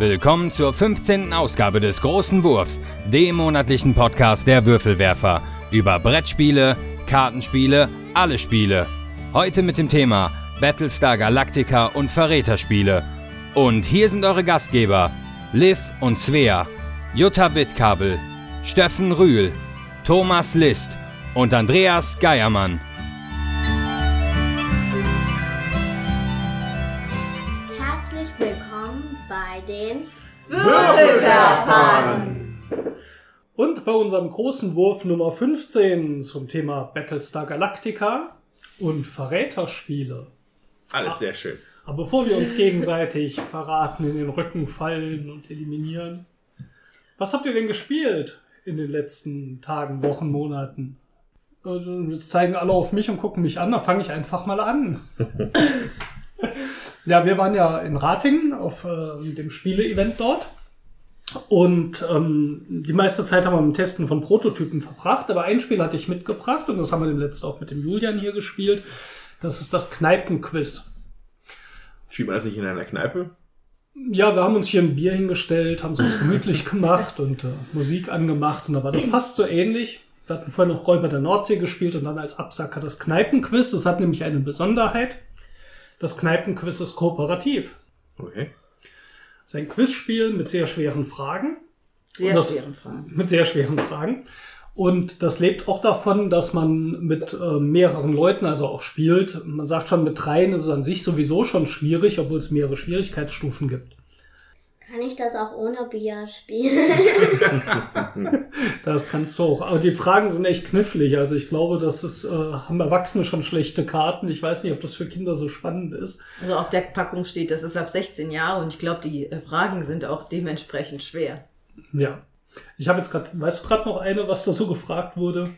Willkommen zur 15. Ausgabe des Großen Wurfs, dem monatlichen Podcast der Würfelwerfer. Über Brettspiele, Kartenspiele, alle Spiele. Heute mit dem Thema Battlestar Galactica und Verräterspiele. Und hier sind eure Gastgeber, Liv und Svea, Jutta Wittkabel, Steffen Rühl, Thomas List und Andreas Geiermann. Würfelwerfern! Und bei unserem großen Wurf Nummer 15 zum Thema Battlestar Galactica und Verräterspiele. Alles sehr schön. Aber bevor wir uns gegenseitig verraten, in den Rücken fallen und eliminieren, was habt ihr denn gespielt in den letzten Tagen, Wochen, Monaten? Also jetzt zeigen alle auf mich und gucken mich an, da fange ich einfach mal an. ja, wir waren ja in Ratingen auf äh, dem Spiele-Event dort. Und ähm, die meiste Zeit haben wir mit dem Testen von Prototypen verbracht, aber ein Spiel hatte ich mitgebracht und das haben wir dem letzten auch mit dem Julian hier gespielt. Das ist das Kneipenquiz. Schieben wir das nicht in einer Kneipe? Ja, wir haben uns hier ein Bier hingestellt, haben es uns gemütlich gemacht und äh, Musik angemacht und da war das fast so ähnlich. Wir hatten vorher noch Räuber der Nordsee gespielt und dann als Absacker das Kneipenquiz. Das hat nämlich eine Besonderheit. Das Kneipenquiz ist kooperativ. Okay. Es ist ein Quizspiel mit sehr schweren Fragen. Sehr das- schweren Fragen. Mit sehr schweren Fragen. Und das lebt auch davon, dass man mit äh, mehreren Leuten also auch spielt. Man sagt schon, mit dreien ist es an sich sowieso schon schwierig, obwohl es mehrere Schwierigkeitsstufen gibt. Kann ich das auch ohne Bier spielen? Das kannst du auch. Aber die Fragen sind echt knifflig. Also ich glaube, das ist, äh, haben Erwachsene schon schlechte Karten. Ich weiß nicht, ob das für Kinder so spannend ist. Also auf der Packung steht, das ist ab 16 Jahre und ich glaube, die äh, Fragen sind auch dementsprechend schwer. Ja. Ich habe jetzt gerade, weißt du gerade noch eine, was da so gefragt wurde?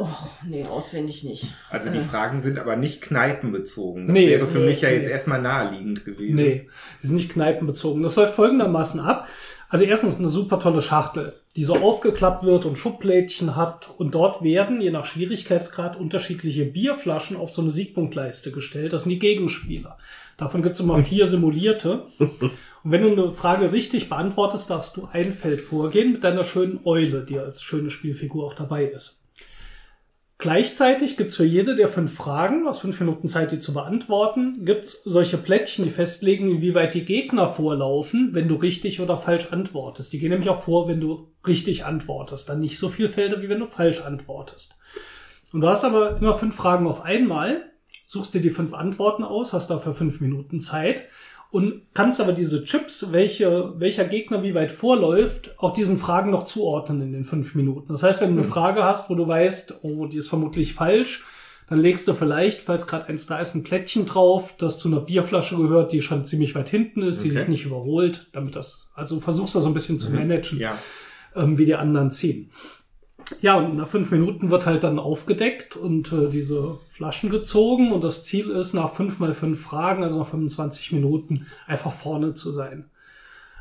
Oh, nee, auswendig nicht. Also die Äh. Fragen sind aber nicht kneipenbezogen. Das Nee, wäre für nee, mich ja jetzt nee. erstmal naheliegend gewesen. Nee, die sind nicht kneipenbezogen. Das läuft folgendermaßen ab. Also erstens eine super tolle Schachtel, die so aufgeklappt wird und Schublädchen hat. Und dort werden, je nach Schwierigkeitsgrad, unterschiedliche Bierflaschen auf so eine Siegpunktleiste gestellt. Das sind die Gegenspieler. Davon gibt's immer vier simulierte. Und wenn du eine Frage richtig beantwortest, darfst du ein Feld vorgehen mit deiner schönen Eule, die als schöne Spielfigur auch dabei ist. Gleichzeitig gibt's für jede der fünf Fragen, aus fünf Minuten Zeit, die zu beantworten, gibt's solche Plättchen, die festlegen, inwieweit die Gegner vorlaufen, wenn du richtig oder falsch antwortest. Die gehen nämlich auch vor, wenn du richtig antwortest. Dann nicht so viel Felder, wie wenn du falsch antwortest. Und du hast aber immer fünf Fragen auf einmal, suchst dir die fünf Antworten aus, hast dafür fünf Minuten Zeit und kannst aber diese Chips, welche, welcher Gegner wie weit vorläuft, auch diesen Fragen noch zuordnen in den fünf Minuten. Das heißt, wenn du eine Frage hast, wo du weißt, oh, die ist vermutlich falsch, dann legst du vielleicht, falls gerade eins da ist, ein Plättchen drauf, das zu einer Bierflasche gehört, die schon ziemlich weit hinten ist, die Okay. dich nicht überholt, damit das, also versuchst du so ein bisschen zu managen Ja. ähm, wie die anderen ziehen. Ja, und nach fünf Minuten wird halt dann aufgedeckt und äh, diese Flaschen gezogen und das Ziel ist, nach fünf mal fünf Fragen, also nach 25 Minuten, einfach vorne zu sein.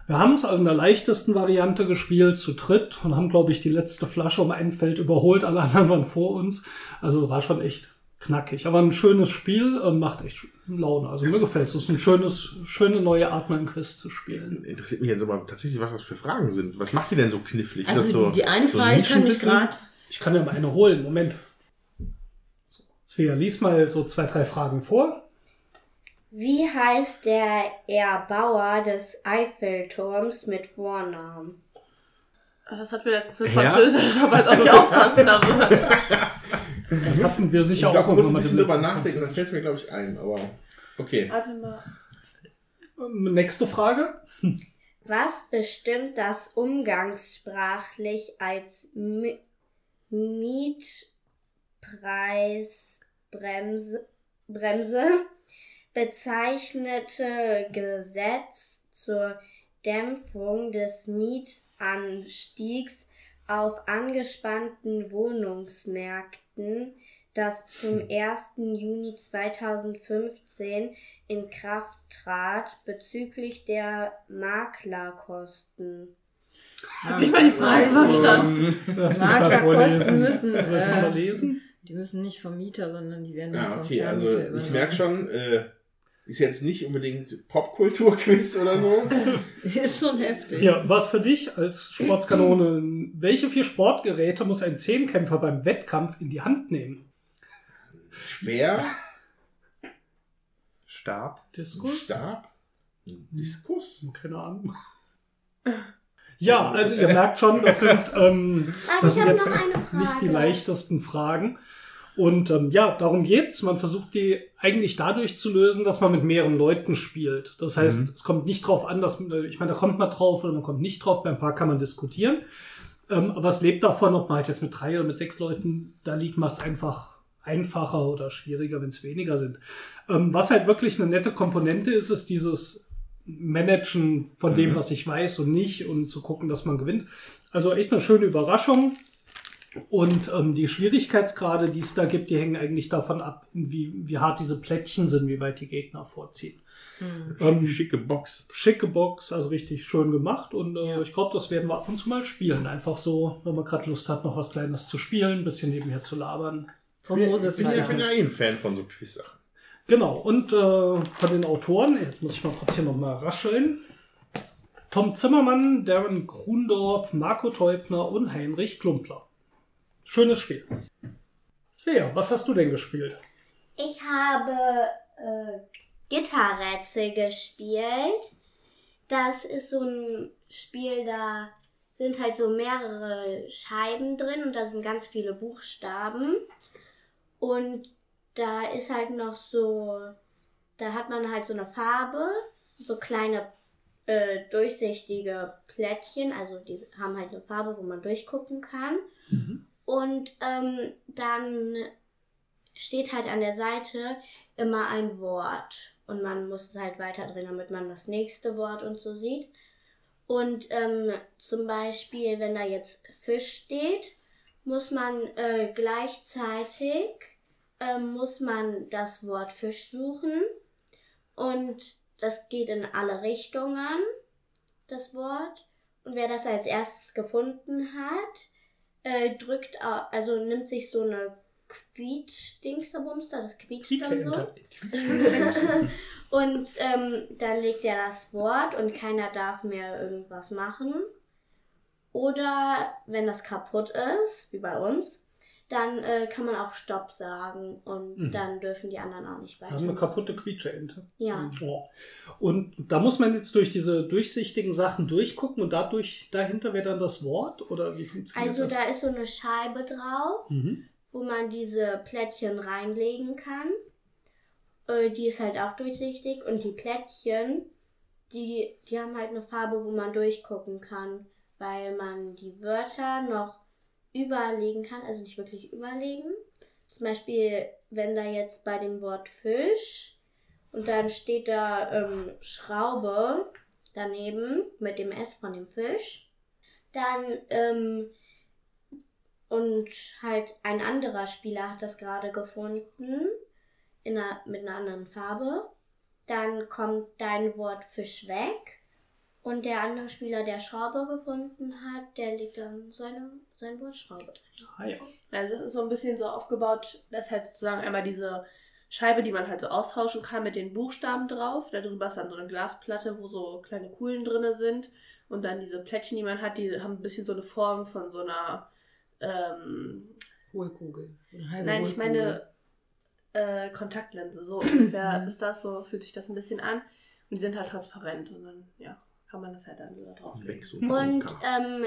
Wir haben es in der leichtesten Variante gespielt, zu dritt, und haben, glaube ich, die letzte Flasche um ein Feld überholt, alle anderen waren vor uns. Also es war schon echt knackig. Aber ein schönes Spiel, äh, macht echt Laune. Also mir gefällt es. Es ist ein schönes, schöne neue Art, mal ein Quiz zu spielen. Interessiert mich jetzt aber tatsächlich, was das für Fragen sind. Was macht die denn so knifflig? Ist Also das so, die eine so Frage, ich kann mich gerade. Ich kann ja mal eine holen. Moment. So, Svea, lies mal so zwei, drei Fragen vor. Wie heißt der Erbauer des Eiffelturms mit Vornamen? Das hat mir letztens Ja? Französisch, aber jetzt auch nicht aufpassen. Das hatten wir Ich sicher auch ich muss ein irgendwann mal bisschen dem drüber nachdenken, das fällt mir, glaube ich, ein. Aber okay. warte mal. Ähm, Nächste Frage. Was bestimmt das umgangssprachlich als Mi Mietpreisbremse Bremse bezeichnete Gesetz zur Dämpfung des Mietanstiegs auf angespannten Wohnungsmärkten, das zum 1. Juni 2015 in Kraft trat bezüglich der Maklerkosten. Hab ich mal die Frage verstanden. Mal Maklerkosten müssen, äh? Die müssen nicht vom Mieter, sondern die werden Ja, vom okay, also ich merke schon, äh, Ist jetzt nicht unbedingt Popkultur-Quiz oder so. Ist schon heftig. Ja, was für dich als Sportskanone, welche vier Sportgeräte muss ein Zehnkämpfer beim Wettkampf in die Hand nehmen? Speer, Stab. Diskus? Stab, Diskus. Keine Ahnung. Ja, also ihr merkt schon, das sind, ähm, Ah, das sind jetzt nicht die leichtesten Fragen. Und ähm, ja, darum geht's. Man versucht die eigentlich dadurch zu lösen, dass man mit mehreren Leuten spielt. Das heißt, Mhm. es kommt nicht drauf an, dass man- ich meine, da kommt man drauf oder man kommt nicht drauf. Beim Paar kann man diskutieren. Ähm, aber es lebt davon, ob man halt jetzt mit drei oder mit sechs Leuten da liegt, macht es einfach einfacher oder schwieriger, wenn es weniger sind. Ähm, was halt wirklich eine nette Komponente ist, ist dieses Managen von dem, Mhm. was ich weiß und nicht und zu gucken, dass man gewinnt. Also echt eine schöne Überraschung. Und ähm, die Schwierigkeitsgrade, die es da gibt, die hängen eigentlich davon ab, wie, wie hart diese Plättchen sind, wie weit die Gegner vorziehen. Ähm, Schicke Box. schicke Box, also richtig schön gemacht. Und äh, ich glaube, das werden wir ab und zu mal spielen. Einfach so, wenn man gerade Lust hat, noch was Kleines zu spielen, ein bisschen nebenher zu labern. Von Moses Ich bin ja, weiter. bin ja eh ein Fan von so Quiz-Sachen. Genau, und äh, von den Autoren, jetzt muss ich mal kurz hier nochmal rascheln. Tom Zimmermann, Darren Krundorf, Marco Teubner und Heinrich Klumpler. Schönes Spiel. Sehr, was hast du denn gespielt? Ich habe äh, Gitterrätsel gespielt. Das ist so ein Spiel, da sind halt so mehrere Scheiben drin und da sind ganz viele Buchstaben. Und da ist halt noch so, da hat man halt so eine Farbe, so kleine äh, durchsichtige Plättchen, also die haben halt eine Farbe, wo man durchgucken kann. Und ähm, dann steht halt an der Seite immer ein Wort. Und man muss es halt weiter drehen, damit man das nächste Wort und so sieht. Und ähm, zum Beispiel, wenn da jetzt Fisch steht, muss man äh, gleichzeitig ähm, muss man das Wort Fisch suchen. Und das geht in alle Richtungen, das Wort. Und wer das als erstes gefunden hat, äh, drückt, also nimmt sich so eine Quietsch-Dingsabumster, das quietscht dann so. und ähm, dann legt er das Wort und keiner darf mehr irgendwas machen. Oder wenn das kaputt ist, wie bei uns, dann äh, kann man auch Stopp sagen und Mhm. dann dürfen die anderen auch nicht Wir haben eine weiter. kaputte Quietscheente. Ja. Oh. Und da muss man jetzt durch diese durchsichtigen Sachen durchgucken und dadurch dahinter wäre dann das Wort oder wie funktioniert Also das? da ist so eine Scheibe drauf, Mhm. wo man diese Plättchen reinlegen kann. Äh, die ist halt auch durchsichtig und die Plättchen, die, die haben halt eine Farbe, wo man durchgucken kann, weil man die Wörter noch überlegen kann, also nicht wirklich überlegen. Zum Beispiel, wenn da jetzt bei dem Wort Fisch und dann steht da ähm, Schraube daneben mit dem S von dem Fisch, dann ähm, und halt ein anderer Spieler hat das gerade gefunden in einer, mit einer anderen Farbe. Dann kommt dein Wort Fisch weg. Und der andere Spieler, der Schraube gefunden hat, der legt dann seine, sein Wort Schraube drin. Ah, ja. Also es ist so ein bisschen so aufgebaut, dass halt sozusagen einmal diese Scheibe, die man halt so austauschen kann mit den Buchstaben drauf. Darüber ist dann so eine Glasplatte, wo so kleine Kugeln drin sind. Und dann diese Plättchen, die man hat, die haben ein bisschen so eine Form von so einer ähm, Hohlkugel. Eine Nein, ich Hohlkugel. meine äh, Kontaktlinse. So ungefähr ist das so, fühlt sich das ein bisschen an. Und die sind halt transparent und dann, ja, kann man das halt dann so da drauf legen. Und ähm,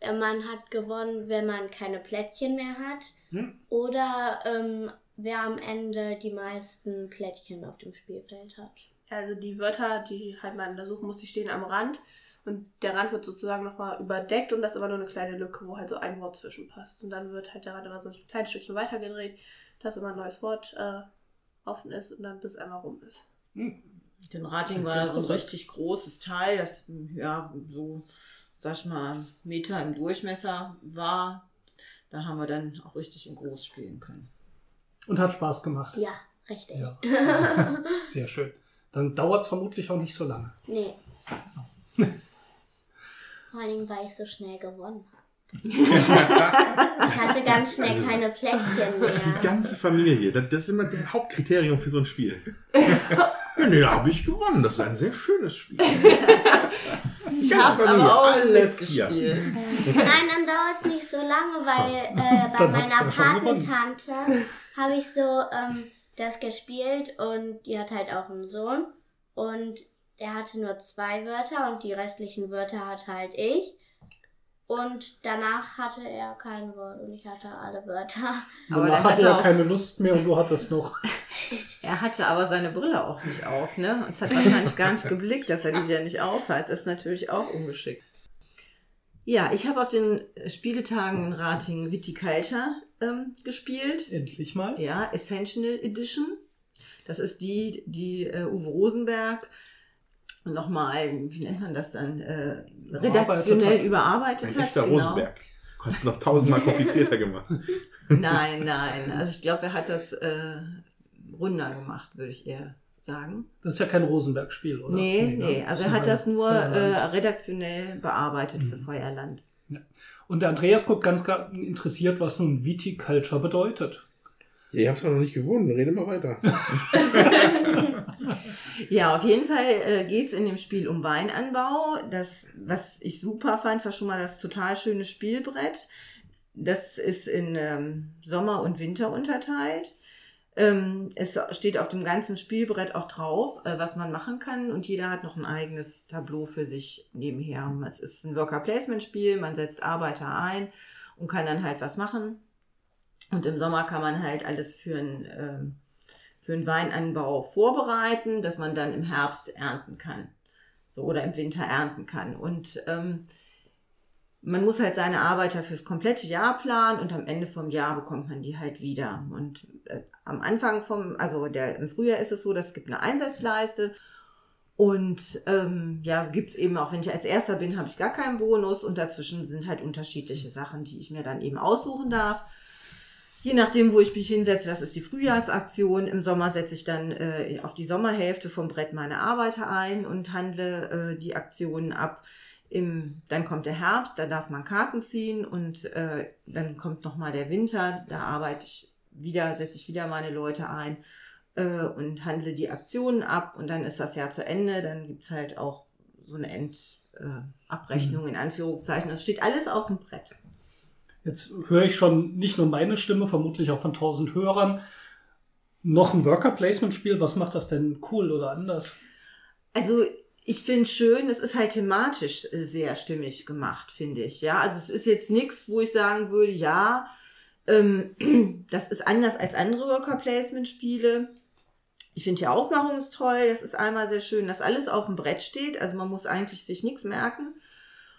äh, man hat gewonnen, wenn man keine Plättchen mehr hat. Hm. Oder ähm, wer am Ende die meisten Plättchen auf dem Spielfeld hat. Also die Wörter, die halt man untersuchen muss, die stehen am Rand. Und der Rand wird sozusagen nochmal überdeckt und das ist immer nur eine kleine Lücke, wo halt so ein Wort zwischenpasst. Und dann wird halt der Rand immer so ein kleines Stückchen weitergedreht, dass immer ein neues Wort äh, offen ist und dann bis einmal rum ist. Den Rating war da so ein richtig großes Teil, das ja so, sag ich mal, Meter im Durchmesser war. Da haben wir dann auch richtig in groß spielen können. Und hat Spaß gemacht. Ja, richtig. Ja. Sehr schön. Dann dauert es vermutlich auch nicht so lange. Nee. Vor allem, weil ich so schnell gewonnen habe. ich hatte ganz schnell keine Plättchen Die mehr. ganze Familie, das, das ist immer der Hauptkriterium für so ein Spiel. Ja, nee, da habe ich gewonnen. Das ist ein sehr schönes Spiel. Ich habe aber auch alle vier. Nein, dann dauert es nicht so lange, weil äh, bei Dann meiner. Patentante habe ich so ähm, das gespielt und die hat halt auch einen Sohn und der hatte nur zwei Wörter und die restlichen Wörter hatte halt ich. Und danach hatte er kein Wort und ich hatte alle Wörter. Aber Danach hatte er keine Lust mehr und du hattest noch. Er hatte aber seine Brille auch nicht auf, ne? Und es hat wahrscheinlich gar nicht geblickt, dass er die wieder nicht auf hat. Das ist natürlich auch ungeschickt. Ja, ich habe auf den Spieletagen in Ratingen Viticulture ähm, gespielt. Endlich mal. Ja, Essential Edition. Das ist die, die äh, Uwe Rosenberg nochmal, wie nennt man das dann, äh, redaktionell hat. überarbeitet Ein hat. genau. Rosenberg. Hat es noch tausendmal komplizierter gemacht. Nein, nein. Also ich glaube, er hat das äh, runder gemacht, würde ich eher sagen. Das ist ja kein Rosenberg-Spiel, oder? Nee, ne? nee. Also ist er hat das nur äh, redaktionell bearbeitet für Mhm. Feuerland. Und der Andreas guckt ganz gar interessiert, was nun Viticulture bedeutet. Ja, ich hab's noch nicht gewonnen. Rede mal weiter. Ja, auf jeden Fall äh, geht's in dem Spiel um Weinanbau. Das, was ich super fand, war schon mal das total schöne Spielbrett. Das ist in ähm, Sommer und Winter unterteilt. Ähm, es steht auf dem ganzen Spielbrett auch drauf, äh, was man machen kann und jeder hat noch ein eigenes Tableau für sich nebenher. Es ist ein Worker-Placement-Spiel, man setzt Arbeiter ein und kann dann halt was machen. Und im Sommer kann man halt alles für ein ähm, für den Weinanbau vorbereiten, dass man dann im Herbst ernten kann. So, oder im Winter ernten kann. Und ähm, man muss halt seine Arbeiter fürs komplette Jahr planen und am Ende vom Jahr bekommt man die halt wieder. Und äh, am Anfang vom, also der, im Frühjahr ist es so, dass es gibt eine Einsatzleiste. Und ähm, ja, gibt's eben auch, wenn ich als Erster bin, habe ich gar keinen Bonus und dazwischen sind halt unterschiedliche Sachen, die ich mir dann eben aussuchen darf. Je nachdem, wo ich mich hinsetze, das ist die Frühjahrsaktion. Im Sommer setze ich dann äh, auf die Sommerhälfte vom Brett meine Arbeiter ein und handle äh, die Aktionen ab. Im, dann kommt der Herbst, da darf man Karten ziehen und äh, dann kommt nochmal der Winter, da arbeite ich wieder, setze ich wieder meine Leute ein äh, und handle die Aktionen ab und dann ist das Jahr zu Ende, dann gibt's halt auch so eine Endabrechnung äh, Abrechnung in Anführungszeichen. Das steht alles auf dem Brett. Jetzt höre ich schon nicht nur meine Stimme, vermutlich auch von tausend Hörern. Noch ein Worker-Placement-Spiel, was macht das denn cool oder anders? Also ich finde schön, es ist halt thematisch äh, sehr stimmig gemacht, finde ich. Ja, also es ist jetzt nichts, wo ich sagen würde, ja, ähm, das ist anders als andere Worker Placement Spiele. Ich finde die Aufmachung ist toll, das ist einmal sehr schön, dass alles auf dem Brett steht, also man muss eigentlich sich nichts merken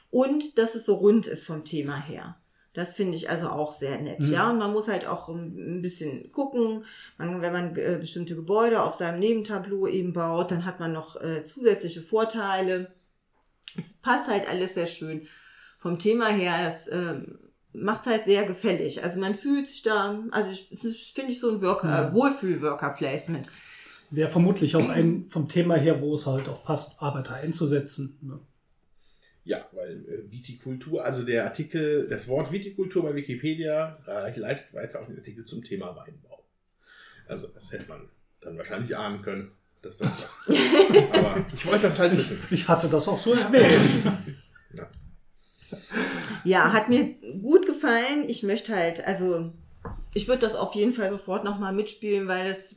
und dass es so rund ist vom Thema her. Das finde ich also auch sehr nett, Mhm. ja. Und man muss halt auch ein bisschen gucken, man, wenn man äh, bestimmte Gebäude auf seinem Nebentableau eben baut, dann hat man noch äh, zusätzliche Vorteile. Es passt halt alles sehr schön vom Thema her. Das ähm, macht es halt sehr gefällig. Also man fühlt sich da, also finde ich, so ein Worker, Mhm. Wohlfühl-Worker-Placement. Wäre vermutlich auch ein vom Thema her, wo es halt auch passt, Arbeiter einzusetzen. Ne? Ja, weil äh, Vitikultur, also der Artikel, das Wort Vitikultur bei Wikipedia äh, leitet weiter auf den Artikel zum Thema Weinbau. Also das hätte man dann wahrscheinlich ahnen können, dass das. Aber ich wollte das halt wissen. Ich hatte das auch so erwähnt. Ja, hat mir gut gefallen. Ich möchte halt, also ich würde das auf jeden Fall sofort nochmal mitspielen, weil es,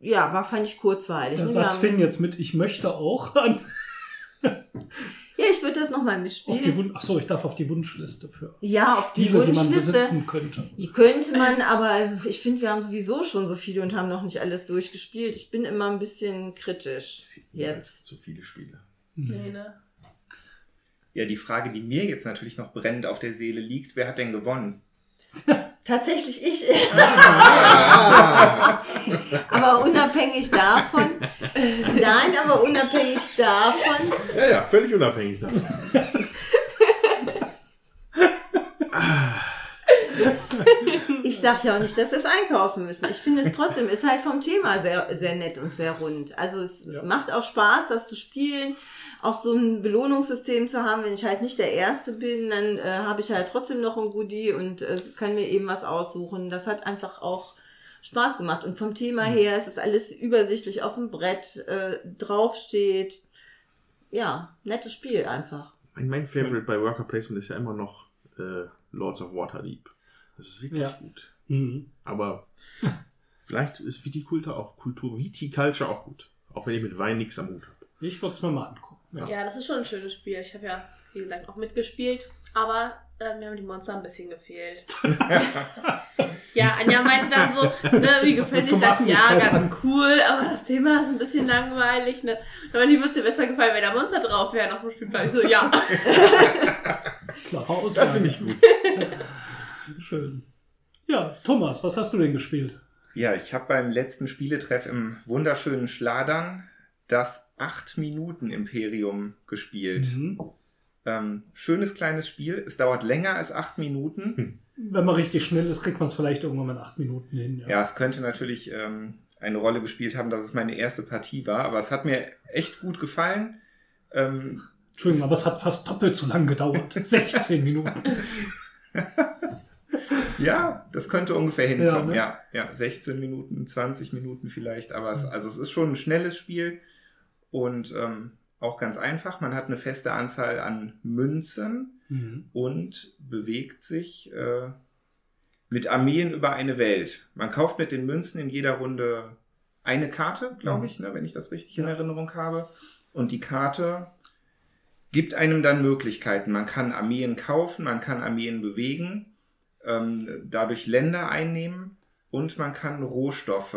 ja, war, fand ich kurzweilig. Der Ne, Satz fing jetzt mit, ich möchte auch an. Ja, ich würde das nochmal Auf die mitspielen. Wun Ach so, ich darf auf die Wunschliste für Ja, auf die Spiele, die man Wunschliste. besitzen könnte. Die könnte man, aber ich finde, wir haben sowieso schon so viele und haben noch nicht alles durchgespielt. Ich bin immer ein bisschen kritisch jetzt. Zu viele Spiele. Nee, ne? Ja, die Frage, die mir jetzt natürlich noch brennend auf der Seele liegt, wer hat denn gewonnen? Tatsächlich ich. Ah, aber unabhängig davon. Nein, aber unabhängig davon. ja, ja, völlig unabhängig davon. Ich sag ja auch nicht, dass wir es einkaufen müssen. Ich finde es trotzdem, ist halt vom Thema sehr, sehr nett und sehr rund. Also es Ja. macht auch Spaß, das zu spielen. Auch so ein Belohnungssystem zu haben, wenn ich halt nicht der Erste bin, dann äh, habe ich halt trotzdem noch ein Goodie und äh, kann mir eben was aussuchen. Das hat einfach auch Spaß gemacht. Und vom Thema her ist es alles übersichtlich auf dem Brett, äh, draufsteht. Ja, nettes Spiel einfach. Mein, mein Favorite bei Worker Placement ist ja immer noch äh, Lords of Waterdeep. Das ist wirklich Ja. gut. Mhm. Aber vielleicht ist Viticulture auch Kultur, Viticulture auch gut. Auch wenn ich mit Wein nichts am Hut habe. Ich würde es mir mal angucken. Ja. Ja, das ist schon ein schönes Spiel. Ich habe ja, wie gesagt, auch mitgespielt. Aber äh, mir haben die Monster ein bisschen gefehlt. ja, Anja meinte dann so, ne, wie gefällt dir das? Ja, ganz an. cool, aber das Thema ist ein bisschen langweilig. Ne? Aber die würde dir besser gefallen, wenn da Monster drauf wären auf dem Spielplan. Ich so, ja. Klare Aussage. Das finde ich gut. Schön. Ja, Thomas, was hast du denn gespielt? Ja, ich habe beim letzten Spieletreff im wunderschönen Schladern das 8-Minuten-Imperium gespielt. Mhm. Ähm, schönes kleines Spiel. Es dauert länger als 8 Minuten. Wenn man richtig schnell ist, kriegt man es vielleicht irgendwann mal in acht Minuten hin. Ja, es könnte natürlich ähm, eine Rolle gespielt haben, dass es meine erste Partie war, aber es hat mir echt gut gefallen. Ähm, Entschuldigung, aber es hat fast doppelt so lang gedauert. 16 Minuten. ja, das könnte ungefähr hinkommen. Ja, Ja, ne? ja, 16 Minuten, 20 Minuten vielleicht, aber es, also es ist schon ein schnelles Spiel und ähm, auch ganz einfach. Man hat eine feste Anzahl an Münzen Mhm. und bewegt sich äh, mit Armeen über eine Welt. Man kauft mit den Münzen in jeder Runde eine Karte, glaube Mhm. ich, ne, wenn ich das richtig in Erinnerung habe. Und die Karte gibt einem dann Möglichkeiten. Man kann Armeen kaufen, man kann Armeen bewegen, ähm, dadurch Länder einnehmen und man kann Rohstoffe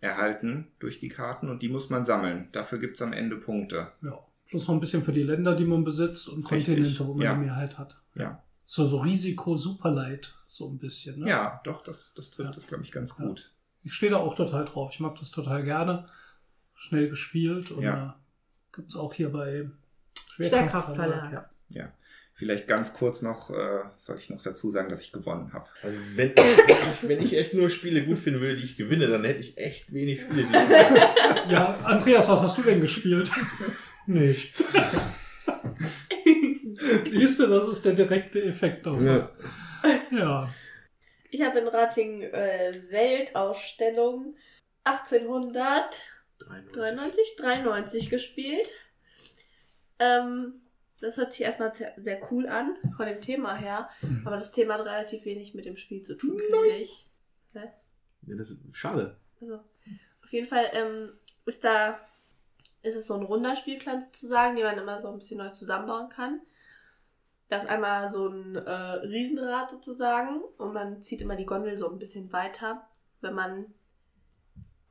erhalten durch die Karten und die muss man sammeln. Dafür gibt es am Ende Punkte. Ja. Plus noch ein bisschen für die Länder, die man besitzt und Richtig, Kontinente, wo man ja. die Mehrheit hat. Ja. So, so Risiko Superlight, so ein bisschen. Ne? Ja, doch, das, das trifft Ja. es, glaube ich, ganz Ja. gut. Ich stehe da auch total drauf. Ich mag das total gerne. Schnell gespielt. Und Ja. äh, gibt es auch hier bei Schwerkraftverlag. Ja. Ja, vielleicht ganz kurz noch, äh, soll ich noch dazu sagen, dass ich gewonnen habe. Also wenn, wenn, ich, wenn ich echt nur Spiele gut finden würde, die ich gewinne, dann hätte ich echt wenig Spiele, die ich ja, Andreas, was hast du denn gespielt? Nichts. Siehst du, das ist der direkte Effekt davon. Ja. Ja. Ich habe in Rating äh, Weltausstellung 1893, 93. 93 gespielt. Ähm, das hört sich erstmal sehr, cool an, von dem Thema her. Mhm. Aber das Thema hat relativ wenig mit dem Spiel zu tun, finde ich. Ja, das ist schade. Also, auf jeden Fall ähm, ist da ist es so ein runder Spielplan sozusagen, den man immer so ein bisschen neu zusammenbauen kann. Da ist einmal so ein äh, Riesenrad sozusagen und man zieht immer die Gondel so ein bisschen weiter, wenn man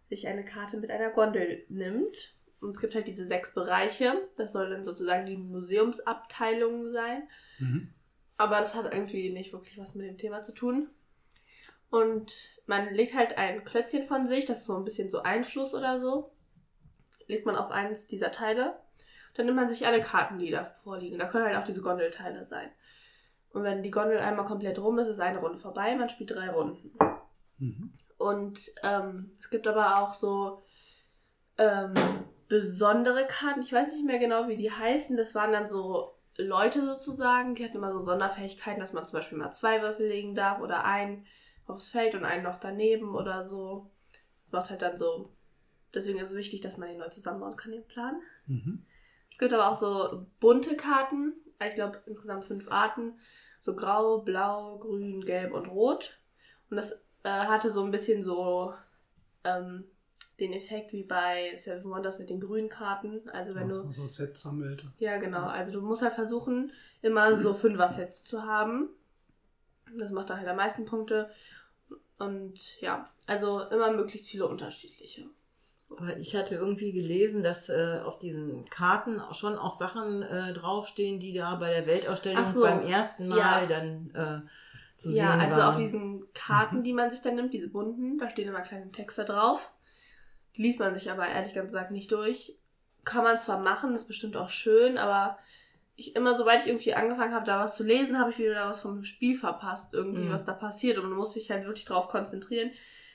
sich eine Karte mit einer Gondel nimmt. Und es gibt halt diese sechs Bereiche. Das soll dann sozusagen die Museumsabteilung sein. Mhm. Aber das hat irgendwie nicht wirklich was mit dem Thema zu tun. Und man legt halt ein Klötzchen von sich, das ist so ein bisschen so Einfluss oder so. Legt man auf eins dieser Teile. Dann nimmt man sich alle Karten, die da vorliegen. Da können halt auch diese Gondelteile sein. Und wenn die Gondel einmal komplett rum ist, ist eine Runde vorbei. Man spielt drei Runden. Mhm. Und ähm, es gibt aber auch so ähm, besondere Karten. Ich weiß nicht mehr genau, wie die heißen. Das waren dann so Leute sozusagen. Die hatten immer so Sonderfähigkeiten, dass man zum Beispiel mal zwei Würfel legen darf oder einen aufs Feld und einen noch daneben oder so. Das macht halt dann so. Deswegen ist es wichtig, dass man den neu zusammenbauen kann, den Plan. Mhm. Es gibt aber auch so bunte Karten. Ich glaube insgesamt fünf Arten. So grau, blau, grün, gelb und rot. Und das äh, hatte so ein bisschen so ähm, den Effekt wie bei Seven Wonders mit den grünen Karten. Also wenn du. so Sets sammelt. Ja, genau. Also du musst halt versuchen, immer so Fünfer-Sets zu haben. Das macht dann halt am meisten Punkte. Und ja, also immer möglichst viele unterschiedliche. Aber ich hatte irgendwie gelesen, dass äh, auf diesen Karten schon auch Sachen äh, draufstehen, die da bei der Weltausstellung so. beim ersten Mal Ja. dann äh, zu ja, sehen also waren. auf diesen Karten, die man sich dann nimmt, diese bunten, da stehen immer kleine Texte drauf. Die liest man sich aber ehrlich gesagt nicht durch. Kann man zwar machen, ist bestimmt auch schön, aber ich immer, sobald ich irgendwie angefangen habe, da was zu lesen, habe ich wieder da was vom Spiel verpasst, irgendwie, Mhm. was da passiert. Und du musst dich halt wirklich drauf konzentrieren.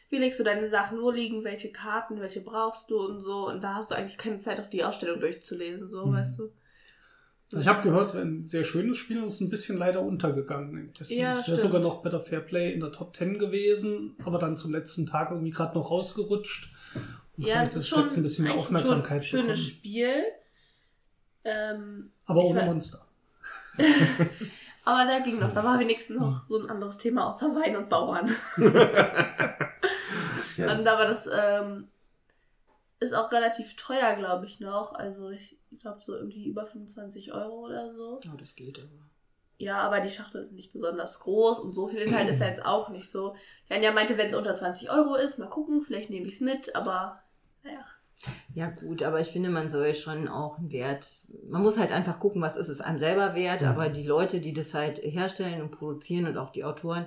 Wie legst du deine Sachen, wo liegen welche Karten, welche brauchst du und so. Und da hast du eigentlich keine Zeit, auch die Ausstellung durchzulesen, so, Mhm. weißt du. Ich habe gehört, ein sehr schönes Spiel und ist ein bisschen leider untergegangen in Essen. Ja, es wäre sogar noch bei der Fairplay in der Top 10 gewesen, aber dann zum letzten Tag irgendwie gerade noch rausgerutscht. Ja, das ist schon ein bisschen mehr Aufmerksamkeit schon schönes. Spiel. Ähm, Aber ohne Monster. Aber da ging noch, da war wenigstens noch so ein anderes Thema außer Wein und Bauern. Ja. Und aber das ähm, ist auch relativ teuer, glaube ich, noch. Also ich glaube so irgendwie über 25 Euro oder so. Oh, das geht aber. Ja, aber die Schachtel ist nicht besonders groß und so viel Inhalt ist ja jetzt auch nicht so. Janja meinte, wenn es unter 20 Euro ist, mal gucken, vielleicht nehme ich es mit, aber. Ja gut, aber ich finde, man soll schon auch einen Wert, man muss halt einfach gucken, was ist es einem selber wert, aber die Leute, die das halt herstellen und produzieren und auch die Autoren,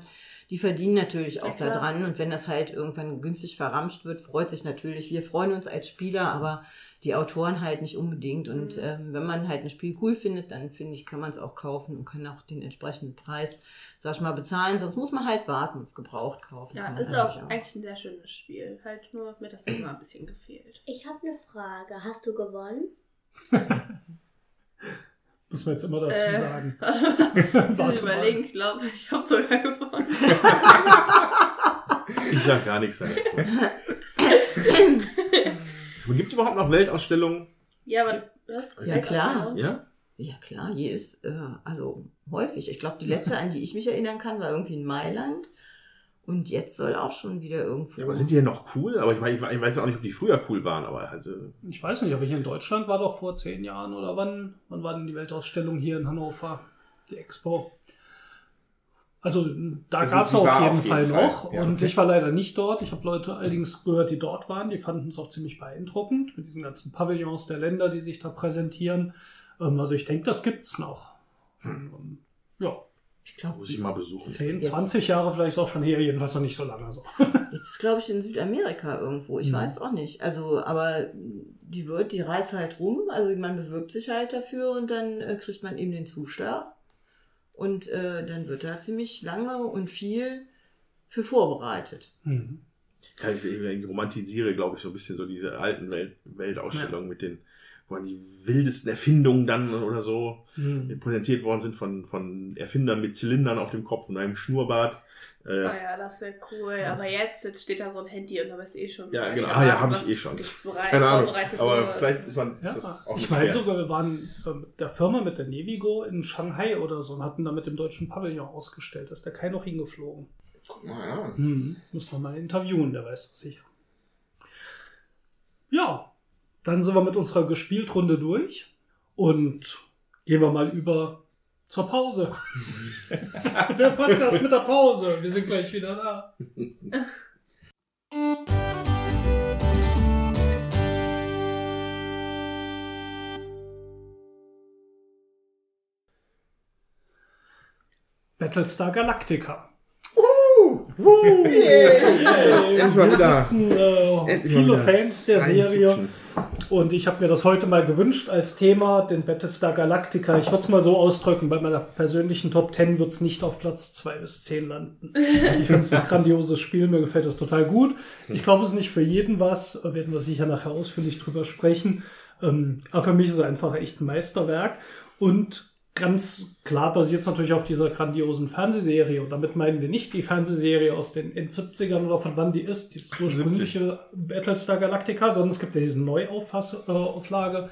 die verdienen natürlich Ja, auch klar. daran und wenn das halt irgendwann günstig verramscht wird, freut sich natürlich, wir freuen uns als Spieler, aber die Autoren halt nicht unbedingt und Mhm. ähm, wenn man halt ein Spiel cool findet, dann finde ich, kann man es auch kaufen und kann auch den entsprechenden Preis, sag ich mal, bezahlen, sonst muss man halt warten und es gebraucht kaufen. Ja, ist natürlich auch eigentlich ein sehr schönes Spiel. Halt nur mir das Thema ein bisschen gefehlt. Ich habe eine Frage. Hast du gewonnen? Muss man jetzt immer dazu Äh, sagen. Ich Warte überlegen, ich glaube, ich habe sogar gewonnen. Ich sag gar nichts mehr dazu. Gibt es überhaupt noch Weltausstellungen? Ja, aber was? Ja, klar. Ja? Ja klar, jedes, äh, also häufig. Ich glaube, die letzte, an die ich mich erinnern kann, war irgendwie in Mailand. Und jetzt soll auch schon wieder irgendwo. Aber sind die denn noch cool? Aber ich, meine, ich ich weiß auch nicht, ob die früher cool waren, aber also. Ich weiß nicht, aber hier in Deutschland war doch vor zehn Jahren oder wann, wann war denn die Weltausstellung hier in Hannover? Die Expo. Also da Also gab es auf jeden auf Fall jeden Fall, noch. ja, und okay. ich war leider nicht dort. Ich habe Leute allerdings gehört, die dort waren. Die fanden es auch ziemlich beeindruckend mit diesen ganzen Pavillons der Länder, die sich da präsentieren. Ähm, also ich denke, das gibt's noch. Ähm, ja, ich glaube, Muss ich mal besuchen. 10, Jetzt- 20 Jahre vielleicht auch schon her, jedenfalls noch nicht so lange. So. jetzt ist, glaube ich, in Südamerika irgendwo. Ich Mhm. weiß auch nicht. Also, aber die wird, die reist halt rum. Also man bewirbt sich halt dafür und dann äh, kriegt man eben den Zuschlag. Und äh, dann wird da ziemlich lange und viel für vorbereitet. Mhm. Ja, ich, ich romantisiere, glaube ich, so ein bisschen so diese alten Welt, Weltausstellungen mit den, wo dann die wildesten Erfindungen dann oder so Mhm. präsentiert worden sind von, von Erfindern mit Zylindern auf dem Kopf und einem Schnurrbart. Äh, Ah ja, das wäre cool. Aber jetzt, jetzt steht da so ein Handy und da bist du eh schon. Ja, bereit. genau. Ah ja, hab was ich eh schon. bereit- keine Ahnung. Aber wurde. vielleicht ist man ist Ja, das auch ich meine sogar, wir waren äh, mit der Firma mit der Nevigo in Shanghai oder so und hatten da mit dem deutschen Pavillon ausgestellt. Da ist der Kai noch hingeflogen. Guck mal an. Hm, muss man mal interviewen, der weiß das sicher. Ja, dann sind wir mit unserer Gespieltrunde durch und gehen wir mal über zur Pause. der Podcast mit der Pause. Wir sind gleich wieder da. Battlestar Galactica. Yay. Endlich mal Wir wieder. sitzen, äh, Mal viele Fans der Serie. Und ich habe mir das heute mal gewünscht als Thema, den Battlestar Galactica. Ich würde es mal so ausdrücken, bei meiner persönlichen Top 10 wird es nicht auf Platz 2 bis 10 landen. Ich finde es ein grandioses Spiel, mir gefällt das total gut. Ich glaube, es ist nicht für jeden was, da werden wir sicher nachher ausführlich drüber sprechen. Ähm, aber für mich ist es einfach echt ein Meisterwerk. Und ganz klar basiert es natürlich auf dieser grandiosen Fernsehserie. Und damit meinen wir nicht die Fernsehserie aus den End-70ern oder von wann die ist, die ursprüngliche Battlestar Galactica, sondern es gibt ja diese Neuauflage.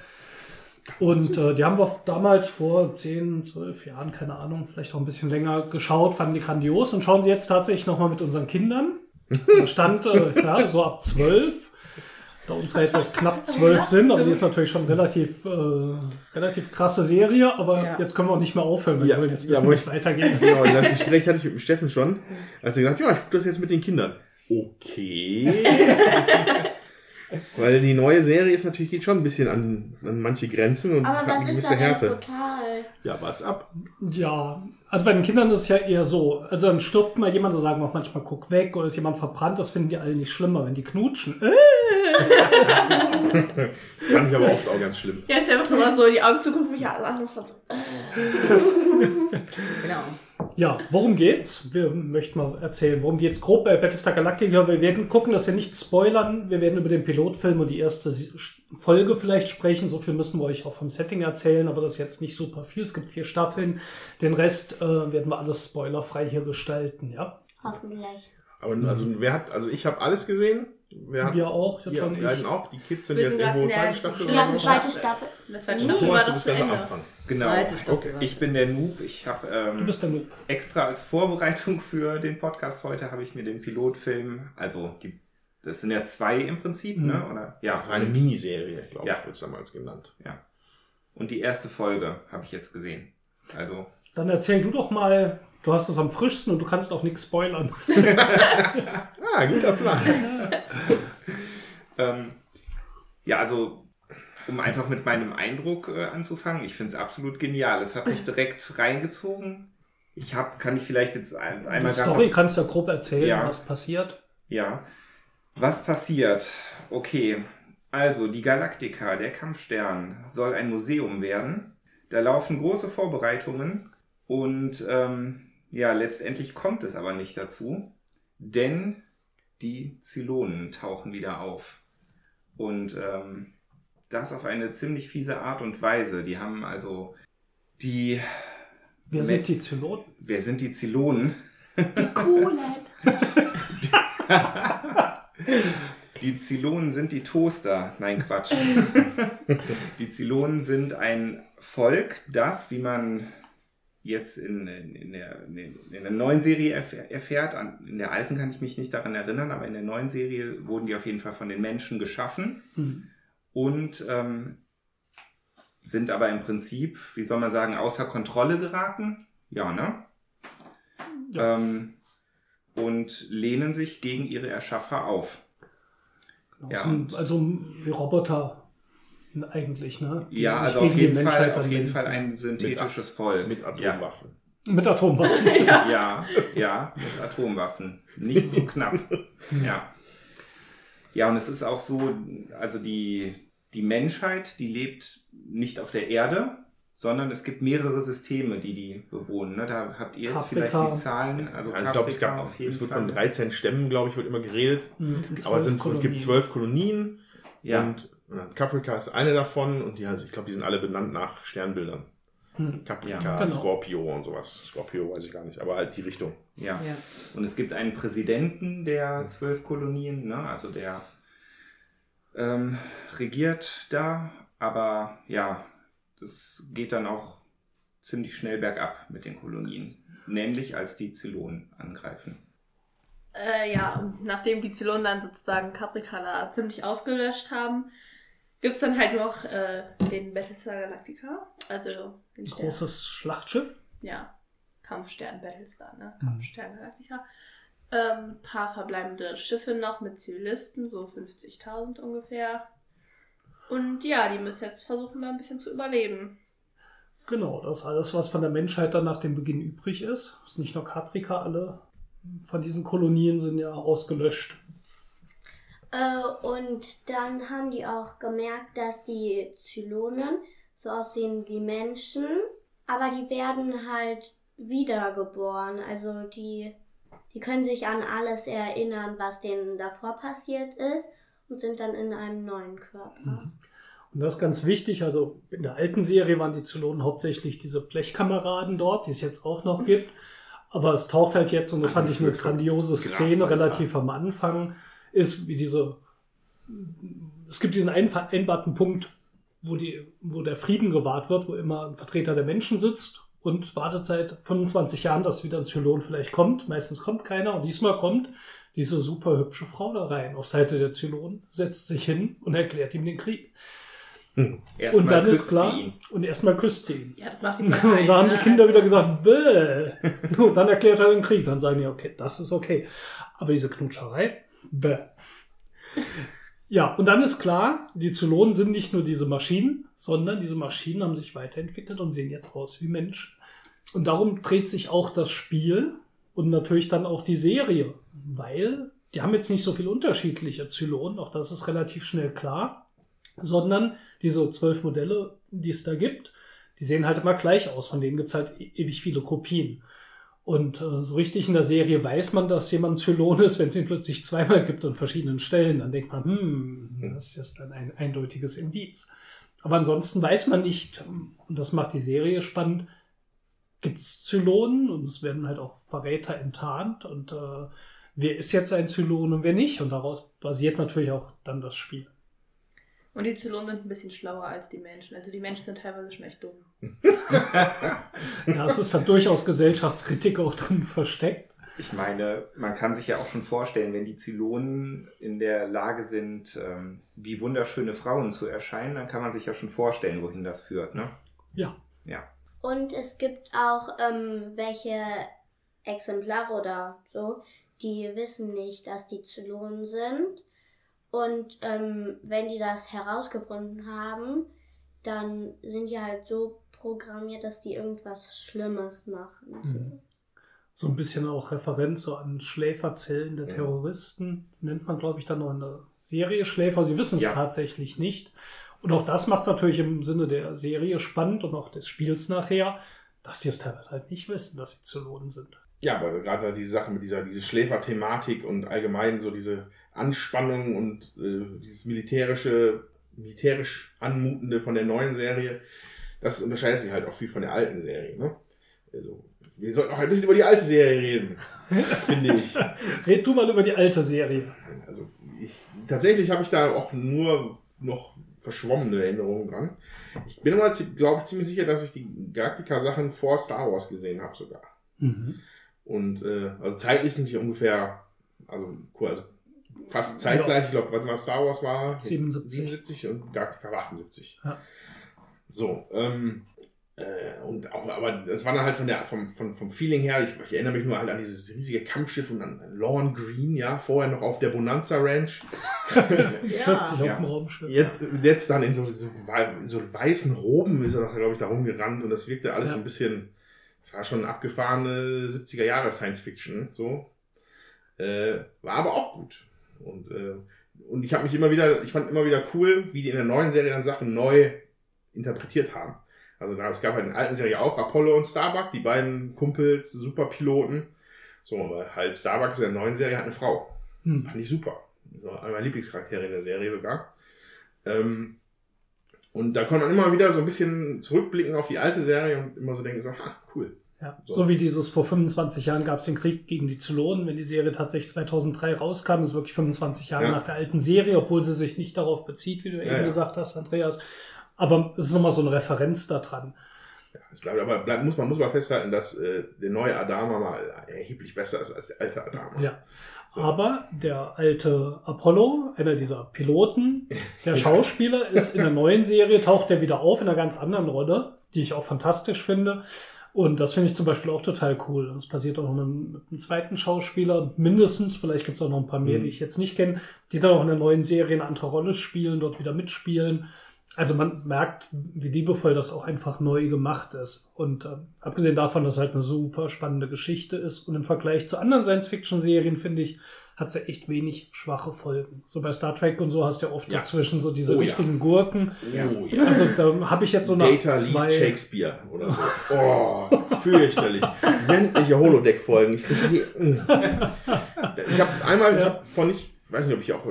Und äh, die haben wir damals vor 10, 12 Jahren, keine Ahnung, vielleicht auch ein bisschen länger geschaut, fanden die grandios und schauen sie jetzt tatsächlich nochmal mit unseren Kindern. Da stand äh, ja, so ab 12. Da unsere jetzt so knapp 12 sind, aber die ist natürlich schon relativ, äh, relativ krasse Serie, aber Ja. jetzt können wir auch nicht mehr aufhören, weil Ja, wir wollen jetzt ja, wissen, es ich- weitergeht. Genau, das Gespräch hatte ich mit dem Steffen schon, als er gesagt ja, ich gucke das jetzt mit den Kindern. Okay. Weil die neue Serie ist natürlich geht schon ein bisschen an, an manche Grenzen und Aber hat eine gewisse Härte. brutal? Ja, wart's ab. Ja, also bei den Kindern ist es ja eher so. Also dann stirbt mal jemand, da sagen wir auch manchmal, guck weg, oder ist jemand verbrannt, das finden die alle nicht schlimmer, wenn die knutschen. Äh, Fand ich aber oft auch ganz schlimm. Ja, ist ja einfach immer so, die Augen zugucken, mich alle so. Genau. Ja, worum geht's? Wir möchten mal erzählen, worum geht's grob bei Battlestar Galactica. Wir werden gucken, dass wir nicht spoilern. Wir werden über den Pilotfilm und die erste Folge vielleicht sprechen. So viel müssen wir euch auch vom Setting erzählen, aber das ist jetzt nicht super viel. Es gibt vier Staffeln. Den Rest äh, werden wir alles spoilerfrei hier gestalten, ja? Hoffentlich. Aber also wer hat, also ich habe alles gesehen. Hat, Wir auch, und beiden ich. auch. Die Kids sind Wir jetzt irgendwo zweite der Staffel Die oder ganze so. zweite Staffel. Zweiten Du Staffel war du doch zu Ende. Anfang. Genau. Zweite Staffel Okay. Ich bin der Noob. Ich habe Du ähm, bist der Noob. extra als Vorbereitung für den Podcast heute habe ich mir den Pilotfilm, also die, das sind ja zwei im Prinzip, Mhm. ne? Oder ja, Das war eine Miniserie, glaube Ja. ich, wurde es damals genannt. Und die erste Folge habe ich jetzt gesehen. Also Dann erzähl du doch mal, du hast es am frischsten und du kannst auch nichts spoilern. Ah, guter Plan. Ähm, ja, also um einfach mit meinem Eindruck äh, anzufangen, ich finde es absolut genial. Es hat mich direkt reingezogen. Ich habe, kann ich vielleicht jetzt ein, Die einmal grad Story kannst du ja grob erzählen, Ja. was passiert. Ja. Was passiert? Okay. Also, die Galaktika, der Kampfstern, soll ein Museum werden. Da laufen große Vorbereitungen und ähm, ja, letztendlich kommt es aber nicht dazu, denn die Zylonen tauchen wieder auf. Und ähm, das auf eine ziemlich fiese Art und Weise. Die haben also die. Wer sind die Zylonen? Wer sind die Zylonen? Coolen. Die Zylonen sind die Toaster. Nein, Quatsch. die Zylonen sind ein Volk, das, wie man jetzt in, in, in, der, in der neuen Serie erf- erfährt, in der alten kann ich mich nicht daran erinnern, aber in der neuen Serie wurden die auf jeden Fall von den Menschen geschaffen Hm. und ähm, sind aber im Prinzip, wie soll man sagen, außer Kontrolle geraten. Ja, ne? Ähm, und lehnen sich gegen ihre Erschaffer auf. Genau, Ja, sind also wie Roboter eigentlich, ne? Die Ja, also auf die jeden, Fall, auf jeden. Fall ein synthetisches Volk. Mit Atomwaffen. Mit Atomwaffen. Ja, ja, ja, mit Atomwaffen. Nicht so knapp. Ja. Ja, und es ist auch so, also die, die Menschheit, die lebt nicht auf der Erde, sondern es gibt mehrere Systeme, die die bewohnen. Ne? Da habt ihr jetzt Caprica. vielleicht die Zahlen. Also, Also ich glaube, es gab, auf jeden es wird Fall. von 13 Stämmen, glaube ich, wird immer geredet. Hm, es sind Aber es, sind, es gibt zwölf Kolonien Ja, und Caprica ist eine davon und die, also ich glaube, die sind alle benannt nach Sternbildern. Hm. Caprica, Ja, genau. Scorpio und sowas. Scorpio weiß ich gar nicht, aber halt die Richtung. ja. Ja. Und es gibt einen Präsidenten der zwölf Kolonien, ne? also der ähm, regiert da, aber ja, das geht dann auch ziemlich schnell bergab mit den Kolonien. Nämlich als die Zylonen angreifen. Äh, ja, und nachdem die Zylonen dann sozusagen Caprica da ziemlich ausgelöscht haben, gibt's dann halt noch äh, den Battlestar Galactica. Also den Stern. Großes Schlachtschiff. Ja, Kampfstern Battlestar, ne? Mhm. Kampfstern Galactica. Ähm, paar verbleibende Schiffe noch mit Zivilisten, so 50.000 ungefähr. Und ja, die müssen jetzt versuchen, da ein bisschen zu überleben. Genau, das ist alles, was von der Menschheit dann nach dem Beginn übrig ist. Ist nicht nur Caprica, alle von diesen Kolonien sind ja ausgelöscht. Äh, und dann haben die auch gemerkt, dass die Zylonen so aussehen wie Menschen, aber die werden halt wiedergeboren. Also die, die können sich an alles erinnern, was denen davor passiert ist und sind dann in einem neuen Körper. Und das ist ganz wichtig. Also in der alten Serie waren die Zylonen hauptsächlich diese Blechkameraden dort, die es jetzt auch noch gibt. Aber es taucht halt jetzt, und das fand ich eine grandiose Szene relativ am Anfang, ist wie diese, es gibt diesen vereinbarten Punkt, wo, die, wo der Frieden gewahrt wird, wo immer ein Vertreter der Menschen sitzt und wartet seit 25 Jahren, dass wieder ein Zylon vielleicht kommt. Meistens kommt keiner und diesmal kommt diese super hübsche Frau da rein auf Seite der Zylonen, setzt sich hin und erklärt ihm den Krieg. Erstmal und dann ist klar, und erstmal küsst sie ihn. Ja, das macht die Und da haben die Kinder wieder gesagt, bäh. Und dann erklärt er den Krieg. Dann sagen die, okay, das ist okay. Aber diese Knutscherei, bäh. Ja, und dann ist klar, die Zylonen sind nicht nur diese Maschinen, sondern diese Maschinen haben sich weiterentwickelt und sehen jetzt aus wie Menschen. Und darum dreht sich auch das Spiel und natürlich dann auch die Serie, weil die haben jetzt nicht so viel unterschiedliche Zylonen, auch das ist relativ schnell klar, sondern diese zwölf Modelle, die es da gibt, die sehen halt immer gleich aus. Von denen gibt's halt e- ewig viele Kopien. Und äh, so richtig in der Serie weiß man, dass jemand Zylon ist, wenn es ihn plötzlich zweimal gibt an verschiedenen Stellen. Dann denkt man, hm, das ist dann ein eindeutiges Indiz. Aber ansonsten weiß man nicht, und das macht die Serie spannend, gibt's Zylonen und es werden halt auch Verräter enttarnt und äh, wer ist jetzt ein Zylon und wer nicht. Und daraus basiert natürlich auch dann das Spiel. Und die Zylonen sind ein bisschen schlauer als die Menschen. Also die Menschen sind teilweise schon echt dumm. Ja, es ist halt durchaus Gesellschaftskritik auch drin versteckt. Ich meine, man kann sich ja auch schon vorstellen, wenn die Zylonen in der Lage sind, ähm, wie wunderschöne Frauen zu erscheinen, dann kann man sich ja schon vorstellen, wohin das führt. Ne? Ja. Ja. Und es gibt auch ähm, welche Exemplare oder so, die wissen nicht, dass die Zylonen sind. Und ähm, wenn die das herausgefunden haben, dann sind die halt so programmiert, dass die irgendwas Schlimmes machen. Mhm. So ein bisschen auch Referenz so an Schläferzellen der. Terroristen. Nennt man, glaube ich, dann noch in der Serie Schläfer. Sie wissen es Ja. tatsächlich nicht. Und auch das macht es natürlich im Sinne der Serie spannend und auch des Spiels nachher, dass die es teilweise halt nicht wissen, dass sie Zylonen sind. Ja, aber gerade diese Sache mit dieser diese Schläferthematik und allgemein so diese Anspannung und äh, dieses militärische, militärisch anmutende von der neuen Serie, das unterscheidet sich halt auch viel von der alten Serie. Ne? Also, wir sollten auch ein bisschen über die alte Serie reden, finde ich. Red du mal über die alte Serie. Also ich, tatsächlich habe ich da auch nur noch verschwommene Erinnerungen dran. Ich bin immer, glaube ich, ziemlich sicher, dass ich die Galactica-Sachen vor Star Wars gesehen habe sogar. Mhm. Und äh, also zeitlich sind die ungefähr, also, cool, also fast zeitgleich, ich glaube, was war Star Wars war? 77. 77 und Galactica war 78. Ja. So, ähm, äh, und auch, aber das war dann halt von der, vom, vom, vom Feeling her, ich, ich erinnere mich nur halt an dieses riesige Kampfschiff und an Lorne Green, ja, vorher noch auf der Bonanza Ranch. 40 auf Ja. dem Raumschiff. Jetzt, jetzt dann in so, so, in so weißen Roben ist er doch, glaube ich, da rumgerannt und das wirkte alles Ja. so ein bisschen, das war schon abgefahrene 70er Jahre Science Fiction, so. Äh, war aber auch gut. Und, äh, und ich habe mich immer wieder, ich fand immer wieder cool, wie die in der neuen Serie dann Sachen neu interpretiert haben. Also da, es gab halt in der alten Serie auch Apollo und Starbuck, die beiden Kumpels, Superpiloten. So, aber halt Starbuck in der neuen Serie hat eine Frau. Hm. Fand ich super. So, einer meiner Lieblingscharaktere in der Serie sogar. Ähm, und da konnte man immer wieder so ein bisschen zurückblicken auf die alte Serie und immer so denken, so, ha, cool. Ja. So. So. wie dieses vor 25 Jahren gab es den Krieg gegen die Zylonen. Wenn die Serie tatsächlich 2003 rauskam, ist wirklich 25 Jahre Ja. nach der alten Serie, obwohl sie sich nicht darauf bezieht, wie du Ja, eben gesagt hast, Andreas. Aber es ist nochmal so eine Referenz da dran. Ja, es bleibt, aber bleibt, muss man muss mal festhalten, dass äh, der neue Adama mal erheblich besser ist als der alte Adama. Ja. So. Aber der alte Apollo, einer dieser Piloten, der Schauspieler, ist in der neuen Serie, taucht er wieder auf in einer ganz anderen Rolle, die ich auch fantastisch finde. Und das finde ich zum Beispiel auch total cool. Es passiert auch noch mit, einem- mit einem zweiten Schauspieler, mindestens, vielleicht gibt es auch noch ein paar mehr, Mhm. die ich jetzt nicht kenne, die dann auch in der neuen Serie eine andere Rolle spielen, dort wieder mitspielen. Also man merkt, wie liebevoll das auch einfach neu gemacht ist. Und ähm, abgesehen davon, dass es halt eine super spannende Geschichte ist und im Vergleich zu anderen Science-Fiction-Serien, finde ich, hat sie echt wenig schwache Folgen. So bei Star Trek und so hast du ja oft Ja. dazwischen so diese Oh ja. richtigen Gurken. Oh, ja. Also da habe ich jetzt so nach Data liest zwei... Shakespeare oder so. Oh, fürchterlich. Sämtliche Holodeck-Folgen. Ich, ich habe einmal, ich habe vor nicht, ich weiß nicht, ob ich auch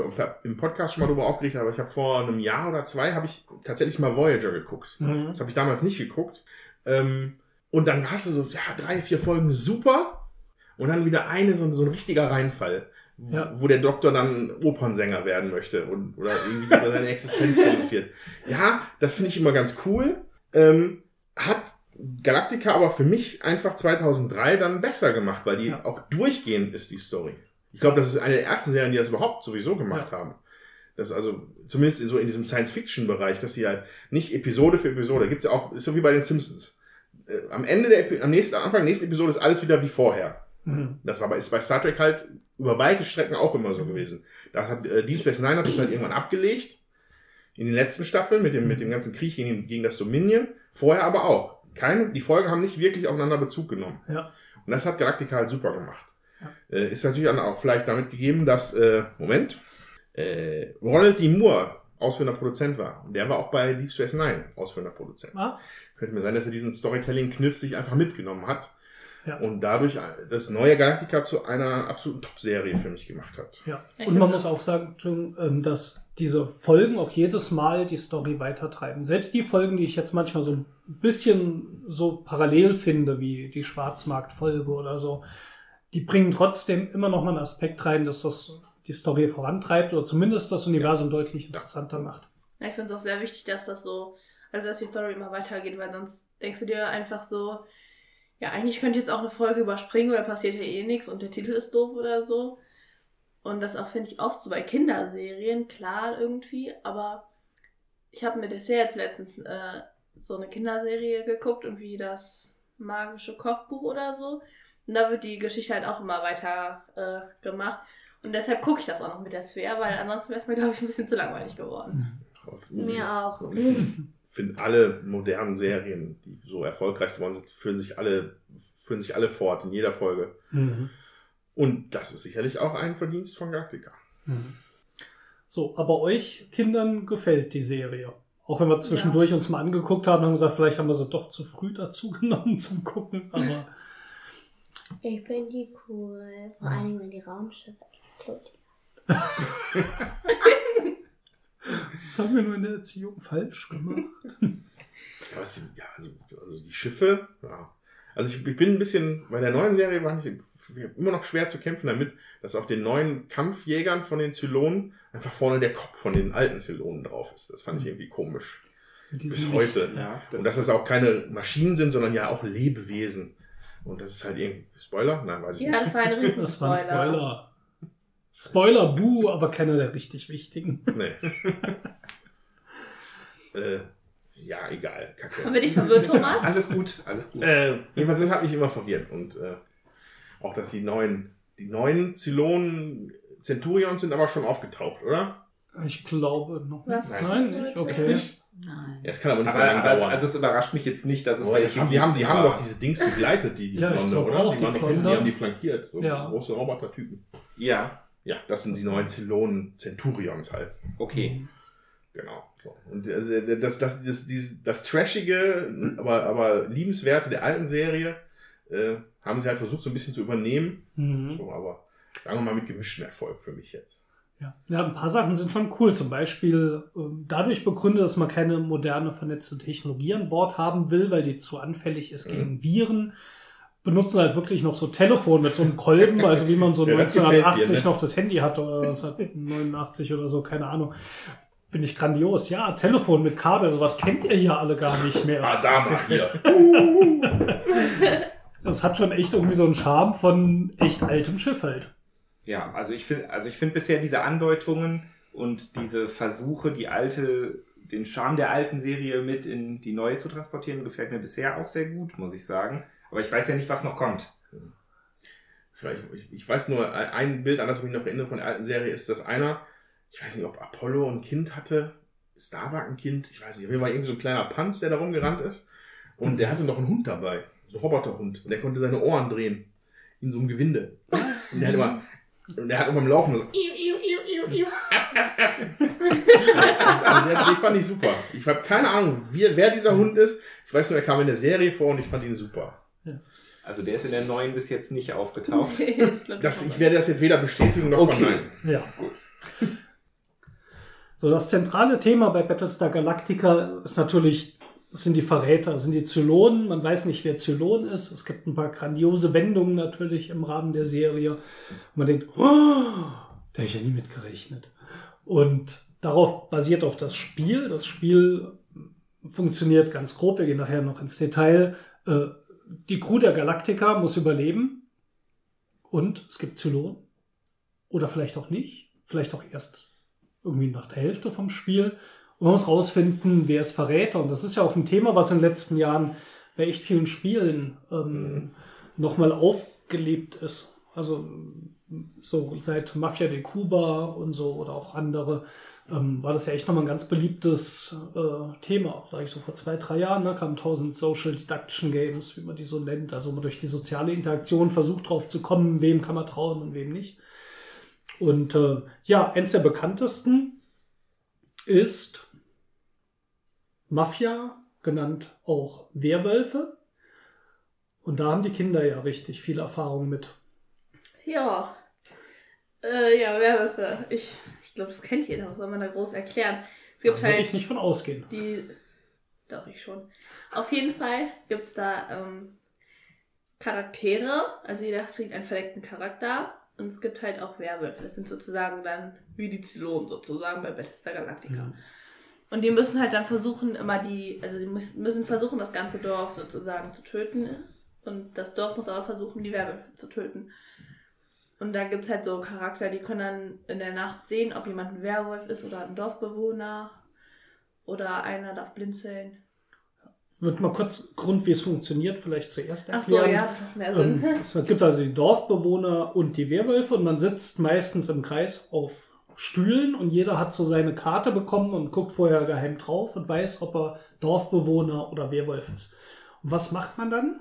im Podcast schon mal darüber aufgeregt habe, aber ich habe vor einem Jahr oder zwei habe ich tatsächlich mal Voyager geguckt. Mhm. Das habe ich damals nicht geguckt. Ähm, und dann hast du so ja, drei, vier Folgen super und dann wieder eine, so, so ein richtiger Reinfall. wo- Ja. Wo der Doktor dann Opernsänger werden möchte und, oder irgendwie über seine Existenz philosophiert. Ja, das finde ich immer ganz cool. Ähm, hat Galactica aber für mich einfach 2003 dann besser gemacht, weil die Ja. auch durchgehend ist, die Story. Ich glaube, das ist eine der ersten Serien, die das überhaupt sowieso gemacht haben. Das also, zumindest so in diesem Science-Fiction-Bereich, dass sie halt nicht Episode für Episode, gibt's ja auch, ist so wie bei den Simpsons. Äh, am Ende der, Epi- am nächsten, am Anfang der nächsten Episode ist alles wieder wie vorher. Mhm. Das war bei, ist bei Star Trek halt über weite Strecken auch immer so gewesen. Da hat äh, Deep Space Nine hat das halt irgendwann abgelegt. In den letzten Staffeln mit dem, mit dem ganzen Krieg gegen, gegen das Dominion. Vorher aber auch. Keine, die Folgen haben nicht wirklich aufeinander Bezug genommen. Ja. Und das hat Galactica halt super gemacht. Äh, ist natürlich dann auch vielleicht damit gegeben, dass, äh, Moment, äh, Ronald D. Moore ausführender Produzent war. Und der war auch bei Deep Space Nine ausführender Produzent. Ah, Könnte mir sein, dass er diesen Storytelling-Kniff sich einfach mitgenommen hat Ja. und dadurch das neue Galactica zu einer absoluten Top-Serie für mich gemacht hat. ja. Und man muss auch sagen, Entschuldigung, ähm, dass diese Folgen auch jedes Mal die Story weitertreiben. Selbst die Folgen, die ich jetzt manchmal so ein bisschen so parallel finde, wie die Schwarzmarkt-Folge oder so, die bringen trotzdem immer noch mal einen Aspekt rein, dass das die Story vorantreibt oder zumindest das Universum deutlich interessanter macht. Ja, ich finde es auch sehr wichtig, dass das so, also dass die Story immer weitergeht, weil sonst denkst du dir einfach so, ja, eigentlich könnte ich jetzt auch eine Folge überspringen, weil passiert ja eh nichts und der Titel ist doof oder so. Und das auch, finde ich, oft so bei Kinderserien, klar irgendwie, aber ich habe mir das ja jetzt letztens äh, so eine Kinderserie geguckt, irgendwie das magische Kochbuch oder so. Und da wird die Geschichte halt auch immer weiter äh, gemacht. Und deshalb gucke ich das auch noch mit der Sphäre, weil ansonsten wäre es mir, glaube ich, ein bisschen zu langweilig geworden. Mir auch. Ich finde alle modernen Serien, die so erfolgreich geworden sind, führen sich alle, führen sich alle fort in jeder Folge. Mhm. Und das ist sicherlich auch ein Verdienst von Galactica. Mhm. So, aber euch Kindern gefällt die Serie. Auch wenn wir zwischendurch uns mal angeguckt haben, haben gesagt, vielleicht haben wir sie doch zu früh dazu genommen zum Gucken, aber Ich finde die cool. Vor Ah. allen Dingen, wenn die Raumschiffe explodieren. das haben wir nur in der Erziehung falsch gemacht. Ja, also, also die Schiffe, ja. Also ich, ich bin ein bisschen, bei der neuen Serie war ich immer noch schwer zu kämpfen damit, dass auf den neuen Kampfjägern von den Zylonen einfach vorne der Kopf von den alten Zylonen drauf ist. Das fand ich irgendwie komisch. Bis heute. Licht. Ja, Und dass das auch keine Maschinen sind, sondern ja auch Lebewesen. Und das ist halt irgendwie. Spoiler? Nein, weiß ich Ja, nicht. das war ein riesen Das war ein Spoiler. Spoiler, buh, aber keiner der richtig wichtigen. Nee. äh, ja, egal. Kacke. Haben wir dich verwirrt, Thomas? Alles gut, alles gut. Äh, jedenfalls, das hat mich immer verwirrt. Und äh, auch, dass die neuen, die neuen Zylonen Centurions sind aber schon aufgetaucht, oder? Ich glaube noch Was? nicht. Nein, nicht. Okay. Nein. Ja, es kann aber nicht Aber, mehr lange aber dauern. also es überrascht mich jetzt nicht, dass es das haben, die haben, die haben doch diese Dings begleitet, die, die Ja, Blonde, oder? auch, die die waren doch hinten, die Blonde. haben die flankiert. So Ja. große Robotertypen. Ja, Ja, das sind die neuen Zylonen Centurions halt. okay. Genau. So. Und also das, das, das, dieses, das Trashige, aber, aber liebenswerte der alten Serie äh, haben sie halt versucht, so ein bisschen zu übernehmen. Mhm. So, aber sagen wir mal mit gemischtem Erfolg für mich jetzt. Ja. ja, ein paar Sachen sind schon cool. Zum Beispiel ähm, dadurch begründet, dass man keine moderne vernetzte Technologie an Bord haben will, weil die zu anfällig ist Mhm. gegen Viren. Benutzen halt wirklich noch so Telefon mit so einem Kolben, also wie man so Ja, das gefällt dir, 1980 ne? noch das Handy hatte oder 1989 oder so, keine Ahnung. Finde ich grandios. Ja, Telefon mit Kabel, sowas kennt ihr hier alle gar nicht mehr. Ah, da mal hier. Das hat schon echt irgendwie so einen Charme von echt altem Schiff halt. Ja, also ich finde, also ich finde bisher diese Andeutungen und diese Versuche, die alte, den Charme der alten Serie mit in die neue zu transportieren, gefällt mir bisher auch sehr gut, muss ich sagen. Aber ich weiß ja nicht, was noch kommt. Ich, weiß- ich, ich weiß nur, ein Bild, an das ich mich noch erinnere von der alten Serie, ist, dass einer, ich weiß nicht, ob Apollo ein Kind hatte, Starbuck ein Kind, ich weiß nicht, auf jeden Fall irgendwie so ein kleiner Panz, der da rumgerannt ist. Und der hatte noch einen Hund dabei, so ein Roboterhund. Und der konnte seine Ohren drehen. In so einem Gewinde. Und der hat immer, und der hat immer beim Laufen so, aff, aff. Das- also den fand ich super. Ich habe keine Ahnung, wie, wer dieser Hund ist. Ich weiß nur, er kam in der Serie vor und ich fand ihn super. Also der ist in der neuen bis jetzt nicht aufgetaucht. ich glaub, Das, ich werde das jetzt weder bestätigen noch Okay. verneinen. Ja. So, das zentrale Thema bei Battlestar Galactica ist natürlich, das sind die Verräter, das sind die Zylonen. Man weiß nicht, wer Zylon ist. Es gibt ein paar grandiose Wendungen natürlich im Rahmen der Serie. Und man denkt, oh, da habe ich ja nie mit gerechnet. Und darauf basiert auch das Spiel. Das Spiel funktioniert ganz grob. Wir gehen nachher noch ins Detail. Äh, Die Crew der Galactica muss überleben. Und es gibt Zylonen. Oder vielleicht auch nicht. Vielleicht auch erst irgendwie nach der Hälfte vom Spiel. Und man muss rausfinden, wer ist Verräter. Und das ist ja auch ein Thema, was in den letzten Jahren bei echt vielen Spielen ähm, nochmal aufgelebt ist. Also so seit Mafia de Cuba und so oder auch andere ähm, war das ja echt nochmal ein ganz beliebtes äh, Thema. Sag ich so vor zwei, drei Jahren ne, kamen tausend Social Deduction Games, wie man die so nennt. Also man durch die soziale Interaktion versucht drauf zu kommen, wem kann man trauen und wem nicht. Und äh, ja, eins der bekanntesten ist Mafia, genannt auch Werwölfe. Und da haben die Kinder ja richtig viel Erfahrung mit. Ja. Äh, ja, Werwölfe. Ich, ich glaube, das kennt jeder. Was soll man da groß erklären? Es gibt Da würde halt ich nicht von ausgehen. die. Doch, ich schon. Auf jeden Fall gibt es da ähm, Charaktere. Also jeder kriegt einen verdeckten Charakter. Und es gibt halt auch Werwölfe. Das sind sozusagen dann wie die Zylonen sozusagen bei Battlestar Galactica. Ja. Und die müssen halt dann versuchen, immer die, also die müssen versuchen, das ganze Dorf sozusagen zu töten. Und das Dorf muss aber versuchen, die Werwölfe zu töten. Und da gibt es halt so Charakter, die können dann in der Nacht sehen, ob jemand ein Werwolf ist oder ein Dorfbewohner. Oder einer darf blinzeln. Wird mal kurz Grund, wie es funktioniert, vielleicht zuerst Ach so, erklären. ja, das macht mehr Sinn. Ähm, es gibt also die Dorfbewohner und die Werwölfe und man sitzt meistens im Kreis auf Stühlen und jeder hat so seine Karte bekommen und guckt vorher geheim drauf und weiß, ob er Dorfbewohner oder Werwolf ist. Und was macht man dann?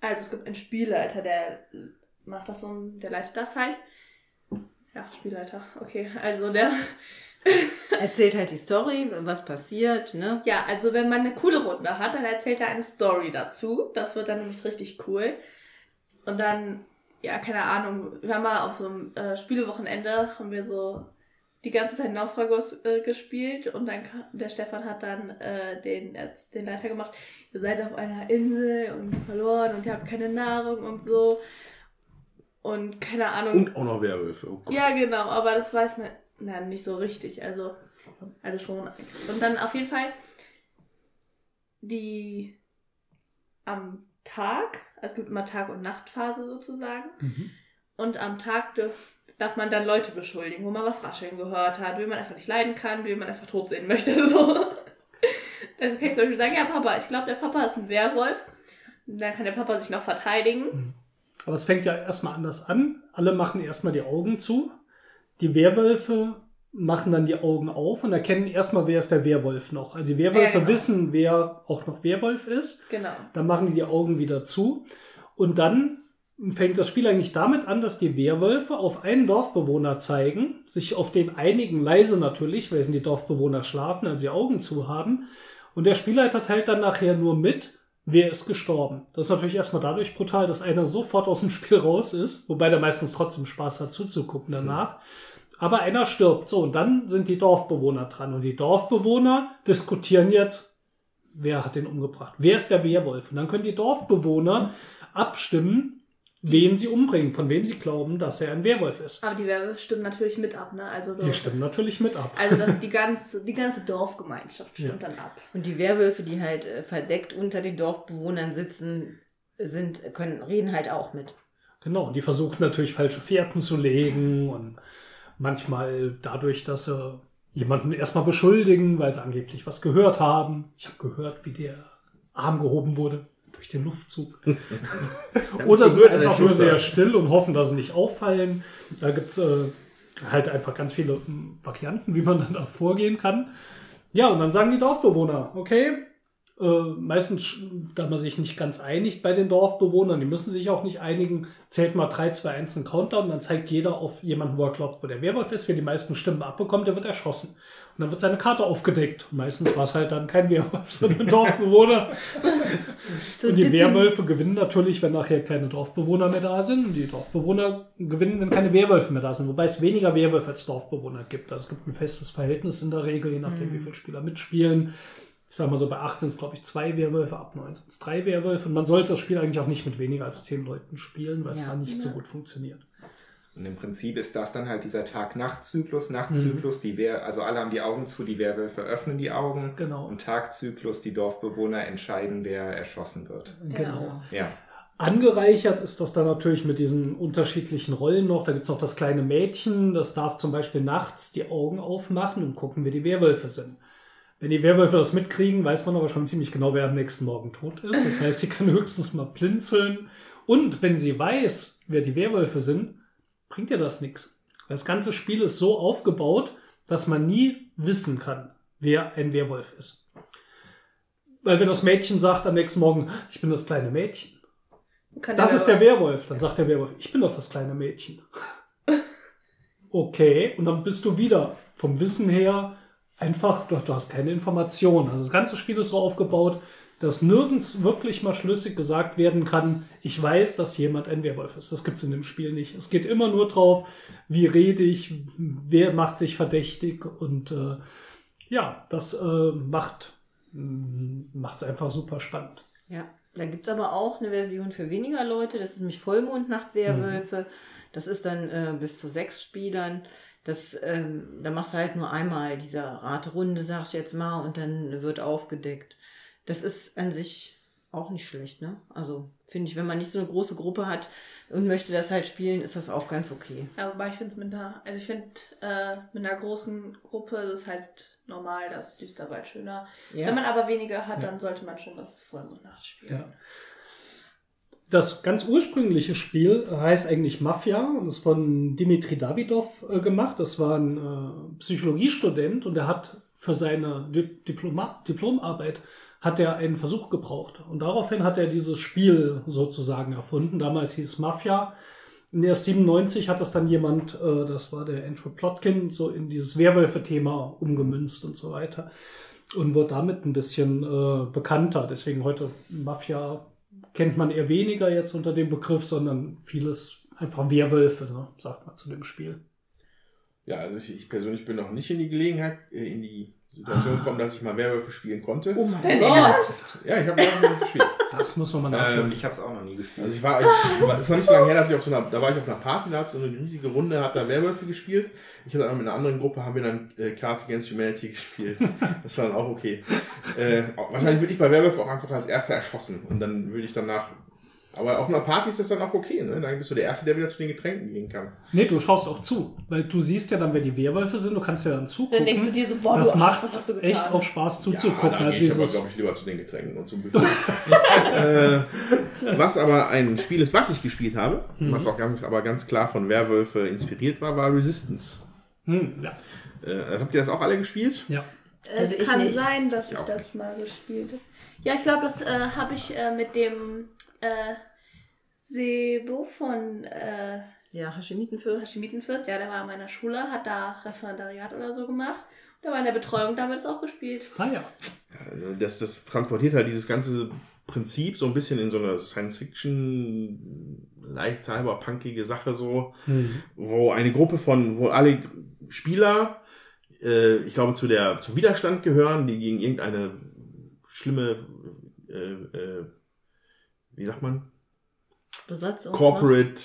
Also es gibt einen Spielleiter, der macht das so, der leitet das halt. Ja, Spielleiter, okay. Also der, Erzählt halt die Story, was passiert, ne? ja, also wenn man eine coole Runde hat, dann erzählt er eine Story dazu. Das wird dann nämlich richtig cool. Und dann, ja, keine Ahnung, wir haben mal auf so einem äh, Spielewochenende, haben wir so die ganze Zeit Naufragos äh, gespielt und dann der Stefan hat dann äh, den, den Leiter gemacht, ihr seid auf einer Insel und verloren und ihr habt keine Nahrung und so. Und keine Ahnung. Und auch noch Werwölfe. Oh. Ja, genau, aber das weiß man na, nicht so richtig. Also, also schon. Und dann auf jeden Fall die am Tag, also es gibt immer Tag- und Nachtphase sozusagen. Und am Tag dürf, darf man dann Leute beschuldigen, wo man was rascheln gehört hat, wen man einfach nicht leiden kann, wen man einfach tot sehen möchte. So. Dann kann ich zum Beispiel sagen, ja Papa, ich glaube der Papa ist ein Werwolf. Und dann kann der Papa sich noch verteidigen. Aber es fängt ja erstmal anders an. Alle machen erstmal die Augen zu. Die Werwölfe machen dann die Augen auf und erkennen erstmal, wer ist der Werwolf noch. Also die Werwölfe Ja, genau. wissen, wer auch noch Werwolf ist. Genau. Dann machen die die Augen wieder zu. Und dann fängt das Spiel eigentlich damit an, dass die Werwölfe auf einen Dorfbewohner zeigen, sich auf den einigen leise natürlich, weil die Dorfbewohner schlafen, also die Augen zu haben. Und der Spielleiter teilt dann nachher nur mit, wer ist gestorben. Das ist natürlich erstmal dadurch brutal, dass einer sofort aus dem Spiel raus ist, wobei der meistens trotzdem Spaß hat zuzugucken danach. Aber einer stirbt. So, und dann sind die Dorfbewohner dran. Und die Dorfbewohner diskutieren jetzt, wer hat den umgebracht? Wer ist der Werwolf? Und dann können die Dorfbewohner abstimmen, wen sie umbringen, von wem sie glauben, dass er ein Werwolf ist. Aber die Werwölfe stimmen natürlich mit ab, ne? Also, Die stimmen natürlich mit ab. also das, die, ganze, die ganze Dorfgemeinschaft stimmt dann ab. Und die Werwölfe, die halt äh, verdeckt unter den Dorfbewohnern sitzen, sind, können, reden halt auch mit. Genau, und die versuchen natürlich falsche Fährten zu legen und manchmal dadurch, dass sie jemanden erstmal beschuldigen, weil sie angeblich was gehört haben. Ich habe gehört, wie der Arm gehoben wurde durch den Luftzug. Oder sind einfach nur sehr still und hoffen, dass sie nicht auffallen. Da gibt's äh, halt einfach ganz viele mm, Varianten, wie man dann da vorgehen kann. Ja, und dann sagen die Dorfbewohner, okay, äh, meistens, da man sich nicht ganz einigt bei den Dorfbewohnern, die müssen sich auch nicht einigen, zählt mal 3, 2, 1 einen Countdown, dann zeigt jeder auf jemanden, wo er glaubt, wo der Werwolf ist. Wer die meisten Stimmen abbekommt, der wird erschossen. Und dann wird seine Karte aufgedeckt. Meistens war es halt dann kein Werwolf, sondern ein Dorfbewohner. Und die Werwölfe gewinnen natürlich, wenn nachher keine Dorfbewohner mehr da sind. Und die Dorfbewohner gewinnen, wenn keine Werwölfe mehr da sind. Wobei es weniger Werwölfe als Dorfbewohner gibt. Also es gibt ein festes Verhältnis in der Regel, je nachdem, wie viele Spieler mitspielen. Ich sag mal so, bei 18 ist glaube ich zwei Werwölfe, ab 9 sind es drei Werwölfe. Und man sollte das Spiel eigentlich auch nicht mit weniger als zehn Leuten spielen, weil es Ja. da nicht so gut funktioniert. Und im Prinzip ist das dann halt dieser Tag-Nacht-Zyklus, Nachtzyklus, die Wehr, also alle haben die Augen zu, die Werwölfe öffnen die Augen. Genau. Und Tagzyklus, die Dorfbewohner entscheiden, wer erschossen wird. Genau. Ja. Angereichert ist das dann natürlich mit diesen unterschiedlichen Rollen noch. Da gibt's noch das kleine Mädchen, das darf zum Beispiel nachts die Augen aufmachen und gucken, wer die Werwölfe sind. Wenn die Werwölfe das mitkriegen, weiß man aber schon ziemlich genau, wer am nächsten Morgen tot ist. Das heißt, die kann höchstens mal blinzeln Und wenn sie weiß, wer die Werwölfe sind, bringt ihr das nichts. Das ganze Spiel ist so aufgebaut, dass man nie wissen kann, wer ein Werwolf ist. Weil wenn das Mädchen sagt am nächsten Morgen, ich bin das kleine Mädchen, das ist der Werwolf, dann sagt der Werwolf, ich bin doch das kleine Mädchen. Okay, und dann bist du wieder vom Wissen her einfach, du, du hast keine Informationen. Also das ganze Spiel ist so aufgebaut, dass nirgends wirklich mal schlüssig gesagt werden kann, ich weiß, dass jemand ein Werwolf ist. Das gibt's in dem Spiel nicht. Es geht immer nur drauf, wie rede ich, wer macht sich verdächtig und äh, ja, das äh, macht es einfach super spannend. Ja, da gibt's aber auch eine Version für weniger Leute. Das ist nämlich Vollmondnachtwerwölfe. Das ist dann äh, bis zu sechs Spielern. Das, ähm, da machst du halt nur einmal dieser Raterunde, sag ich jetzt mal, und dann wird aufgedeckt. Das ist an sich auch nicht schlecht, ne? Also finde ich, wenn man nicht so eine große Gruppe hat und möchte das halt spielen, ist das auch ganz okay. Ja, wobei ich finde es mit einer, also ich finde, äh, mit einer großen Gruppe ist halt normal, das Düsterwald schöner. Ja. Wenn man aber weniger hat, dann sollte man schon das Vollmondnacht spielen. Ja. Das ganz ursprüngliche Spiel heißt eigentlich Mafia und ist von Dimitri Davidov äh, gemacht. Das war ein äh, Psychologiestudent und er hat für seine Di Diploma Diplomarbeit hat er einen Versuch gebraucht. Und daraufhin hat er dieses Spiel sozusagen erfunden. Damals hieß Mafia. Und erst 97 hat das dann jemand, äh, das war der Andrew Plotkin, so in dieses Werwölfe-Thema umgemünzt und so weiter. Und wird damit ein bisschen äh, bekannter. Deswegen heute Mafia kennt man eher weniger jetzt unter dem Begriff, sondern vieles einfach Werwölfe, ne, sagt man zu dem Spiel. Ja, also ich, ich persönlich bin noch nicht in die Gelegenheit, äh, in die Situation gekommen, dass ich mal Werwölfe spielen konnte. Oh mein Gott! Ja, ich habe Werwölfe gespielt. Das muss man mal Ähm, nachholen. Ich habe es auch noch nie gespielt. Also ich war, es war nicht so lange her, dass ich auf so einer, da war ich auf einer Party, da hat so eine riesige Runde, hat da Werwölfe gespielt. Ich hatte dann mit einer anderen Gruppe, haben wir dann äh, Cards Against Humanity gespielt. Das war dann auch okay. Äh, wahrscheinlich würde ich bei Werwölfe auch einfach als erster erschossen und dann würde ich danach, aber auf einer Party ist das dann auch okay, ne? Dann bist du der Erste, der wieder zu den Getränken gehen kann. Nee, du schaust auch zu, weil du siehst ja dann, wer die Werwölfe sind, du kannst ja dann zugucken. Dann denkst du dir so, boah, das du macht Arsch, was hast du getan? echt auch Spaß zuzugucken. Ja, dann als gehe ich aber, glaube ich, lieber zu den Getränken und zum Buffet. äh, was aber ein Spiel ist, was ich gespielt habe, was auch ganz, aber ganz klar von Werwölfe inspiriert war, war Resistance. hm, ja, Äh, habt ihr das auch alle gespielt? ja. Also es ich kann nicht. sein, dass ich auch das mal gespielt habe. Ja, ich glaube, das äh, habe ich äh, mit dem äh, Sebo von äh, Ja, Haschemitenfürst. Hashimitenfürst, ja, der war an meiner Schule, hat da Referendariat oder so gemacht. Der war in der Betreuung damals auch gespielt. Ah ja. Also Das, das transportiert halt dieses ganze Prinzip so ein bisschen in so eine Science-Fiction, leicht cyberpunkige Sache so, Hm. wo eine Gruppe von, wo alle Spieler, äh, ich glaube, zu der, zum Widerstand gehören, die gegen irgendeine schlimme, äh, äh, wie sagt man, Besatzung. Corporate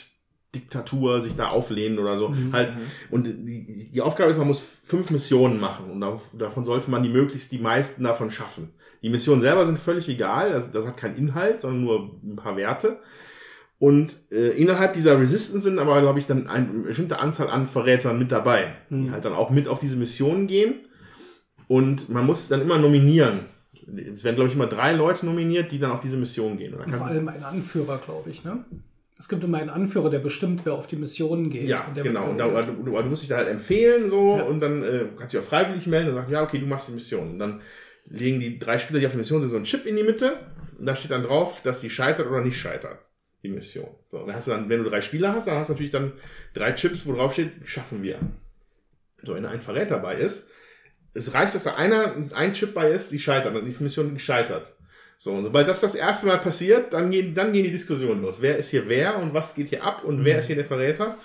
Diktatur sich da auflehnen oder so. Mhm. Halt. Und die, die Aufgabe ist, man muss fünf Missionen machen und dav- davon sollte man die möglichst die meisten davon schaffen. Die Missionen selber sind völlig egal, das, das hat keinen Inhalt, sondern nur ein paar Werte. Und äh, innerhalb dieser Resistance sind aber, glaube ich, dann eine bestimmte Anzahl an Verrätern mit dabei, die Mhm. halt dann auch mit auf diese Missionen gehen. Und man muss dann immer nominieren. Es werden, glaube ich, immer drei Leute nominiert, die dann auf diese Mission gehen. Und vor allem ein Anführer, glaube ich, ne? Es gibt immer einen Anführer, der bestimmt, wer auf die Missionen geht. Ja, genau. Und da, du, du, musst dich da halt empfehlen so Ja. und dann äh, kannst du dich auch freiwillig melden und sagen, ja, okay, du machst die Mission. Und dann legen die drei Spieler, die auf der Mission sind, so einen Chip in die Mitte. Und da steht dann drauf, dass sie scheitert oder nicht scheitert, die Mission. So, und dann hast du dann, wenn du drei Spieler hast, dann hast du natürlich dann drei Chips, wo drauf steht, schaffen wir. So, wenn ein Verräter bei ist, es reicht, dass da einer, ein Chip bei ist, die scheitert, dann ist die Mission gescheitert. So, und sobald das das erste Mal passiert, dann gehen, dann gehen die Diskussionen los. Wer ist hier wer und was geht hier ab und wer ist hier der Verräter?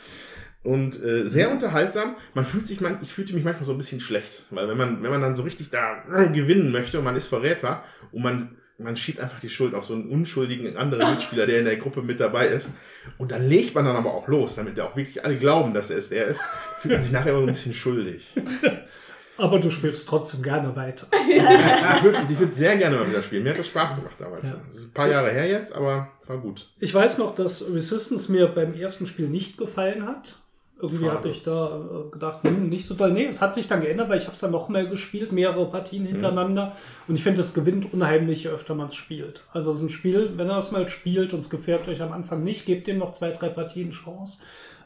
Und äh, sehr unterhaltsam. Man fühlt sich, man, ich fühlte mich manchmal so ein bisschen schlecht, weil wenn man, wenn man dann so richtig da äh, gewinnen möchte und man ist Verräter und man, man schiebt einfach die Schuld auf so einen unschuldigen anderen Mitspieler, der in der Gruppe mit dabei ist. Und dann legt man dann aber auch los, damit der auch wirklich alle glauben, dass er es der ist. Fühlt man sich nachher immer so ein bisschen schuldig. Aber du spielst trotzdem gerne weiter. Ich würde ich würd sehr gerne mal wieder spielen. Mir hat das Spaß gemacht damals. Ja. Das ist ein paar Jahre her jetzt, aber war gut. Ich weiß noch, dass Resistance mir beim ersten Spiel nicht gefallen hat. Irgendwie Schade. hatte ich da äh, gedacht, hm, nicht so toll. Nee, es hat sich dann geändert, weil ich habe es dann noch mehr gespielt, mehrere Partien hintereinander. Und ich finde, es gewinnt unheimlich, je öfter man es spielt. Also es ist ein Spiel, wenn ihr es mal spielt und es gefällt euch am Anfang nicht, gebt dem noch zwei, drei Partien Chance.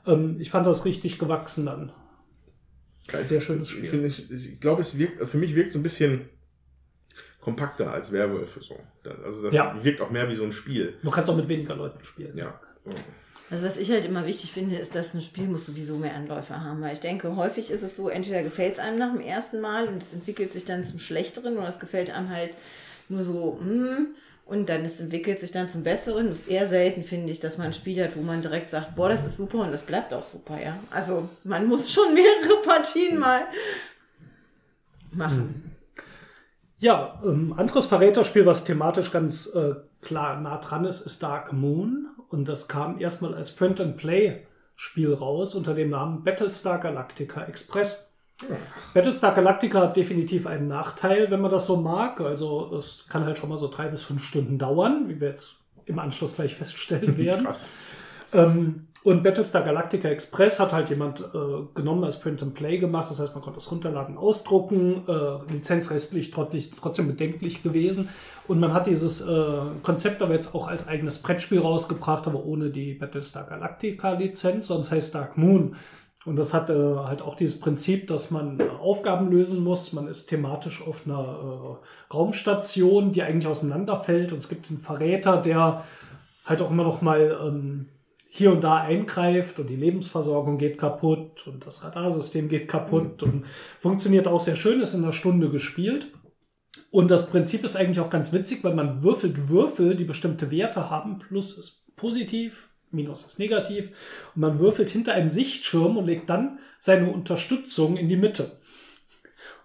Ähm, ich fand das richtig gewachsen dann. Sehr schönes Spiel. Ich, finde, ich, ich glaube, es wirkt, für mich wirkt es ein bisschen kompakter als Werwölfe so. Das, also das Ja. wirkt auch mehr wie so ein Spiel. Du kannst auch mit weniger Leuten spielen. Ja. Also was ich halt immer wichtig finde, ist, dass ein Spiel muss sowieso mehr Anläufe haben. Weil ich denke, häufig ist es so, entweder gefällt es einem nach dem ersten Mal und es entwickelt sich dann zum Schlechteren oder es gefällt einem halt nur so, hm, und dann es entwickelt sich dann zum Besseren. Es ist eher selten, finde ich, dass man ein Spiel hat, wo man direkt sagt, boah, das ist super und das bleibt auch super, ja. Also man muss schon mehrere Partien mal machen. Ja, ähm, anderes Verräterspiel, was thematisch ganz äh, klar nah dran ist, ist Dark Moon. Und das kam erstmal als Print-and-Play-Spiel raus unter dem Namen Battlestar Galactica Express. Battlestar Galactica hat definitiv einen Nachteil, wenn man das so mag. Also es kann halt schon mal so drei bis fünf Stunden dauern, wie wir jetzt im Anschluss gleich feststellen werden. Krass. Ähm, und Battlestar Galactica Express hat halt jemand äh, genommen als Print and Play gemacht. Das heißt, man konnte es runterladen, ausdrucken, äh, lizenzrechtlich trotzdem, trotzdem bedenklich gewesen. Und man hat dieses äh, Konzept aber jetzt auch als eigenes Brettspiel rausgebracht, aber ohne die Battlestar Galactica Lizenz, sonst heißt Dark Moon. Und das hat äh, halt auch dieses Prinzip, dass man äh, Aufgaben lösen muss. Man ist thematisch auf einer äh, Raumstation, die eigentlich auseinanderfällt. Und es gibt einen Verräter, der halt auch immer noch mal ähm, hier und da eingreift und die Lebensversorgung geht kaputt und das Radarsystem geht kaputt und funktioniert auch sehr schön, ist in einer Stunde gespielt. Und das Prinzip ist eigentlich auch ganz witzig, weil man würfelt Würfel, die bestimmte Werte haben. Plus ist positiv, Minus ist negativ. Und man würfelt hinter einem Sichtschirm und legt dann seine Unterstützung in die Mitte.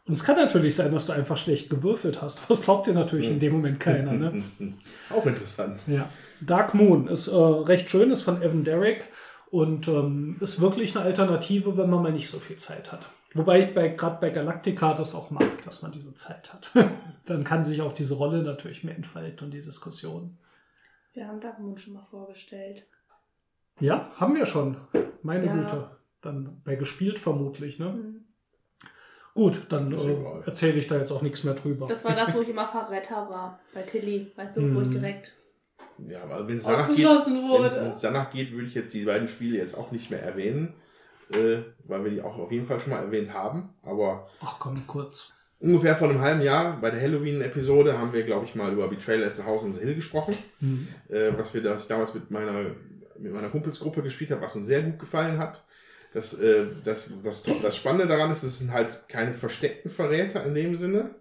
Und es kann natürlich sein, dass du einfach schlecht gewürfelt hast. Das glaubt dir natürlich in dem Moment keiner. Ne? Auch interessant. Ja. Dark Moon ist äh, recht schön, ist von Evan Derrick und ähm, ist wirklich eine Alternative, wenn man mal nicht so viel Zeit hat. Wobei ich bei, gerade bei Galactica das auch mag, dass man diese Zeit hat. Dann kann sich auch diese Rolle natürlich mehr entfalten und die Diskussion. Wir haben Dark Moon schon mal vorgestellt. Ja, haben wir schon. Meine Ja. Güte. Dann bei gespielt vermutlich, ne? Mhm. Gut, dann äh, erzähle ich da jetzt auch nichts mehr drüber. Das war das, wo ich immer Verräter war. Bei Tilly. Weißt du, wo ich Mhm. direkt Ja, aber wenn es danach geht, wenn danach geht, würde ich jetzt die beiden Spiele jetzt auch nicht mehr erwähnen, äh, weil wir die auch auf jeden Fall schon mal erwähnt haben. Aber Ach komm, kurz. ungefähr vor einem halben Jahr bei der Halloween-Episode haben wir, glaube ich, mal über Betrayal at the House on the Hill gesprochen. Mhm. äh, was wir das damals mit meiner, mit meiner Kumpelsgruppe gespielt haben, was uns sehr gut gefallen hat. Das, äh, das, das, das Spannende daran ist, es sind halt keine versteckten Verräter in dem Sinne,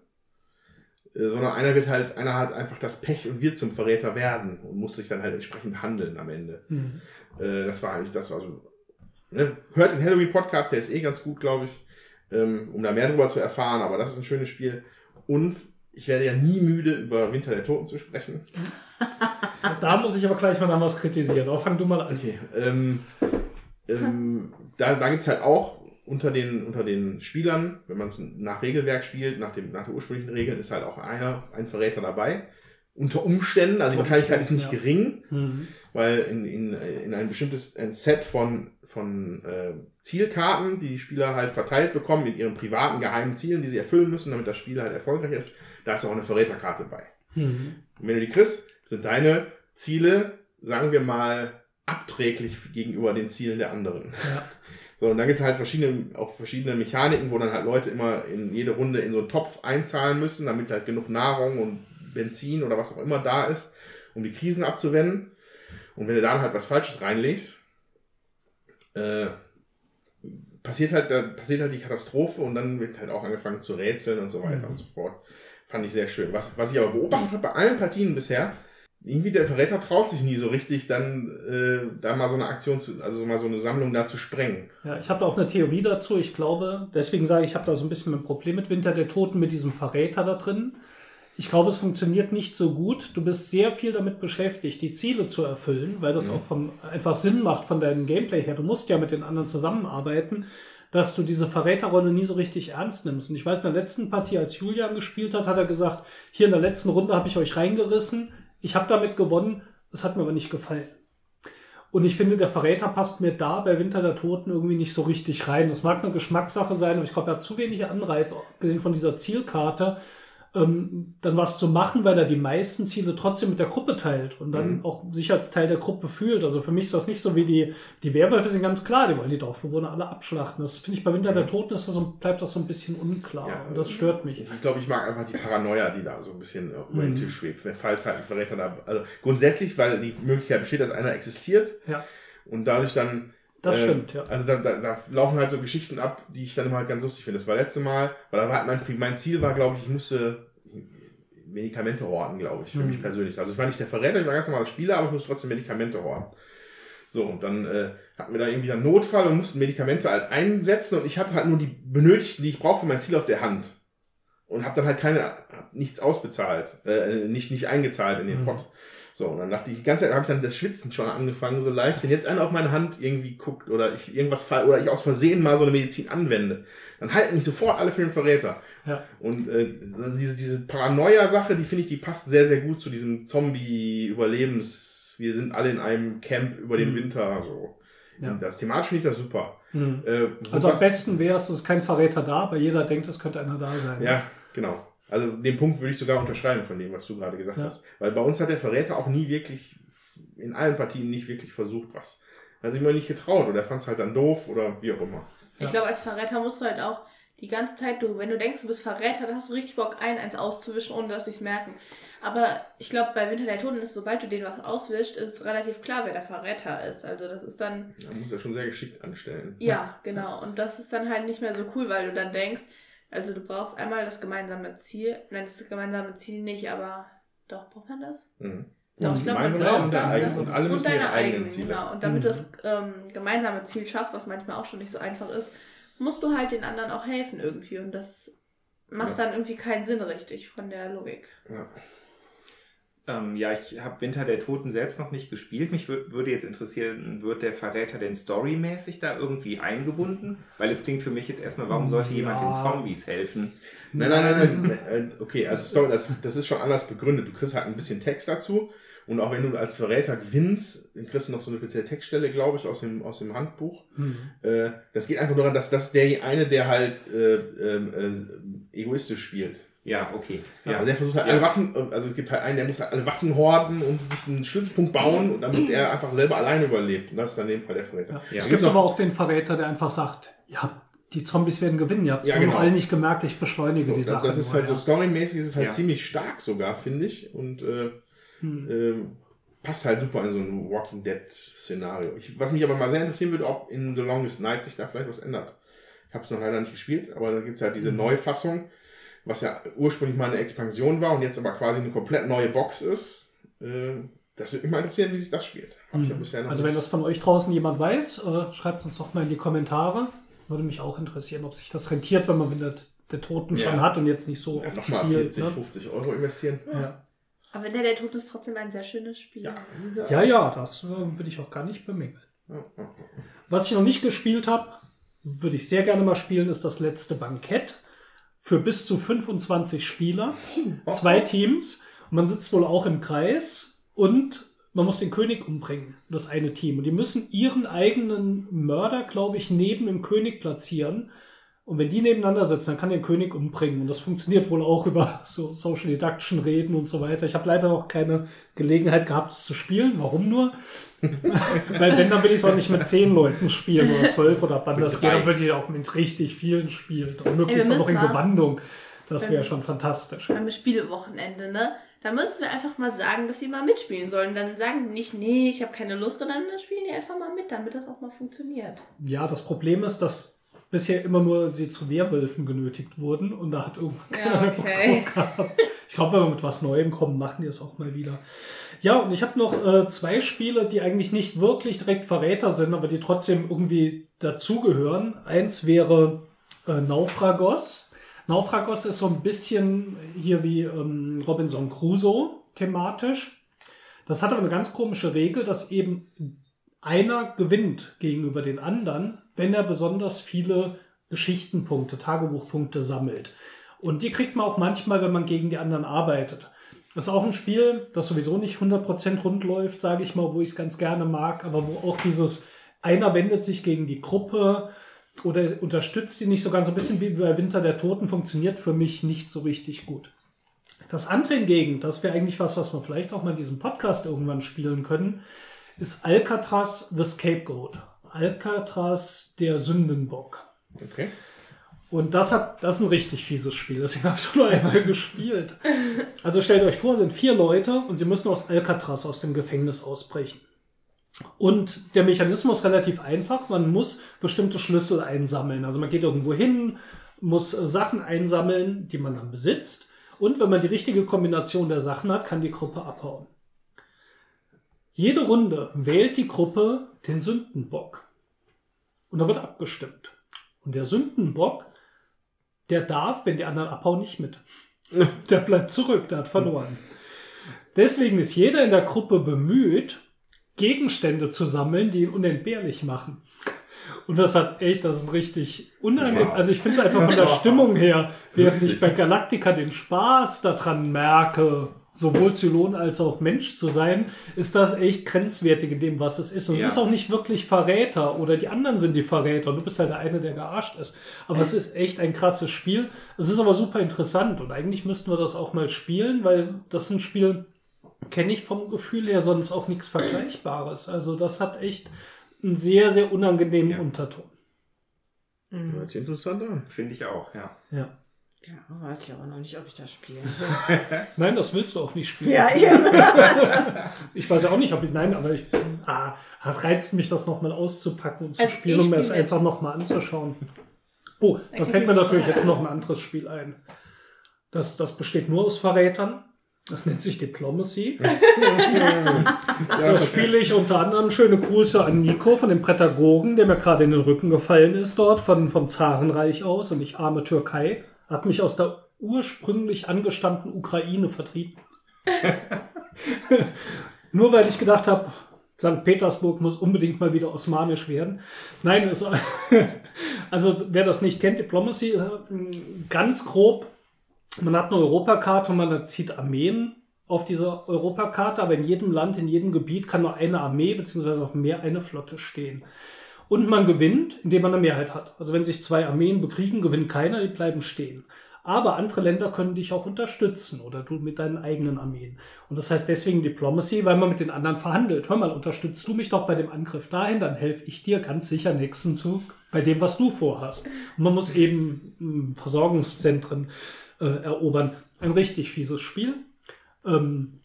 äh, sondern einer wird halt, einer hat einfach das Pech und wird zum Verräter werden und muss sich dann halt entsprechend handeln am Ende. Mhm. Äh, das war eigentlich das, also ne? hört den Halloween Podcast, der ist eh ganz gut, glaube ich, ähm, um da mehr drüber zu erfahren, aber das ist ein schönes Spiel und ich werde ja nie müde, über Winter der Toten zu sprechen. Da muss ich aber gleich mal noch was kritisieren. Aber fang du mal an. Okay. Ähm, ähm, da da gibt es halt auch unter den, unter den Spielern, wenn man es nach Regelwerk spielt, nach, dem, nach der ursprünglichen Regeln, ist halt auch einer, ein Verräter dabei. Unter Umständen, also die Wahrscheinlichkeit ist nicht Umständen, gering, Mhm. weil in, in, in ein bestimmtes ein Set von, von äh, Zielkarten, die die Spieler halt verteilt bekommen mit ihren privaten geheimen Zielen, die sie erfüllen müssen, damit das Spiel halt erfolgreich ist, da ist auch eine Verräterkarte bei. Mhm. Und wenn du die kriegst, sind deine Ziele, sagen wir mal, abträglich gegenüber den Zielen der anderen. Ja. So, und dann gibt es halt verschiedene, auch verschiedene Mechaniken, wo dann halt Leute immer in jede Runde in so einen Topf einzahlen müssen, damit halt genug Nahrung und Benzin oder was auch immer da ist, um die Krisen abzuwenden. Und wenn du dann halt was Falsches reinlegst, äh, passiert halt, da passiert halt die Katastrophe und dann wird halt auch angefangen zu rätseln und so weiter Mhm. und so fort. Fand ich sehr schön. Was, was ich aber beobachtet habe bei allen Partien bisher, irgendwie der Verräter traut sich nie so richtig, dann äh, da mal so eine Aktion zu, also mal so eine Sammlung da zu sprengen. Ja, ich habe da auch eine Theorie dazu. Ich glaube, deswegen sage ich, ich habe da so ein bisschen ein Problem mit Winter der Toten, mit diesem Verräter da drin. Ich glaube, es funktioniert nicht so gut. Du bist sehr viel damit beschäftigt, die Ziele zu erfüllen, weil das auch vom, einfach Sinn macht von deinem Gameplay her. Du musst ja mit den anderen zusammenarbeiten, dass du diese Verräterrolle nie so richtig ernst nimmst. Und ich weiß, in der letzten Partie, als Julian gespielt hat, hat er gesagt, hier in der letzten Runde habe ich euch reingerissen. Ich habe damit gewonnen. Es hat mir aber nicht gefallen. Und ich finde, der Verräter passt mir da bei Winter der Toten irgendwie nicht so richtig rein. Das mag eine Geschmackssache sein, aber ich glaube, er hat zu wenig Anreiz, abgesehen von dieser Zielkarte, ähm, dann was zu machen, weil er die meisten Ziele trotzdem mit der Gruppe teilt und dann Mhm. auch sich als Teil der Gruppe fühlt. Also für mich ist das nicht so wie die, die Werwölfe sind ganz klar, die wollen die Dorfbewohner alle abschlachten. Das finde ich bei Winter der Toten ist das so, bleibt das so ein bisschen unklar Ja, und das stört mich. Ich glaube, ich mag einfach die Paranoia, die da so ein bisschen äh, über den Mhm. Tisch schwebt. Falls halt ein Verräter da. Also grundsätzlich, weil die Möglichkeit besteht, dass einer existiert Ja, und dadurch dann. Das äh, stimmt, ja. Also da, da, da laufen halt so Geschichten ab, die ich dann immer halt ganz lustig finde. Das war letzte Mal, weil da war mein, mein Ziel war, glaube ich, ich musste Medikamente horten, glaube ich, für Mhm. mich persönlich. Also ich war nicht der Verräter, ich war ganz normaler Spieler, aber ich musste trotzdem Medikamente horten. So, und dann äh, hatten wir da irgendwie einen Notfall und mussten Medikamente halt einsetzen und ich hatte halt nur die benötigten, die ich brauche für mein Ziel auf der Hand. Und habe dann halt keine, nichts ausbezahlt, äh, nicht, nicht eingezahlt in den Mhm. Pot. So, und dann dachte ich, die ganze Zeit habe ich dann das Schwitzen schon angefangen, so leicht. Wenn jetzt einer auf meine Hand irgendwie guckt oder ich irgendwas fall oder ich aus Versehen mal so eine Medizin anwende, dann halten mich sofort alle für den Verräter. Ja. Und äh, diese, diese Paranoia-Sache, die finde ich, die passt sehr, sehr gut zu diesem Zombie-Überlebens. Wir sind alle in einem Camp über den Mhm. Winter. So. Ja. Das thematisch finde ich das super. Mhm. Äh, Also am besten wäre es, es ist kein Verräter da, aber jeder denkt, es könnte einer da sein. Ja, genau. Also den Punkt würde ich sogar unterschreiben von dem, was du gerade gesagt Ja. hast. Weil bei uns hat der Verräter auch nie wirklich, in allen Partien nicht wirklich versucht, was. Er hat sich immer nicht getraut oder er fand es halt dann doof oder wie auch immer. Ich Ja. glaube, als Verräter musst du halt auch die ganze Zeit, du, wenn du denkst, du bist Verräter, dann hast du richtig Bock, ein, eins auszuwischen, ohne dass sie es merken. Aber ich glaube, bei Winter der Toten ist, sobald du denen was auswischst, ist relativ klar, wer der Verräter ist. Also das ist dann, Da muss er schon sehr geschickt anstellen. ja, genau. Und das ist dann halt nicht mehr so cool, weil du dann denkst, also du brauchst einmal das gemeinsame Ziel. Nein, das gemeinsame Ziel nicht, aber doch, braucht man das? Mhm. Doch, Und ich glaube, man braucht und das, ne? und alle müssen ihre eigenen Ziele. Genau. Und damit Mhm. du das ähm, gemeinsame Ziel schaffst, was manchmal auch schon nicht so einfach ist, musst du halt den anderen auch helfen irgendwie. Und das macht Ja. dann irgendwie keinen Sinn richtig von der Logik. Ja. Ähm, ja, ich habe Winter der Toten selbst noch nicht gespielt. Mich wür würde jetzt interessieren, wird der Verräter denn storymäßig da irgendwie eingebunden? Weil es klingt für mich jetzt erstmal, warum sollte jemand den Ja. Zombies helfen? Nein, nein, nein, nein. äh, Okay, also Story, das, das ist schon anders begründet. Du kriegst halt ein bisschen Text dazu. Und auch wenn du als Verräter gewinnst, dann kriegst du noch so eine spezielle Textstelle, glaube ich, aus dem, aus dem Handbuch. Mhm. Äh, das geht einfach daran, dass das der eine, der halt äh, ähm, äh, egoistisch spielt. Ja, okay. Ja. Also der versucht halt Ja. alle Waffen, also es gibt halt einen, der muss halt alle Waffen horden und sich einen Stützpunkt bauen, damit er einfach selber alleine überlebt. Und das ist dann in dem Fall der Verräter. Ja. Ja. Es gibt aber auch den Verräter, der einfach sagt, ja, die Zombies werden gewinnen, ihr habt es Ja, genau. alle nicht gemerkt, ich beschleunige So, die das, Sache. das ist nur, halt so storymäßig, ist es halt Ja. ziemlich stark sogar, finde ich. Und äh, Hm. ähm, passt halt super in so ein Walking Dead-Szenario. Was mich aber mal sehr interessieren würde, ob in The Longest Night sich da vielleicht was ändert. Ich habe es noch leider nicht gespielt, aber da gibt es halt diese Mhm. Neufassung, was ja ursprünglich mal eine Expansion war und jetzt aber quasi eine komplett neue Box ist. Äh, das würde mich mal interessieren, wie sich das spielt. Ich ja Also wenn das von euch draußen jemand weiß, äh, schreibt es uns doch mal in die Kommentare. Würde mich auch interessieren, ob sich das rentiert, wenn man Winter der Toten schon Ja. hat und jetzt nicht so nochmal spielt. 40, ne? 50 Euro investieren. ja. Aber Winter der Toten ist trotzdem ein sehr schönes Spiel. Ja. ja, ja, das äh, würde ich auch gar nicht bemängeln. Was ich noch nicht gespielt habe, würde ich sehr gerne mal spielen, ist das letzte Bankett. Für bis zu 25 Spieler, zwei Teams. Und man sitzt wohl auch im Kreis und man muss den König umbringen, das eine Team. Und die müssen ihren eigenen Mörder, glaube ich, neben dem König platzieren. Und wenn die nebeneinander sitzen, dann kann der König umbringen. Und das funktioniert wohl auch über so Social Deduction Reden und so weiter. Ich habe leider noch keine Gelegenheit gehabt, es zu spielen. Warum nur? Weil wenn, dann will ich es auch nicht mit zehn Leuten spielen oder zwölf oder wann Mit das geht, dann würde ich auch mit richtig vielen spielen. Und Ey, möglichst wir auch noch in Gewandung. Das wäre schon fantastisch. Beim Spielewochenende, ne? Da müssen wir einfach mal sagen, dass sie mal mitspielen sollen. Dann sagen die nicht, nee, ich habe keine Lust, sondern dann spielen die einfach mal mit, damit das auch mal funktioniert. Ja, das Problem ist, dass bisher immer nur sie zu Werwölfen genötigt wurden und da hat irgendwann keiner Ja, mehr Bock okay. drauf gehabt. Ich glaube, wenn wir mit was Neuem kommen, machen die es auch mal wieder. Ja, und ich habe noch äh, zwei Spiele, die eigentlich nicht wirklich direkt Verräter sind, aber die trotzdem irgendwie dazugehören. Eins wäre äh, Naufragos. Naufragos ist so ein bisschen hier wie ähm, Robinson Crusoe thematisch. Das hat aber eine ganz komische Regel, dass eben einer gewinnt gegenüber den anderen, wenn er besonders viele Geschichtenpunkte, Tagebuchpunkte sammelt. Und die kriegt man auch manchmal, wenn man gegen die anderen arbeitet. Das ist auch ein Spiel, das sowieso nicht 100% rund läuft, sage ich mal, wo ich es ganz gerne mag, aber wo auch dieses einer wendet sich gegen die Gruppe oder unterstützt die nicht so ganz so ein bisschen wie bei Winter der Toten funktioniert für mich nicht so richtig gut. Das andere hingegen, das wäre eigentlich was, was wir vielleicht auch mal in diesem Podcast irgendwann spielen können, ist Alcatraz the Scapegoat. Alcatraz der Sündenbock. Okay. Und das hat, das ist ein richtig fieses Spiel, deswegen habe ich es nur einmal gespielt. Also stellt euch vor, sind vier Leute und sie müssen aus Alcatraz aus dem Gefängnis ausbrechen. Und der Mechanismus ist relativ einfach. Man muss bestimmte Schlüssel einsammeln. Also man geht irgendwo hin, muss äh, Sachen einsammeln, die man dann besitzt. Und wenn man die richtige Kombination der Sachen hat, kann die Gruppe abhauen. Jede Runde wählt die Gruppe den Sündenbock. Und da wird abgestimmt. Und der Sündenbock, der darf, wenn die anderen abhauen, nicht mit. Der bleibt zurück, der hat verloren. Deswegen ist jeder in der Gruppe bemüht, Gegenstände zu sammeln, die ihn unentbehrlich machen. Und das hat echt, das ist richtig unangenehm. Wow. Also ich finde es einfach von der Stimmung her, während ich bei Galactica den Spaß daran merke, sowohl Zylon als auch Mensch zu sein, ist das echt grenzwertig in dem, was es ist. Und Ja. es ist auch nicht wirklich Verräter oder die anderen sind die Verräter und du bist halt der eine, der gearscht ist. Aber es ist echt ein krasses Spiel. Es ist aber super interessant und eigentlich müssten wir das auch mal spielen, weil das ist ein Spiel, kenne ich vom Gefühl her sonst auch nichts Vergleichbares. Also das hat echt einen sehr, sehr unangenehmen Ja. Unterton. Hört sich interessant an. Finde ich auch, ja. Ja. Ja, weiß ich aber noch nicht, ob ich das spiele. Nein, das willst du auch nicht spielen. ja, eben. Ich weiß ja auch nicht, ob ich, nein, aber ich, ah, es reizt mich, das nochmal auszupacken und zu Also spielen, um mir mit. einfach nochmal anzuschauen. Oh, da fällt mir natürlich jetzt noch ein anderes Spiel ein. Das, das besteht nur aus Verrätern. Das nennt sich Diplomacy. Da spiele ich unter anderem schöne Grüße an Nico von dem Prädagogen, der mir gerade in den Rücken gefallen ist dort, von, vom Zarenreich aus und ich arme Türkei. Hat mich aus der ursprünglich angestammten Ukraine vertrieben. Nur weil ich gedacht habe, St. Petersburg muss unbedingt mal wieder osmanisch werden. Nein, es, also wer das nicht kennt, Diplomacy, äh, ganz grob, man hat eine Europakarte und man zieht Armeen auf dieser Europakarte, aber in jedem Land, in jedem Gebiet kann nur eine Armee beziehungsweise auf dem Meer eine Flotte stehen. Und man gewinnt, indem man eine Mehrheit hat. Also wenn sich zwei Armeen bekriegen, gewinnt keiner, die bleiben stehen. Aber andere Länder können dich auch unterstützen oder du mit deinen eigenen Armeen. Und das heißt deswegen Diplomacy, weil man mit den anderen verhandelt. Hör mal, unterstützt du mich doch bei dem Angriff dahin, dann helfe ich dir ganz sicher nächsten Zug bei dem, was du vorhast. Und man muss eben mh, Versorgungszentren äh, erobern. Ein richtig fieses Spiel. Ähm,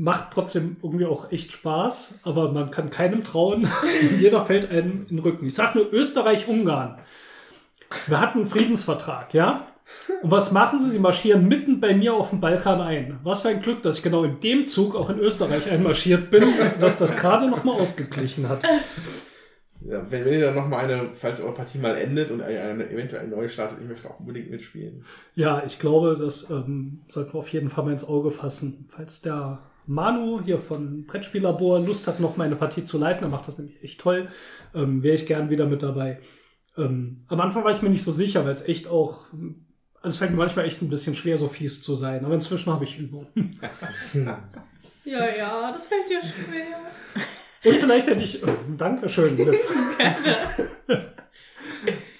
macht trotzdem irgendwie auch echt Spaß, aber man kann keinem trauen. Jeder fällt einem in den Rücken. Ich sag nur Österreich-Ungarn. Wir hatten einen Friedensvertrag, ja? Und was machen sie? Sie marschieren mitten bei mir auf dem Balkan ein. Was für ein Glück, dass ich genau in dem Zug auch in Österreich einmarschiert bin, dass das gerade noch mal ausgeglichen hat. Ja, wenn, wenn ihr dann nochmal eine, falls eure Partie mal endet und eine, eine, eventuell neue startet, ich möchte auch unbedingt mitspielen. Ja, ich glaube, das ähm, sollten wir auf jeden Fall mal ins Auge fassen. Falls der Manu hier von Brettspiellabor Lust hat, noch meine Partie zu leiten, er macht das nämlich echt toll, ähm, wäre ich gern wieder mit dabei. Ähm, am Anfang war ich mir nicht so sicher, weil es echt auch, also es fällt mir manchmal echt ein bisschen schwer, so fies zu sein, aber inzwischen habe ich Übung. Ja, ja, das fällt dir schwer. Und vielleicht hätte ich, äh, Dankeschön.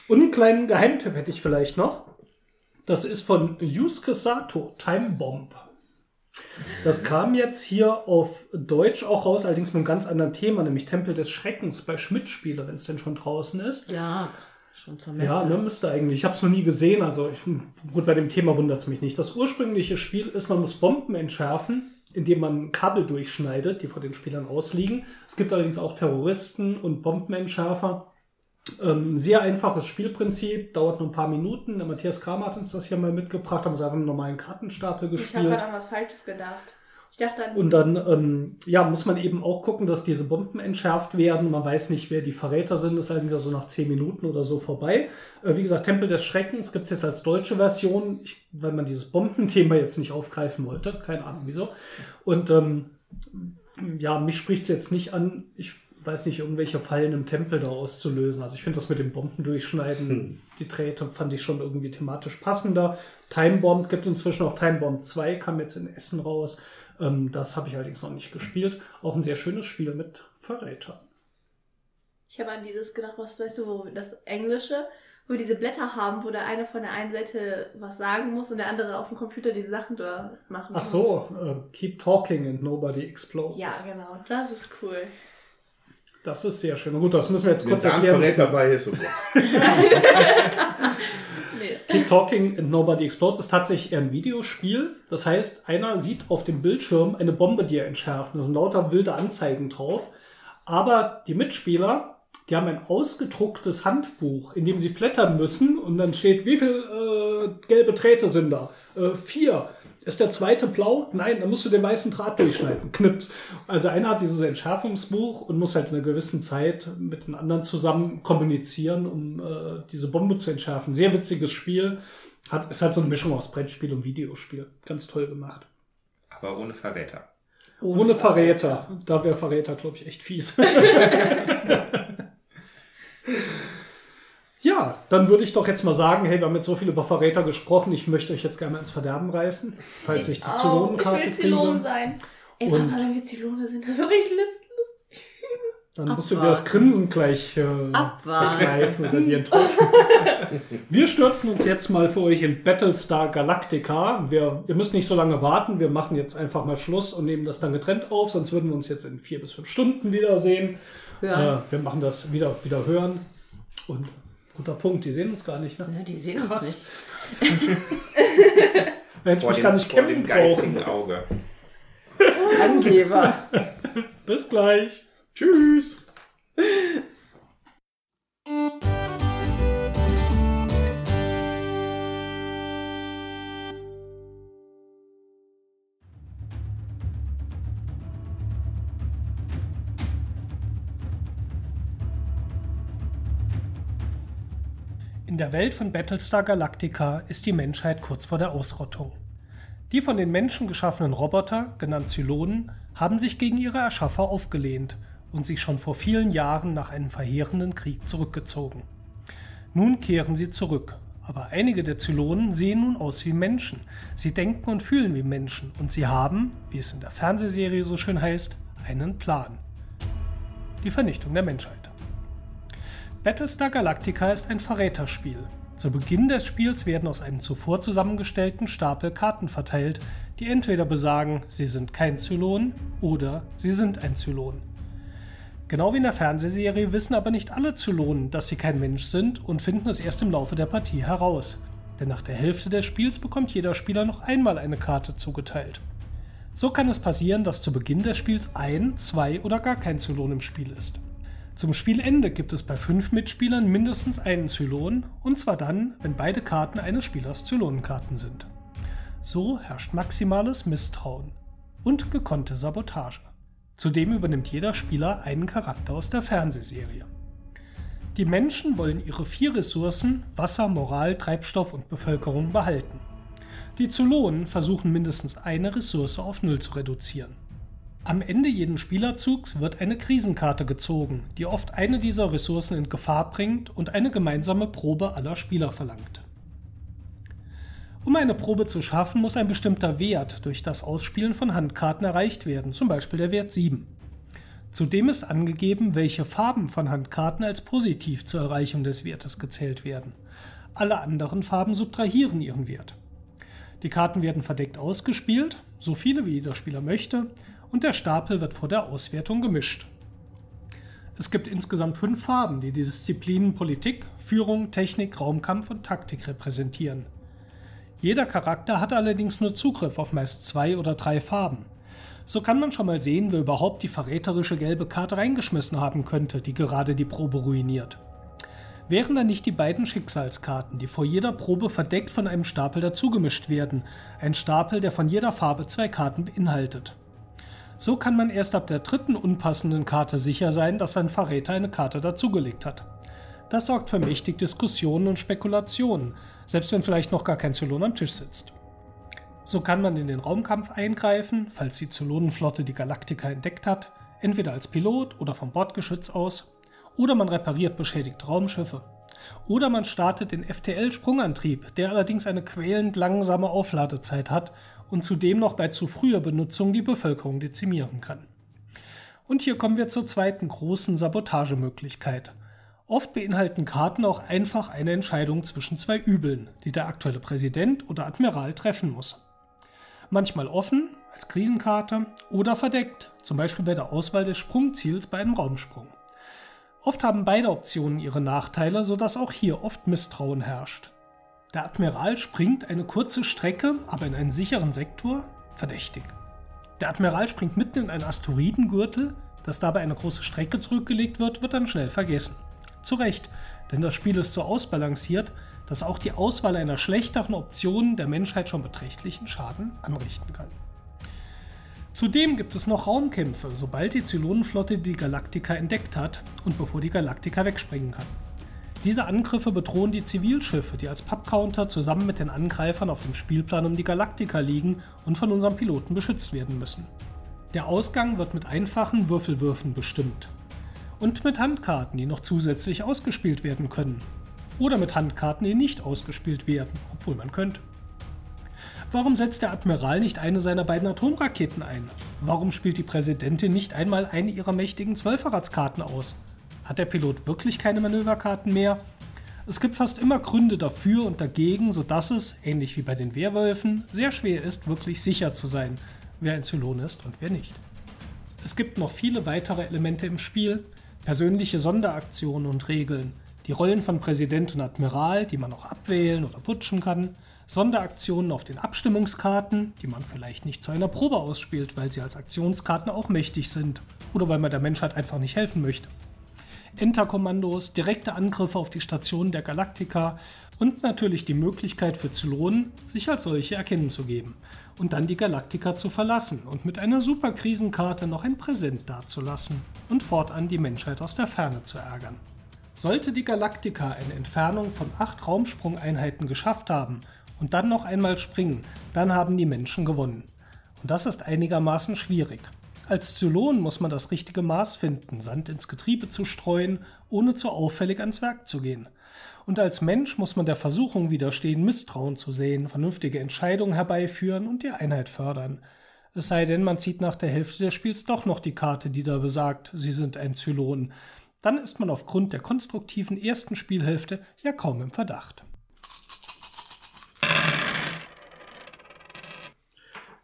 Und einen kleinen Geheimtipp hätte ich vielleicht noch. Das ist von Yusuke Sato, Time Bomb. Das kam jetzt hier auf Deutsch auch raus, allerdings mit einem ganz anderen Thema, nämlich Tempel des Schreckens bei Schmidt-Spieler, wenn es denn schon draußen ist. Ja, schon zur Messe. Ja, ne, müsste eigentlich. Ich habe es noch nie gesehen, also ich, gut, bei dem Thema wundert es mich nicht. Das ursprüngliche Spiel ist, man muss Bomben entschärfen, indem man Kabel durchschneidet, die vor den Spielern ausliegen. Es gibt allerdings auch Terroristen und Bombenentschärfer. Ähm, sehr einfaches Spielprinzip, dauert nur ein paar Minuten. Der Matthias Kramer hat uns das hier mal mitgebracht, haben sie einfach einen normalen Kartenstapel Ich habe gespielt. gerade an was Falsches gedacht. Ich dachte an. Und dann ähm, ja, muss man eben auch gucken, dass diese Bomben entschärft werden. Man weiß nicht, wer die Verräter sind. Das ist allerdings so nach 10 Minuten oder so vorbei. Äh, wie gesagt, Tempel des Schreckens gibt es jetzt als deutsche Version, ich, weil man dieses Bombenthema jetzt nicht aufgreifen wollte. Keine Ahnung wieso. Und ähm, ja, mich spricht es jetzt nicht an. Ich weiß nicht, irgendwelche Fallen im Tempel da auszulösen. Also ich finde das mit dem Bombendurchschneiden, Hm. die Drähte fand ich schon irgendwie thematisch passender. Time Bomb gibt inzwischen auch Time Bomb 2, kam jetzt in Essen raus. Ähm, das habe ich allerdings noch nicht gespielt. Auch ein sehr schönes Spiel mit Verrätern. Ich habe an dieses gedacht, was weißt du, wo das Englische, wo wir diese Blätter haben, wo der eine von der einen Seite was sagen muss und der andere auf dem Computer diese Sachen da machen Ach muss. so, äh, Keep Talking and Nobody Explodes. Ja, genau. Das ist cool. Das ist sehr schön. Gut, das müssen wir jetzt Wenn kurz ein erklären. Verräter dabei ist, oh. Keep Talking and Nobody Explodes ist tatsächlich eher ein Videospiel. Das heißt, einer sieht auf dem Bildschirm eine Bombe, die er entschärft. Da sind lauter wilde Anzeigen drauf. Aber die Mitspieler, die haben ein ausgedrucktes Handbuch, in dem sie blättern müssen. Und dann steht, wie viel äh, gelbe Drähte sind da? Äh, vier. Ist der zweite blau? Nein, dann musst du den weißen Draht durchschneiden. Knips. Also einer hat dieses Entschärfungsbuch und muss halt in einer gewissen Zeit mit den anderen zusammen kommunizieren, um äh, diese Bombe zu entschärfen. Sehr witziges Spiel. Hat, ist halt so eine Mischung aus Brettspiel und Videospiel. Ganz toll gemacht. Aber ohne Verräter. Ohne Verräter. Da wäre Verräter, glaube ich, echt fies. ja, dann würde ich doch jetzt mal sagen, hey, wir haben jetzt so viel über Verräter gesprochen. Ich möchte euch jetzt gerne mal ins Verderben reißen, falls ich die Oh, Zylonenkarte ich will Zylon kriege. sein. Ey, Und- aber wenn wir Zylone sind, das ist richtig lustig. Dann musst du dir das Grinsen gleich äh, verkneifen oder die Enttäuschung. Wir stürzen uns jetzt mal für euch in Battlestar Galactica. Wir, ihr müsst nicht so lange warten. Wir machen jetzt einfach mal Schluss und nehmen das dann getrennt auf. Sonst würden wir uns jetzt in vier bis fünf Stunden wiedersehen. Ja. Äh, wir machen das wieder, wieder hören. Und guter Punkt, die sehen uns gar nicht. Ne? Na, die sehen uns Krass. nicht. Hätte ich Vor mich dem, gar nicht vor kennen dem brauchen. geistigen Auge. Angeber. Bis gleich. Tschüss. In der Welt von Battlestar Galactica ist die Menschheit kurz vor der Ausrottung. Die von den Menschen geschaffenen Roboter, genannt Zylonen, haben sich gegen ihre Erschaffer aufgelehnt und sich schon vor vielen Jahren nach einem verheerenden Krieg zurückgezogen. Nun kehren sie zurück, aber einige der Zylonen sehen nun aus wie Menschen. Sie denken und fühlen wie Menschen und sie haben, wie es in der Fernsehserie so schön heißt, einen Plan. Die Vernichtung der Menschheit. Battlestar Galactica ist ein Verräterspiel. Zu Beginn des Spiels werden aus einem zuvor zusammengestellten Stapel Karten verteilt, die entweder besagen, sie sind kein Zylon oder sie sind ein Zylon. Genau wie in der Fernsehserie wissen aber nicht alle Zylonen, dass sie kein Mensch sind und finden es erst im Laufe der Partie heraus. Denn nach der Hälfte des Spiels bekommt jeder Spieler noch einmal eine Karte zugeteilt. So kann es passieren, dass zu Beginn des Spiels ein, zwei oder gar kein Zylon im Spiel ist. Zum Spielende gibt es bei fünf Mitspielern mindestens einen Zylon, und zwar dann, wenn beide Karten eines Spielers Zylonenkarten sind. So herrscht maximales Misstrauen und gekonnte Sabotage. Zudem übernimmt jeder Spieler einen Charakter aus der Fernsehserie. Die Menschen wollen ihre vier Ressourcen Wasser, Moral, Treibstoff und Bevölkerung behalten. Die Zylonen versuchen mindestens eine Ressource auf Null zu reduzieren. Am Ende jeden Spielerzugs wird eine Krisenkarte gezogen, die oft eine dieser Ressourcen in Gefahr bringt und eine gemeinsame Probe aller Spieler verlangt. Um eine Probe zu schaffen, muss ein bestimmter Wert durch das Ausspielen von Handkarten erreicht werden, zum Beispiel der Wert 7. Zudem ist angegeben, welche Farben von Handkarten als positiv zur Erreichung des Wertes gezählt werden. Alle anderen Farben subtrahieren ihren Wert. Die Karten werden verdeckt ausgespielt, so viele wie jeder Spieler möchte, und der Stapel wird vor der Auswertung gemischt. Es gibt insgesamt fünf Farben, die die Disziplinen Politik, Führung, Technik, Raumkampf und Taktik repräsentieren. Jeder Charakter hat allerdings nur Zugriff auf meist zwei oder drei Farben. So kann man schon mal sehen, wer überhaupt die verräterische gelbe Karte reingeschmissen haben könnte, die gerade die Probe ruiniert. Wären dann nicht die beiden Schicksalskarten, die vor jeder Probe verdeckt von einem Stapel dazugemischt werden, ein Stapel, der von jeder Farbe zwei Karten beinhaltet. So kann man erst ab der dritten unpassenden Karte sicher sein, dass ein Verräter eine Karte dazugelegt hat. Das sorgt für mächtig Diskussionen und Spekulationen, selbst wenn vielleicht noch gar kein Zylon am Tisch sitzt. So kann man in den Raumkampf eingreifen, falls die Zylonenflotte die Galaktika entdeckt hat, Entweder als Pilot oder vom Bordgeschütz aus. Oder man repariert beschädigte Raumschiffe. Oder man startet den FTL-Sprungantrieb, der allerdings eine quälend langsame Aufladezeit hat und zudem noch bei zu früher Benutzung die Bevölkerung dezimieren kann. Und hier kommen wir zur zweiten großen Sabotagemöglichkeit. Oft beinhalten Karten auch einfach eine Entscheidung zwischen zwei Übeln, die der aktuelle Präsident oder Admiral treffen muss. Manchmal offen, als Krisenkarte, oder verdeckt, zum Beispiel bei der Auswahl des Sprungziels bei einem Raumsprung. Oft haben beide Optionen ihre Nachteile, sodass auch hier oft Misstrauen herrscht. Der Admiral springt eine kurze Strecke, aber in einen sicheren Sektor? Verdächtig. Der Admiral springt mitten in einen Asteroidengürtel, dass dabei eine große Strecke zurückgelegt wird, wird dann schnell vergessen. Zu Recht, denn das Spiel ist so ausbalanciert, dass auch die Auswahl einer schlechteren Option der Menschheit schon beträchtlichen Schaden anrichten kann. Zudem gibt es noch Raumkämpfe, sobald die Zylonenflotte die Galaktika entdeckt hat und bevor die Galaktika wegspringen kann. Diese Angriffe bedrohen die Zivilschiffe, die als Pappcounter zusammen mit den Angreifern auf dem Spielplan um die Galaktika liegen und von unserem Piloten beschützt werden müssen. Der Ausgang wird mit einfachen Würfelwürfen bestimmt und mit Handkarten, die noch zusätzlich ausgespielt werden können. Oder mit Handkarten, die nicht ausgespielt werden, obwohl man könnte. Warum setzt der Admiral nicht eine seiner beiden Atomraketen ein? Warum spielt die Präsidentin nicht einmal eine ihrer mächtigen Zwölferratskarten aus? Hat der Pilot wirklich keine Manöverkarten mehr? Es gibt fast immer Gründe dafür und dagegen, sodass es, ähnlich wie bei den Werwölfen, sehr schwer ist, wirklich sicher zu sein, wer ein Zylon ist und wer nicht. Es gibt noch viele weitere Elemente im Spiel, persönliche Sonderaktionen und Regeln, die Rollen von Präsident und Admiral, die man auch abwählen oder putschen kann, Sonderaktionen auf den Abstimmungskarten, die man vielleicht nicht zu einer Probe ausspielt, weil sie als Aktionskarten auch mächtig sind oder weil man der Menschheit einfach nicht helfen möchte. Enterkommandos, direkte Angriffe auf die Stationen der Galaktika und natürlich die Möglichkeit für Zylonen, sich als solche erkennen zu geben und dann die Galaktika zu verlassen und mit einer Superkrisenkarte noch ein Präsent dazulassen und fortan die Menschheit aus der Ferne zu ärgern. Sollte die Galaktika eine Entfernung von acht Raumsprungeinheiten geschafft haben und dann noch einmal springen, dann haben die Menschen gewonnen. Und das ist einigermaßen schwierig. Als Zylon muss man das richtige Maß finden, Sand ins Getriebe zu streuen, ohne zu auffällig ans Werk zu gehen. Und als Mensch muss man der Versuchung widerstehen, Misstrauen zu sehen, vernünftige Entscheidungen herbeiführen und die Einheit fördern. Es sei denn, man zieht nach der Hälfte des Spiels doch noch die Karte, die da besagt, sie sind ein Zylon. Dann ist man aufgrund der konstruktiven ersten Spielhälfte ja kaum im Verdacht.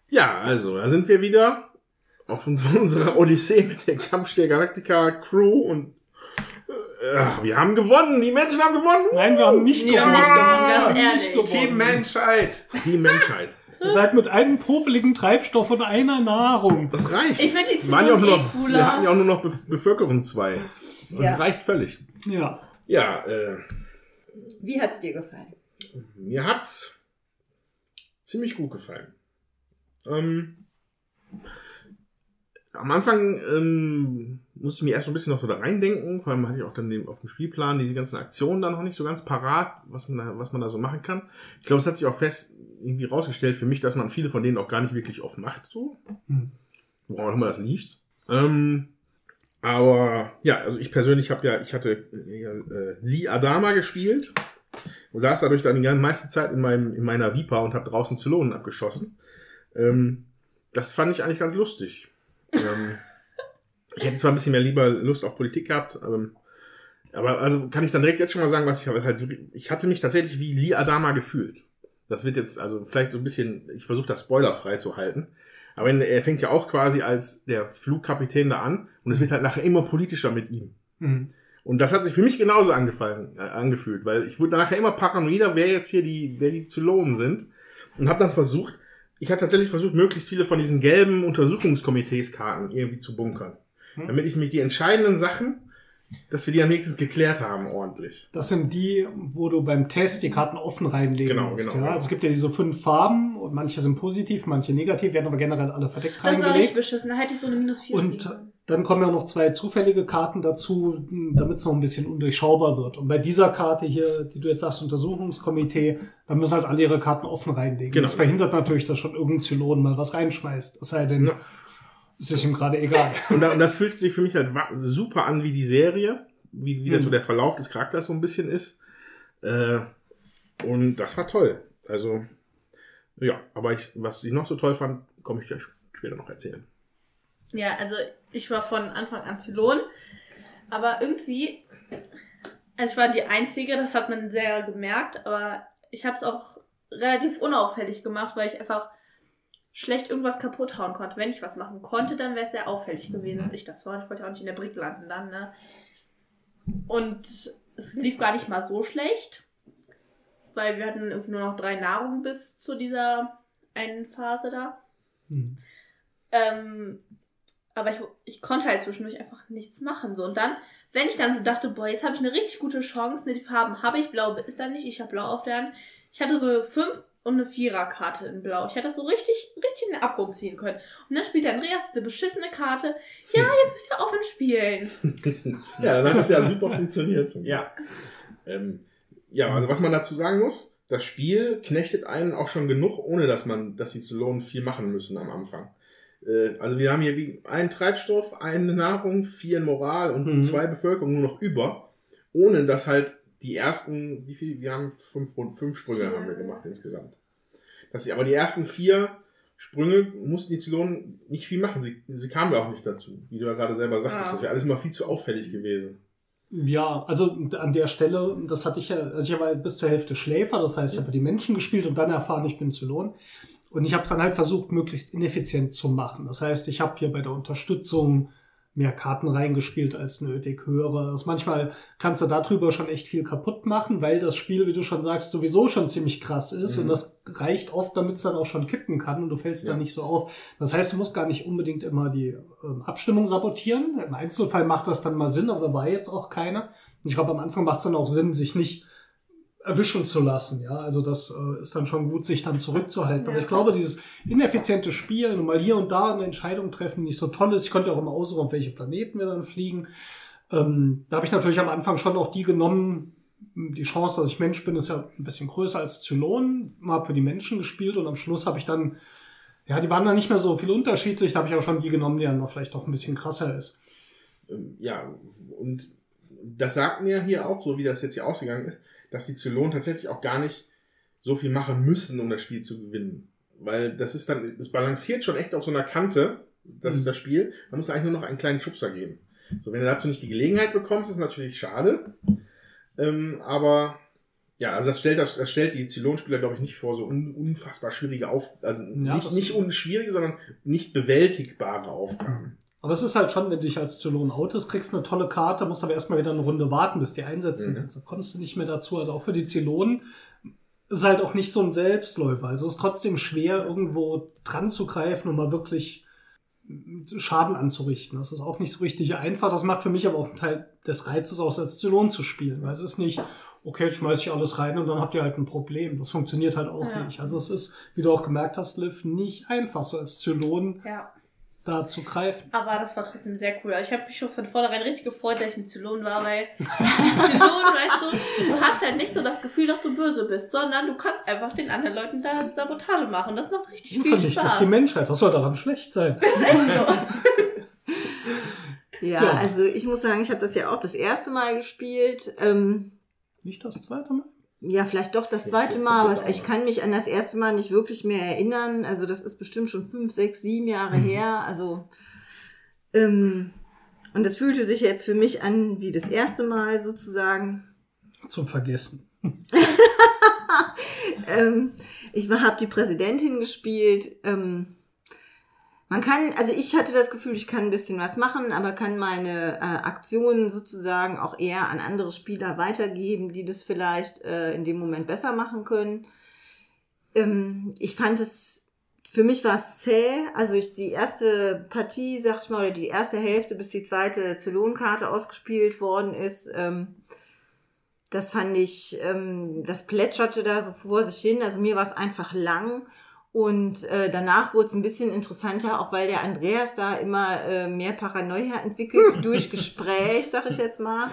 Ja, also, da sind wir wieder auf unserer Odyssee mit der Kampf der Galactica Crew und äh, wir haben gewonnen. Die Menschen haben gewonnen. Nein, wir haben nicht Ja. gewonnen. Nicht gewonnen, ganz ehrlich. gewonnen. Die Menschheit. Die Menschheit. Ihr seid mit einem popeligen Treibstoff und einer Nahrung. Das reicht. Ich finde die Wir waren ja auch nur noch, eh wir hatten ja cooler. auch nur noch Be Bevölkerung zwei. Und Ja. reicht völlig. Ja. Ja, äh, Wie hat's dir gefallen? mir hat's ziemlich gut gefallen. Ähm, am Anfang ähm, musste ich mir erst so ein bisschen noch so da reindenken. Vor allem hatte ich auch dann den, auf dem Spielplan die ganzen Aktionen da noch nicht so ganz parat, was man da, was man da so machen kann. Ich glaube, es hat sich auch fest irgendwie rausgestellt für mich, dass man viele von denen auch gar nicht wirklich oft macht. So. Hm. Woran auch immer das liegt. Ähm, aber ja, also ich persönlich habe ja, ich hatte äh, Lee Adama gespielt und saß dadurch dann die ganze meiste Zeit in, meinem, in meiner Vipa und habe draußen Zylonen abgeschossen. Ähm, das fand ich eigentlich ganz lustig. Ähm, ich hätte zwar ein bisschen mehr lieber Lust auf Politik gehabt, ähm, aber also kann ich dann direkt jetzt schon mal sagen, was ich was halt wirklich, ich hatte mich tatsächlich wie Lee Adama gefühlt. Das wird jetzt also vielleicht so ein bisschen, ich versuche das spoilerfrei zu halten. Aber er fängt ja auch quasi als der Flugkapitän da an und es wird halt nachher immer politischer mit ihm. Mhm. Und das hat sich für mich genauso angefallen, äh, angefühlt, weil ich wurde nachher immer paranoider, wer jetzt hier die, wer die Zylonen sind. Und habe dann versucht, ich habe tatsächlich versucht, möglichst viele von diesen gelben Untersuchungskomiteeskarten irgendwie zu bunkern. Hm. Damit ich mich die entscheidenden Sachen, dass wir die am nächsten geklärt haben, ordentlich. Das sind die, wo du beim Test die Karten offen reinlegen Genau, musst. genau, ja? genau. Also es gibt ja diese fünf Farben und manche sind positiv, manche negativ, werden aber generell alle verdeckt Das war richtig reingelegt. beschissen. Da hätte ich so eine minus 4 Und dann kommen ja noch zwei zufällige Karten dazu, damit es noch ein bisschen undurchschaubar wird. Und bei dieser Karte hier, die du jetzt sagst, Untersuchungskomitee, da müssen halt alle ihre Karten offen reinlegen. Genau. Das verhindert natürlich, dass schon irgendein Zylon mal was reinschmeißt. Es sei denn, Ja. Es ist ihm gerade egal. Und, da, und das fühlt sich für mich halt super an wie die Serie, wie, wie Mhm. so der Verlauf des Charakters so ein bisschen ist. Äh, und das war toll. Also, ja, aber ich, was ich noch so toll fand, komme ich gleich später noch erzählen. Ja, also ich war von Anfang an Zylon, aber irgendwie, also ich war die Einzige, das hat man sehr gemerkt, aber ich habe es auch relativ unauffällig gemacht, weil ich einfach schlecht irgendwas kaputt hauen konnte. Wenn ich was machen konnte, dann wäre es sehr auffällig gewesen, dass ich das war. Ich wollte ja auch nicht in der Brick landen dann, ne? Und es lief gar nicht mal so schlecht, weil wir hatten irgendwie nur noch drei Nahrungen bis zu dieser einen Phase da. Hm. Ähm, aber ich, ich konnte halt zwischendurch einfach nichts machen. So. Und dann, wenn ich dann so dachte, boah, jetzt habe ich eine richtig gute Chance, ne, die Farben habe ich, blau ist da nicht, ich habe blau auf der Hand. Ich hatte so fünf und eine Viererkarte in blau. Ich hätte das so richtig, richtig in den Abgrund ziehen können. Und dann spielt Andreas diese beschissene Karte. Ja, jetzt bist du offen spielen. Ja, dann hat das ja super funktioniert. Zum Glück. Ja. Ähm, ja, also was man dazu sagen muss, das Spiel knechtet einen auch schon genug, ohne dass man, dass die Zylonen viel machen müssen am Anfang. Äh, also wir haben hier wie einen Treibstoff, eine Nahrung, vier Moral und Mhm. zwei Bevölkerung nur noch über, ohne dass halt die ersten, wie viel? Wir haben fünf, fünf Sprünge haben wir gemacht insgesamt. Das, aber die ersten vier Sprünge mussten die Zylonen nicht viel machen. Sie, sie kamen ja auch nicht dazu, wie du ja gerade selber sagtest. Ja. Das wäre alles immer viel zu auffällig gewesen. Ja, also an der Stelle, das hatte ich ja, also ich war bis zur Hälfte Schläfer, das heißt, ich habe die Menschen gespielt und dann erfahren, ich bin Zylon. Und ich habe es dann halt versucht, möglichst ineffizient zu machen. Das heißt, ich habe hier bei der Unterstützung mehr Karten reingespielt als nötig, höhere. Das manchmal kannst du darüber schon echt viel kaputt machen, weil das Spiel, wie du schon sagst, sowieso schon ziemlich krass ist. Mhm. Und das reicht oft, damit es dann auch schon kippen kann und du fällst Ja. dann nicht so auf. Das heißt, du musst gar nicht unbedingt immer die ähm, Abstimmung sabotieren. Im Einzelfall macht das dann mal Sinn, aber da war jetzt auch keine. Und ich glaube, am Anfang macht es dann auch Sinn, sich nicht erwischen zu lassen. Ja, also das äh, ist dann schon gut, sich dann zurückzuhalten. Aber Ja. ich glaube, dieses ineffiziente Spielen und mal hier und da eine Entscheidung treffen, die nicht so toll ist. Ich konnte auch immer aussuchen, auf welche Planeten wir dann fliegen. Ähm, da habe ich natürlich am Anfang schon auch die genommen. Die Chance, dass ich Mensch bin, ist ja ein bisschen größer als Zylon. Habe für die Menschen gespielt und am Schluss habe ich dann, ja, die waren dann nicht mehr so viel unterschiedlich. Da habe ich auch schon die genommen, die dann noch vielleicht auch ein bisschen krasser ist. Ähm, ja, und das sagt mir hier auch, so wie das jetzt hier ausgegangen ist, dass die Zylonen tatsächlich auch gar nicht so viel machen müssen, um das Spiel zu gewinnen. Weil das ist dann, das balanciert schon echt auf so einer Kante, das Mhm. ist das Spiel. Da muss eigentlich nur noch einen kleinen Schubser geben. So, wenn du dazu nicht die Gelegenheit bekommst, ist natürlich schade. Ähm, aber ja, also das stellt, das, das stellt die Zylonspieler, glaube ich, nicht vor so un, unfassbar schwierige Auf, also Ja, nicht, nicht unschwierige, sondern nicht bewältigbare Aufgaben. Aber es ist halt schon, wenn du dich als Zylon outest, kriegst eine tolle Karte, musst aber erstmal wieder eine Runde warten, bis die einsetzen Mhm. kannst. Da kommst du nicht mehr dazu. Also auch für die Zylonen ist halt auch nicht so ein Selbstläufer. Also es ist trotzdem schwer, irgendwo dran zu greifen und mal wirklich Schaden anzurichten. Das ist auch nicht so richtig einfach. Das macht für mich aber auch einen Teil des Reizes aus, als Zylon zu spielen. Weil es ist nicht, okay, jetzt schmeiß ich alles rein und dann habt ihr halt ein Problem. Das funktioniert halt auch Ja. nicht. Also es ist, wie du auch gemerkt hast, Liv, nicht einfach, so als Zylon Ja. Da zu greifen. Aber das war trotzdem sehr cool. Also ich habe mich schon von vornherein richtig gefreut, dass ich ein Zylon war, weil Zylon, weißt du, du hast halt nicht so das Gefühl, dass du böse bist, sondern du kannst einfach den anderen Leuten da Sabotage machen. Das macht richtig viel Spaß. die Menschheit. Was soll daran schlecht sein? Ja, Ja. also ich muss sagen, ich habe das ja auch das erste Mal gespielt. Ähm, Nicht das zweite Mal? Ja, vielleicht doch das zweite Mal, aber das ich kann mich an das erste Mal nicht wirklich mehr erinnern. Also das ist bestimmt schon fünf, sechs, sieben Jahre Mhm. her. Also ähm, und es fühlte sich jetzt für mich an wie das erste Mal sozusagen. Zum Vergessen. ähm, ich habe die Präsidentin gespielt. Ähm, man kann, also ich hatte das Gefühl, ich kann ein bisschen was machen, aber kann meine äh, Aktionen sozusagen auch eher an andere Spieler weitergeben, die das vielleicht äh, in dem Moment besser machen können. Ähm, ich fand es, für mich war es zäh. Also ich die erste Partie, sag ich mal, oder die erste Hälfte, bis die zweite Zylonkarte ausgespielt worden ist, ähm, das fand ich, ähm, das plätscherte da so vor sich hin. Also mir war es einfach lang. Und äh, danach wurde es ein bisschen interessanter, auch weil der Andreas da immer äh, mehr Paranoia entwickelt durch Gespräch, sag ich jetzt mal.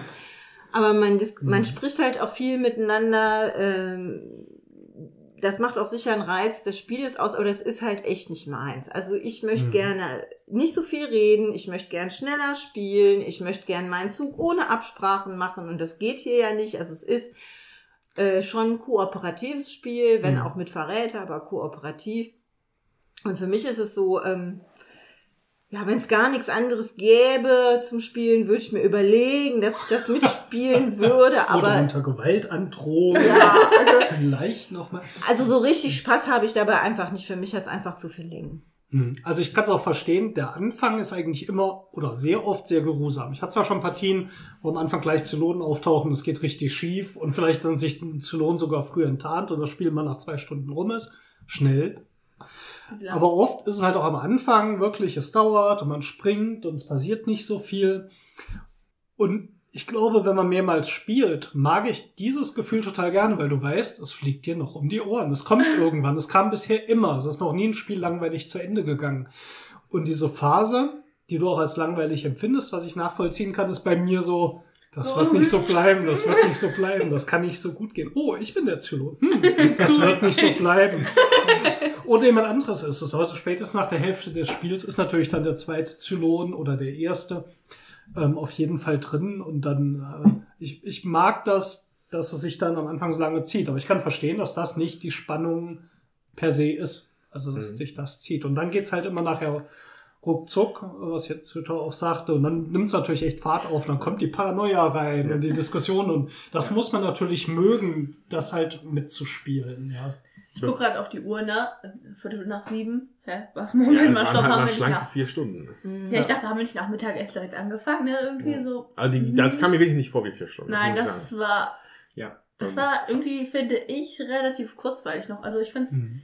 Aber man, man spricht halt auch viel miteinander. Ähm, das macht auch sicher einen Reiz des Spieles aus, aber das ist halt echt nicht meins. Also ich möchte Mhm. gerne nicht so viel reden, ich möchte gern schneller spielen, ich möchte gern meinen Zug ohne Absprachen machen und das geht hier ja nicht. Also es ist äh, schon ein kooperatives Spiel, wenn Mhm. auch mit Verräter, aber kooperativ. Und für mich ist es so, ähm, ja, wenn es gar nichts anderes gäbe zum Spielen, würde ich mir überlegen, dass ich das mitspielen würde, Oder aber unter Gewaltandrohung. ja, also Vielleicht nochmal. also so richtig Spaß habe ich dabei einfach nicht. Für mich hat es einfach zu viel Längen. Hm. Also ich kann es auch verstehen, der Anfang ist eigentlich immer oder sehr oft sehr geruhsam. Ich hatte zwar schon Partien, wo am Anfang gleich Zylonen auftauchen, es geht richtig schief und vielleicht dann sich ein Zylon sogar früh enttarnt und das Spiel mal nach zwei Stunden rum ist. Schnell. Ja. Aber oft ist es halt auch am Anfang wirklich, es dauert und man springt und es passiert nicht so viel. Und ich glaube, wenn man mehrmals spielt, mag ich dieses Gefühl total gerne, weil du weißt, es fliegt dir noch um die Ohren. Es kommt irgendwann. Es kam bisher immer. Es ist noch nie ein Spiel langweilig zu Ende gegangen. Und diese Phase, die du auch als langweilig empfindest, was ich nachvollziehen kann, ist bei mir so, das wird nicht so bleiben, das wird nicht so bleiben, das kann nicht so gut gehen. Oh, ich bin der Zylon. Hm, das wird nicht so bleiben. Oder jemand anderes ist es. Also spätestens nach der Hälfte des Spiels ist natürlich dann der zweite Zylon oder der erste ähm, auf jeden Fall drin. Und dann, äh, ich, ich mag das, dass es sich dann am Anfang so lange zieht. Aber ich kann verstehen, dass das nicht die Spannung per se ist. Also, dass Mhm. sich das zieht. Und dann geht's halt immer nachher ruckzuck, was jetzt Twitter auch sagte. Und dann nimmt's natürlich echt Fahrt auf. Dann kommt die Paranoia rein und die Diskussion. Und das muss man natürlich mögen, das halt mitzuspielen. Ja. Ich guck gerade auf die Uhr, ne? Viertel nach sieben. Hä? Was? Ja, Moment das mal, waren stopp, halt haben mal wir nicht schlanke nach. vier Stunden. Ja, ich dachte, haben wir nicht nach Mittag erst direkt angefangen, ne? Irgendwie so. Also die, das kam mir wirklich nicht vor wie vier Stunden. Nein, das sagen. war, Ja. das war irgendwie, finde ich, relativ kurzweilig noch. Also ich finde es Mhm.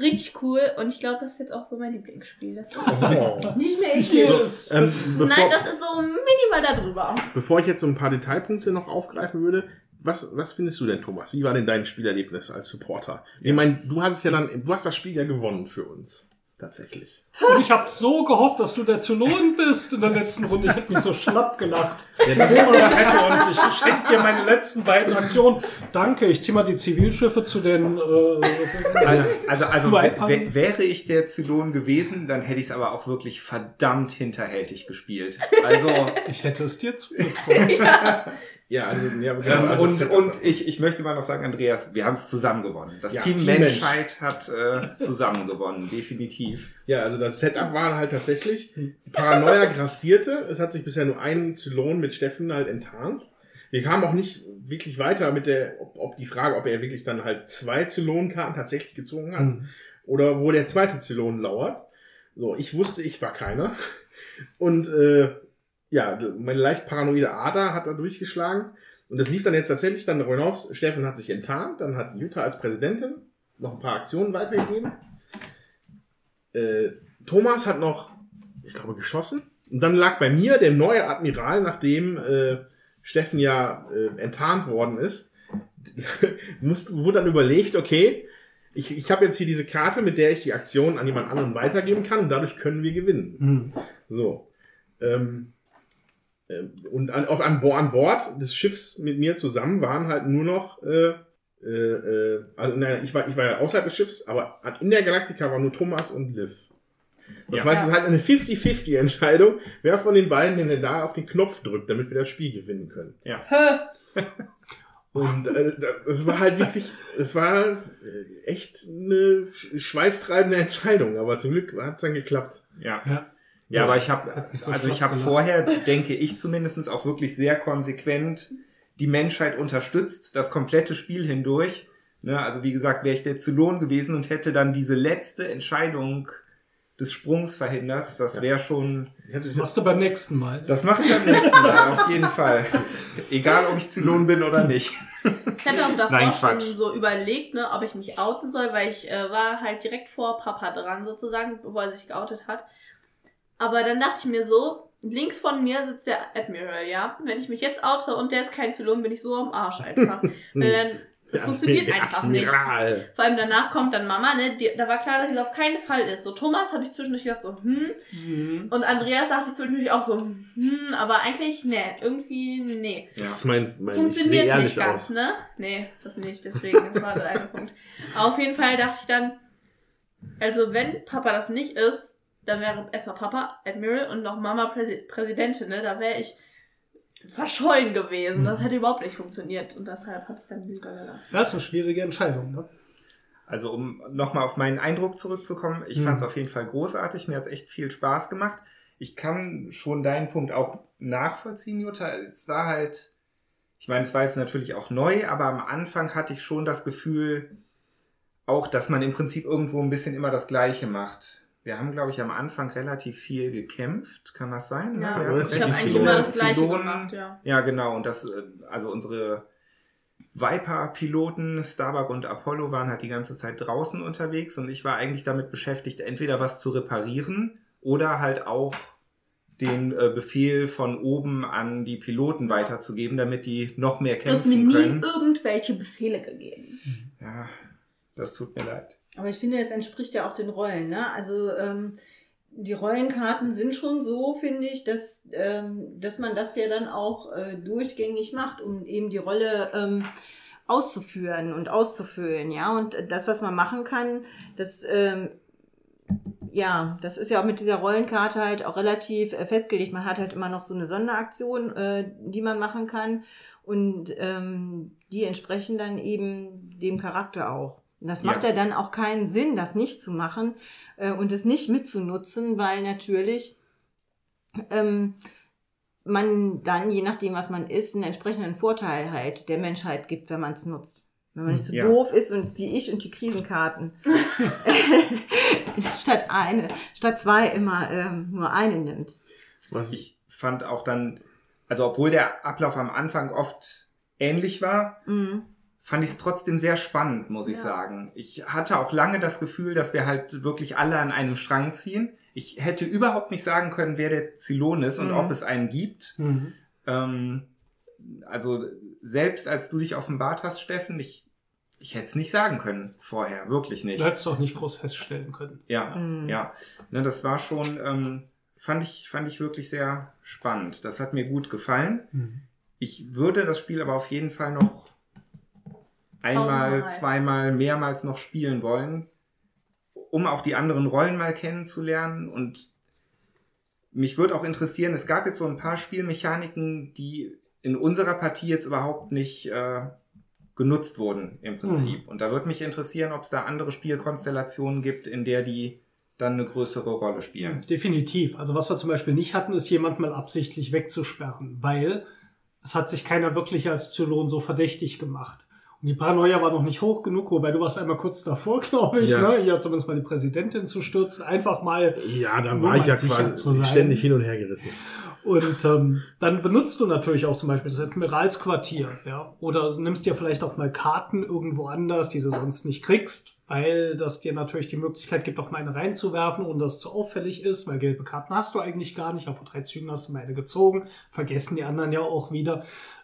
richtig cool und ich glaube, das ist jetzt auch so mein Lieblingsspiel. Das Oh. Nicht mehr ich. Yes. Ähm, bevor, Nein, das ist so minimal darüber. bevor ich jetzt so ein paar Detailpunkte noch aufgreifen würde, was, was findest du denn, Thomas? Wie war denn dein Spielerlebnis als Supporter? Ich meine, du hast es ja dann, du hast das Spiel ja gewonnen für uns. Tatsächlich. Und ich habe so gehofft, dass du der Zylon bist in der letzten Runde. Ich hätte mich so schlapp gelacht. Ja, das Thomas hätte uns. Ich schenke dir meine letzten beiden Aktionen. Danke, ich zieh mal die Zivilschiffe zu den. Äh, Also, also, also wäre ich der Zylon gewesen, dann hätte ich es aber auch wirklich verdammt hinterhältig gespielt. Also, ich hätte es dir zugetraut. ja, also, ja, genau, also und, und ich, ich möchte mal noch sagen, Andreas, wir haben es zusammen gewonnen. Das Ja, Team Team Menschheit hat äh, zusammen gewonnen, definitiv. Ja, also das Setup war halt tatsächlich, Paranoia grassierte. Es hat sich bisher nur ein Zylon mit Steffen halt enttarnt. Wir kamen auch nicht wirklich weiter mit der, ob, ob die Frage, ob er wirklich dann halt zwei Zylonkarten tatsächlich gezogen hat Hm. oder wo der zweite Zylon lauert. So, ich wusste, ich war keiner. Und äh, ja, meine leicht paranoide Ader hat da durchgeschlagen. Und das lief dann jetzt tatsächlich dann darüber hinaus. Steffen hat sich enttarnt, dann hat Jutta als Präsidentin noch ein paar Aktionen weitergegeben. Äh, Thomas hat noch, ich glaube, geschossen. Und dann lag bei mir der neue Admiral, nachdem äh, Steffen ja äh, enttarnt worden ist, musste, wurde dann überlegt, okay, ich, ich habe jetzt hier diese Karte, mit der ich die Aktion an jemand anderen weitergeben kann und dadurch können wir gewinnen. Hm. So. Ähm, und an, auf an, an Bord des Schiffs mit mir zusammen waren halt nur noch, äh, äh, äh, also nein, ich war, ich war ja außerhalb des Schiffs, aber in der Galaktika waren nur Thomas und Liv. Das Ja. heißt, es ist halt eine 50-50-Entscheidung, wer von den beiden denn da auf den Knopf drückt, damit wir das Spiel gewinnen können. Ja. Und äh, das war halt wirklich, es war äh, echt eine sch- schweißtreibende Entscheidung, aber zum Glück hat es dann geklappt. Ja. Ja. Ja, aber ich habe, so also ich habe vorher, denke ich zumindest auch wirklich sehr konsequent die Menschheit unterstützt, das komplette Spiel hindurch. Ne, also wie gesagt, wäre ich der Zylon gewesen und hätte dann diese letzte Entscheidung des Sprungs verhindert, das wäre schon, Das machst du beim nächsten Mal. das mache ich beim nächsten Mal, auf jeden Fall. Egal, ob ich Zylon bin oder nicht. Ich hatte auch davor Nein, schon Quatsch. so überlegt, ne, ob ich mich outen soll, weil ich äh, war halt direkt vor Papa dran sozusagen, bevor er sich geoutet hat. Aber dann dachte ich mir so, links von mir sitzt der Admiral, ja. Wenn ich mich jetzt oute und der ist kein Zylon, bin ich so am Arsch einfach. Weil dann Das funktioniert der einfach nicht. Admiral. Vor allem danach kommt dann Mama, ne? Die, da war klar, dass sie auf keinen Fall ist. So Thomas habe ich zwischendurch gedacht so, hm. Mhm. Und Andreas dachte ich zwischendurch auch so, hm, aber eigentlich, ne, irgendwie, nee. Das ist mein, mein ich Funktioniert ehrlich nicht ganz, aus. ne? Nee, das nicht, deswegen, das war der eine Punkt. Aber auf jeden Fall dachte ich dann, also wenn Papa das nicht ist, dann wäre erstmal Papa Admiral und noch Mama Präsi Präsidentin, ne? Da wäre ich verschollen gewesen. Das hätte überhaupt nicht funktioniert und deshalb habe ich es dann lieber gelassen. Das ist eine schwierige Entscheidung, ne? Also um nochmal auf meinen Eindruck zurückzukommen, ich Mhm. fand es auf jeden Fall großartig, mir hat es echt viel Spaß gemacht. Ich kann schon deinen Punkt auch nachvollziehen, Jutta. Es war halt, ich meine, es war jetzt natürlich auch neu, aber am Anfang hatte ich schon das Gefühl, auch, dass man im Prinzip irgendwo ein bisschen immer das Gleiche macht. Wir haben, glaube ich, am Anfang relativ viel gekämpft, kann das sein? Ja, Ja, ich ich habe eigentlich viele immer das Gleiche gemacht, ja. Ja, genau. Und das, äh, also unsere Viper-Piloten, Starbuck und Apollo, waren halt die ganze Zeit draußen unterwegs und ich war eigentlich damit beschäftigt, entweder was zu reparieren oder halt auch den äh, Befehl von oben an die Piloten Ja. weiterzugeben, damit die noch mehr Du hast mir kämpfen nie können. irgendwelche Befehle gegeben. Ja, das tut mir leid. Aber ich finde, das entspricht ja auch den Rollen. Ne? Also ähm, die Rollenkarten sind schon so, finde ich, dass, ähm, dass man das ja dann auch äh, durchgängig macht, um eben die Rolle ähm, auszuführen und auszufüllen. Ja, und das, was man machen kann, das ähm, ja, das ist ja auch mit dieser Rollenkarte halt auch relativ äh, festgelegt. Man hat halt immer noch so eine Sonderaktion, äh, die man machen kann. Und ähm, die entsprechen dann eben dem Charakter auch. Das macht Ja. ja dann auch keinen Sinn, das nicht zu machen äh, und es nicht mitzunutzen, weil natürlich ähm, man dann, je nachdem, was man ist, einen entsprechenden Vorteil halt der Menschheit gibt, wenn man es nutzt. Wenn man nicht so Ja. doof ist und wie ich und die Krisenkarten statt eine, statt zwei immer ähm, nur eine nimmt. Was Ich fand auch dann, also obwohl der Ablauf am Anfang oft ähnlich war, Mhm. Fand ich es trotzdem sehr spannend, muss ich Ja. sagen. Ich hatte auch lange das Gefühl, dass wir halt wirklich alle an einem Strang ziehen. Ich hätte überhaupt nicht sagen können, wer der Zylon ist und Mhm. ob es einen gibt. Mhm. Ähm, also selbst als du dich offenbart hast, Steffen, ich, ich hätte es nicht sagen können vorher, wirklich nicht. Du hättest doch nicht groß feststellen können. Ja, Mhm. ja. Ne, das war schon, ähm, fand ich, fand ich wirklich sehr spannend. Das hat mir gut gefallen. Mhm. Ich würde das Spiel aber auf jeden Fall noch einmal, zweimal, mehrmals noch spielen wollen, um auch die anderen Rollen mal kennenzulernen. Und mich würde auch interessieren, es gab jetzt so ein paar Spielmechaniken, die in unserer Partie jetzt überhaupt nicht äh, genutzt wurden im Prinzip. Und da würde mich interessieren, ob es da andere Spielkonstellationen gibt, in der die dann eine größere Rolle spielen. Definitiv. Also was wir zum Beispiel nicht hatten, ist jemand mal absichtlich wegzusperren, weil es hat sich keiner wirklich als Zylon so verdächtig gemacht. Und die Paranoia war noch nicht hoch genug, wobei du warst einmal kurz davor, glaube ich, Ja. ne? Hier zumindest mal die Präsidentin zu stürzen. Einfach mal ja, da war ich ja quasi ständig hin und her gerissen. Und ähm, dann benutzt du natürlich auch zum Beispiel das Admiralsquartier, ja. Oder nimmst dir vielleicht auch mal Karten irgendwo anders, die du sonst nicht kriegst, weil das dir natürlich die Möglichkeit gibt, auch mal eine reinzuwerfen, ohne dass es zu auffällig ist, weil gelbe Karten hast du eigentlich gar nicht. Auf vor drei Zügen hast du mal eine gezogen, vergessen die anderen ja auch wieder.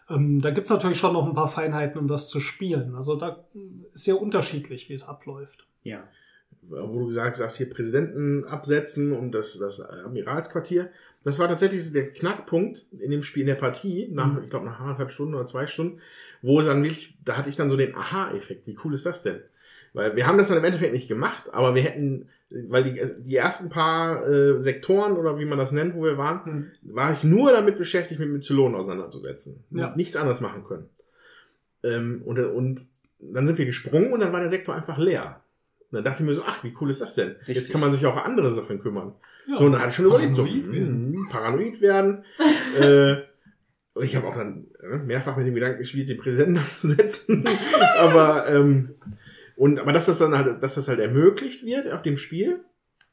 Ähm, da gibt's natürlich schon noch ein paar Feinheiten, um das zu spielen. Also da ist sehr unterschiedlich, wie es abläuft. Ja. wo du gesagt hast, hier Präsidenten absetzen und das, das Admiralsquartier. Das war tatsächlich der Knackpunkt in dem Spiel, in der Partie, nach, Mhm. ich glaube, nach anderthalb Stunden oder zwei Stunden, wo dann wirklich, da hatte ich dann so den Aha-Effekt. Wie cool ist das denn? Weil wir haben das dann im Endeffekt nicht gemacht, aber wir hätten, weil die, die ersten paar äh, Sektoren oder wie man das nennt, wo wir waren, war ich nur damit beschäftigt, mich mit Zylonen auseinanderzusetzen. Ja. Nichts anderes machen können. Ähm, und, und dann sind wir gesprungen und dann war der Sektor einfach leer. Und dann dachte ich mir so, ach, wie cool ist das denn? Jetzt Richtig. kann man sich auch um andere Sachen kümmern. Ja. so, und dann hatte ich schon überlegt, so, Paranoid werden. hm, paranoid werden. äh, und ich habe auch dann äh, mehrfach mit dem Gedanken gespielt, den Präsidenten abzusetzen. aber, ähm, und, aber dass das dann halt, dass das halt ermöglicht wird auf dem Spiel,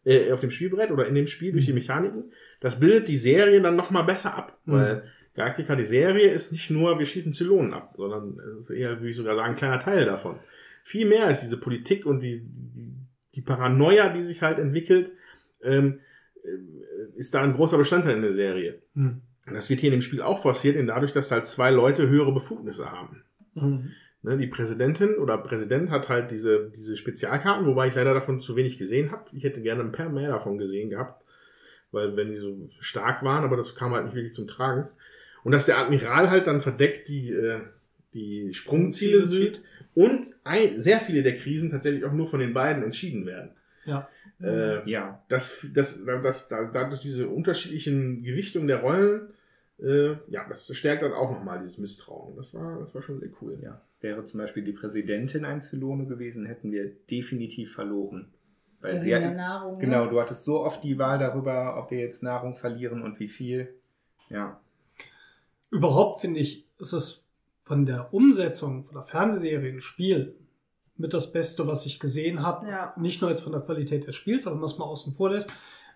äh, auf dem Spielbrett oder in dem Spiel durch die Mechaniken, das bildet die Serie dann nochmal besser ab. Mhm. Weil Galactica, die Serie, ist nicht nur, wir schießen Zylonen ab, sondern es ist eher, würde ich sogar sagen, ein kleiner Teil davon. Viel mehr ist diese Politik und die, die, die Paranoia, die sich halt entwickelt, ähm, äh, ist da ein großer Bestandteil in der Serie. Hm. Und das wird hier in dem Spiel auch forciert, denn dadurch, dass halt zwei Leute höhere Befugnisse haben. Mhm. Ne, die Präsidentin oder Präsident hat halt diese, diese Spezialkarten, wobei ich leider davon zu wenig gesehen habe. Ich hätte gerne ein paar mehr davon gesehen gehabt, weil wenn die so stark waren, aber das kam halt nicht wirklich zum Tragen. Und dass der Admiral halt dann verdeckt die, äh, die Sprungziele sieht und ein, sehr viele der Krisen tatsächlich auch nur von den beiden entschieden werden. Ja. Äh, Ja. das, das, das, da, dadurch diese unterschiedlichen Gewichtungen der Rollen, äh, ja, das stärkt dann auch nochmal dieses Misstrauen. Das war, das war schon sehr cool. Ja. Wäre zum Beispiel die Präsidentin ein Zylone gewesen, hätten wir definitiv verloren. Weil sie Wegen der hat, Nahrung. genau, ne? du hattest so oft die Wahl darüber, ob wir jetzt Nahrung verlieren und wie viel. Ja. Überhaupt finde ich, ist es von der Umsetzung von der Fernsehserie ins Spiel mit das Beste, was ich gesehen habe. Ja. Nicht nur jetzt von der Qualität des Spiels, aber was man außen vor lässt.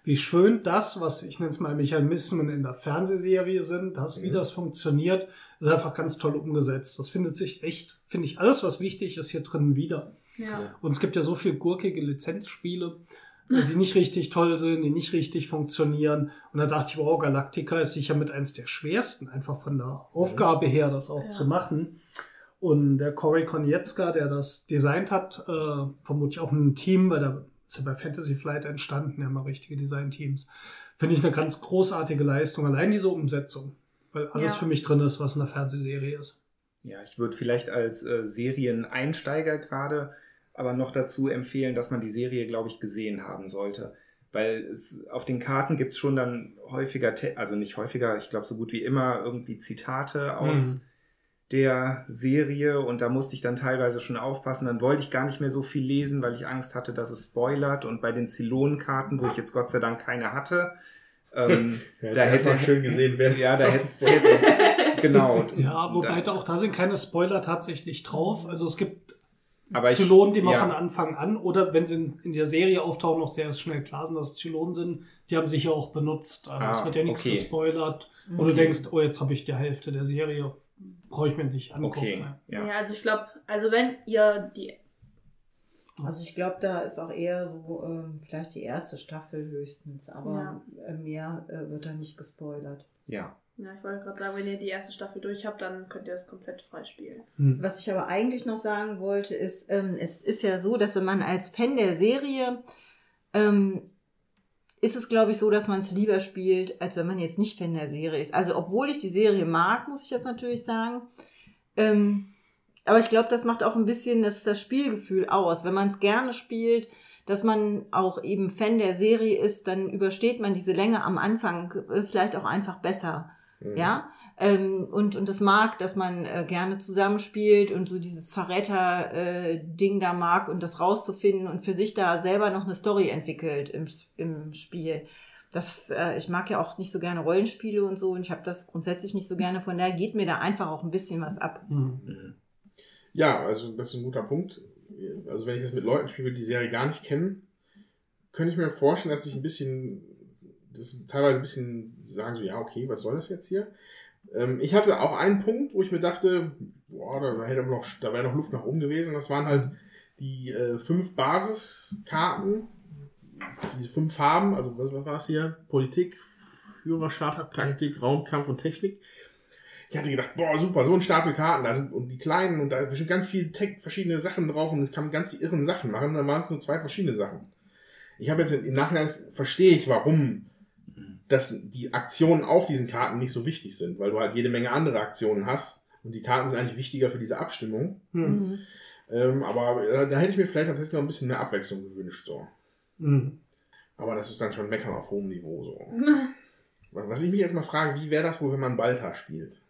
Wie schön das, was ich nenne es mal Mechanismen in der Fernsehserie sind, das, wie Mhm. das funktioniert, ist einfach ganz toll umgesetzt. Das findet sich echt, finde ich, alles, was wichtig ist, hier drin wieder. Ja. Und es gibt ja so viel gurkige Lizenzspiele, äh, die nicht richtig toll sind, die nicht richtig funktionieren. Und da dachte ich, wow, Galactica ist sicher mit eins der schwersten, einfach von der Aufgabe her, das auch Ja. zu machen. Und der Corey Konietzka, der das designt hat, äh, vermutlich auch ein Team, weil der ist ja bei Fantasy Flight entstanden, ja mal richtige Designteams. Finde ich eine ganz großartige Leistung. Allein diese Umsetzung, weil alles Ja. für mich drin ist, was in der Fernsehserie ist. Ja, ich würde vielleicht als äh, Serieneinsteiger gerade aber noch dazu empfehlen, dass man die Serie, glaube ich, gesehen haben sollte. Weil es, auf den Karten gibt es schon dann häufiger, also nicht häufiger, ich glaube so gut wie immer irgendwie Zitate aus Mhm. Der Serie und da musste ich dann teilweise schon aufpassen. Dann wollte ich gar nicht mehr so viel lesen, weil ich Angst hatte, dass es spoilert. Und bei den Zylonenkarten, wo ich jetzt Gott sei Dank keine hatte, ähm, Ja, da hätte schön gesehen, wer ja, da hätte es genau. Ja, wobei da, auch da sind keine Spoiler tatsächlich drauf. Also es gibt aber Zylonen, die man ja. von Anfang an oder wenn sie in, in der Serie auftauchen, noch sehr schnell klar sind, dass es Zylonen sind, die haben sich ja auch benutzt. Also es Ah, wird ja nichts okay. gespoilert. Wo du Okay. denkst, oh, jetzt habe ich die Hälfte der Serie, brauche ich mir nicht angucken. Okay, ne? ja. Ja. also ich glaube, also wenn ihr die Also ich glaube, da ist auch eher so ähm, vielleicht die erste Staffel höchstens, aber äh, mehr äh, wird da nicht gespoilert. ja. Ja, ich wollte gerade sagen, wenn ihr die erste Staffel durch habt, dann könnt ihr das komplett freispielen. Hm. Was ich aber eigentlich noch sagen wollte, ist, ähm, es ist ja so, dass wenn man als Fan der Serie, ähm, ist es, glaube ich, so, dass man es lieber spielt, als wenn man jetzt nicht Fan der Serie ist. Also, obwohl ich die Serie mag, muss ich jetzt natürlich sagen, ähm, aber ich glaube, das macht auch ein bisschen das, das Spielgefühl aus. Wenn man es gerne spielt, dass man auch eben Fan der Serie ist, dann übersteht man diese Länge am Anfang äh, vielleicht auch einfach besser. Mhm. Ja, ähm, und, und es mag, dass man äh, gerne zusammenspielt und so dieses Verräter-Ding da mag und das rauszufinden und für sich da selber noch eine Story entwickelt im, im Spiel. Das, äh, ich mag ja auch nicht so gerne Rollenspiele und so und ich habe das grundsätzlich nicht so gerne. Von daher geht mir da einfach auch ein bisschen was ab. Hm. Ja, also das ist ein guter Punkt. Also wenn ich das mit Leuten spiele, die die Serie gar nicht kennen, könnte ich mir vorstellen, dass ich ein bisschen, das teilweise ein bisschen sagen so, ja, okay, was soll das jetzt hier? Ähm, ich hatte auch einen Punkt, wo ich mir dachte, boah, da hätte noch, da wäre noch Luft nach oben gewesen. Das waren halt die äh, fünf Basiskarten, diese fünf Farben, also was, was war es hier? Politik, Führerschaft, Taktik, Raumkampf und Technik. Ich hatte gedacht, boah, super, so ein Stapel Karten, da sind und die kleinen und da ist bestimmt ganz viel Tech, verschiedene Sachen drauf und es kann ganz die irren Sachen machen. Und dann waren es nur zwei verschiedene Sachen. Ich habe jetzt im Nachhinein verstehe ich, warum dass die Aktionen auf diesen Karten nicht so wichtig sind, weil du halt jede Menge andere Aktionen hast und die Karten sind eigentlich wichtiger für diese Abstimmung. Hm. Ähm, aber äh, da hätte ich mir vielleicht tatsächlich noch ein bisschen mehr Abwechslung gewünscht. So. Hm. Aber das ist dann schon Meckern auf hohem Niveau. So. Was ich mich jetzt mal frage, wie wäre das wohl, wenn man Balta spielt?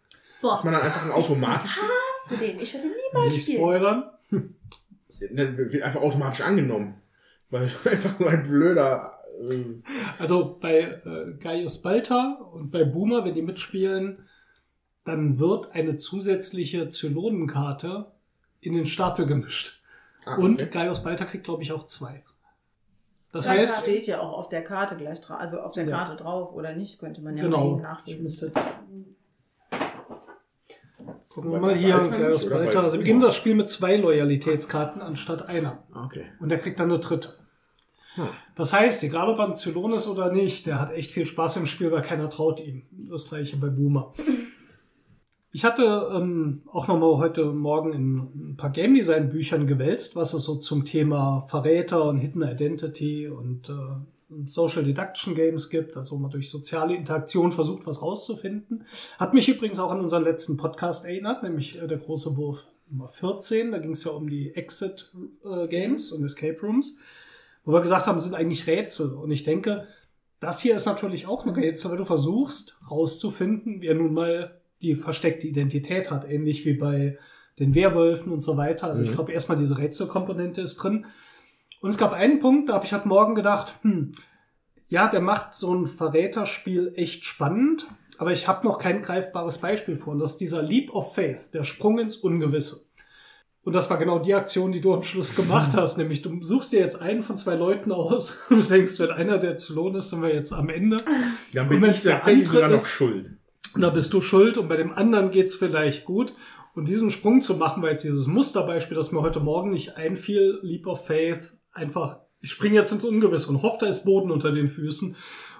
Boah, Ist man dann einfach ein automatisch, hast du den? Ich würde niemals Nicht spielen. spoilern. ne, wird einfach automatisch angenommen? Weil du einfach so ein blöder. Also bei äh, Gaius Balta und bei Boomer, wenn die mitspielen, dann wird eine zusätzliche Zylonenkarte in den Stapel gemischt. ah, Und okay. Gaius Balta kriegt, glaube ich, auch zwei. Das Das heißt, steht ja auch auf der Karte gleich drauf, also auf der Ja. Karte drauf oder nicht, könnte man ja genau. nachlesen. müsste Gucken wir mal hier, Gaius Balta. bei Also beginnen das Spiel mit zwei Loyalitätskarten anstatt einer. Okay. Und der kriegt dann eine dritte. Das heißt, egal ob er ein Zylon ist oder nicht, der hat echt viel Spaß im Spiel, weil keiner traut ihm. Das gleiche bei Boomer. Ich hatte ähm, auch nochmal heute Morgen in ein paar Game Design Büchern gewälzt, was es so zum Thema Verräter und Hidden Identity und äh, Social Deduction Games gibt, also wo man durch soziale Interaktion versucht, was rauszufinden. Hat mich übrigens auch an unseren letzten Podcast erinnert, nämlich äh, der große Wurf Nummer 14. Da ging es ja um die Exit äh, Games und Escape Rooms, wo wir gesagt haben, sind eigentlich Rätsel. Und ich denke, das hier ist natürlich auch ein Rätsel, weil du versuchst rauszufinden, wer nun mal die versteckte Identität hat, ähnlich wie bei den Werwölfen und so weiter. Also ich glaube, erstmal diese Rätselkomponente ist drin. Und es gab einen Punkt, da habe ich heute Morgen gedacht, hm, ja, der macht so ein Verräterspiel echt spannend, aber ich habe noch kein greifbares Beispiel vor. Und das ist dieser Leap of Faith, der Sprung ins Ungewisse. Und das war genau die Aktion, die du am Schluss gemacht hast. Nämlich, du suchst dir jetzt einen von zwei Leuten aus und du denkst, wenn einer der zu lohn ist, sind wir jetzt am Ende. Dann bin ich der tatsächlich andere sogar noch ist- schuld. Und da bist du schuld und bei dem anderen geht's vielleicht gut. Und diesen Sprung zu machen, weil jetzt dieses Musterbeispiel, das mir heute Morgen nicht einfiel, Leap of Faith, einfach, ich springe jetzt ins Ungewisse und hoffe, da ist Boden unter den Füßen.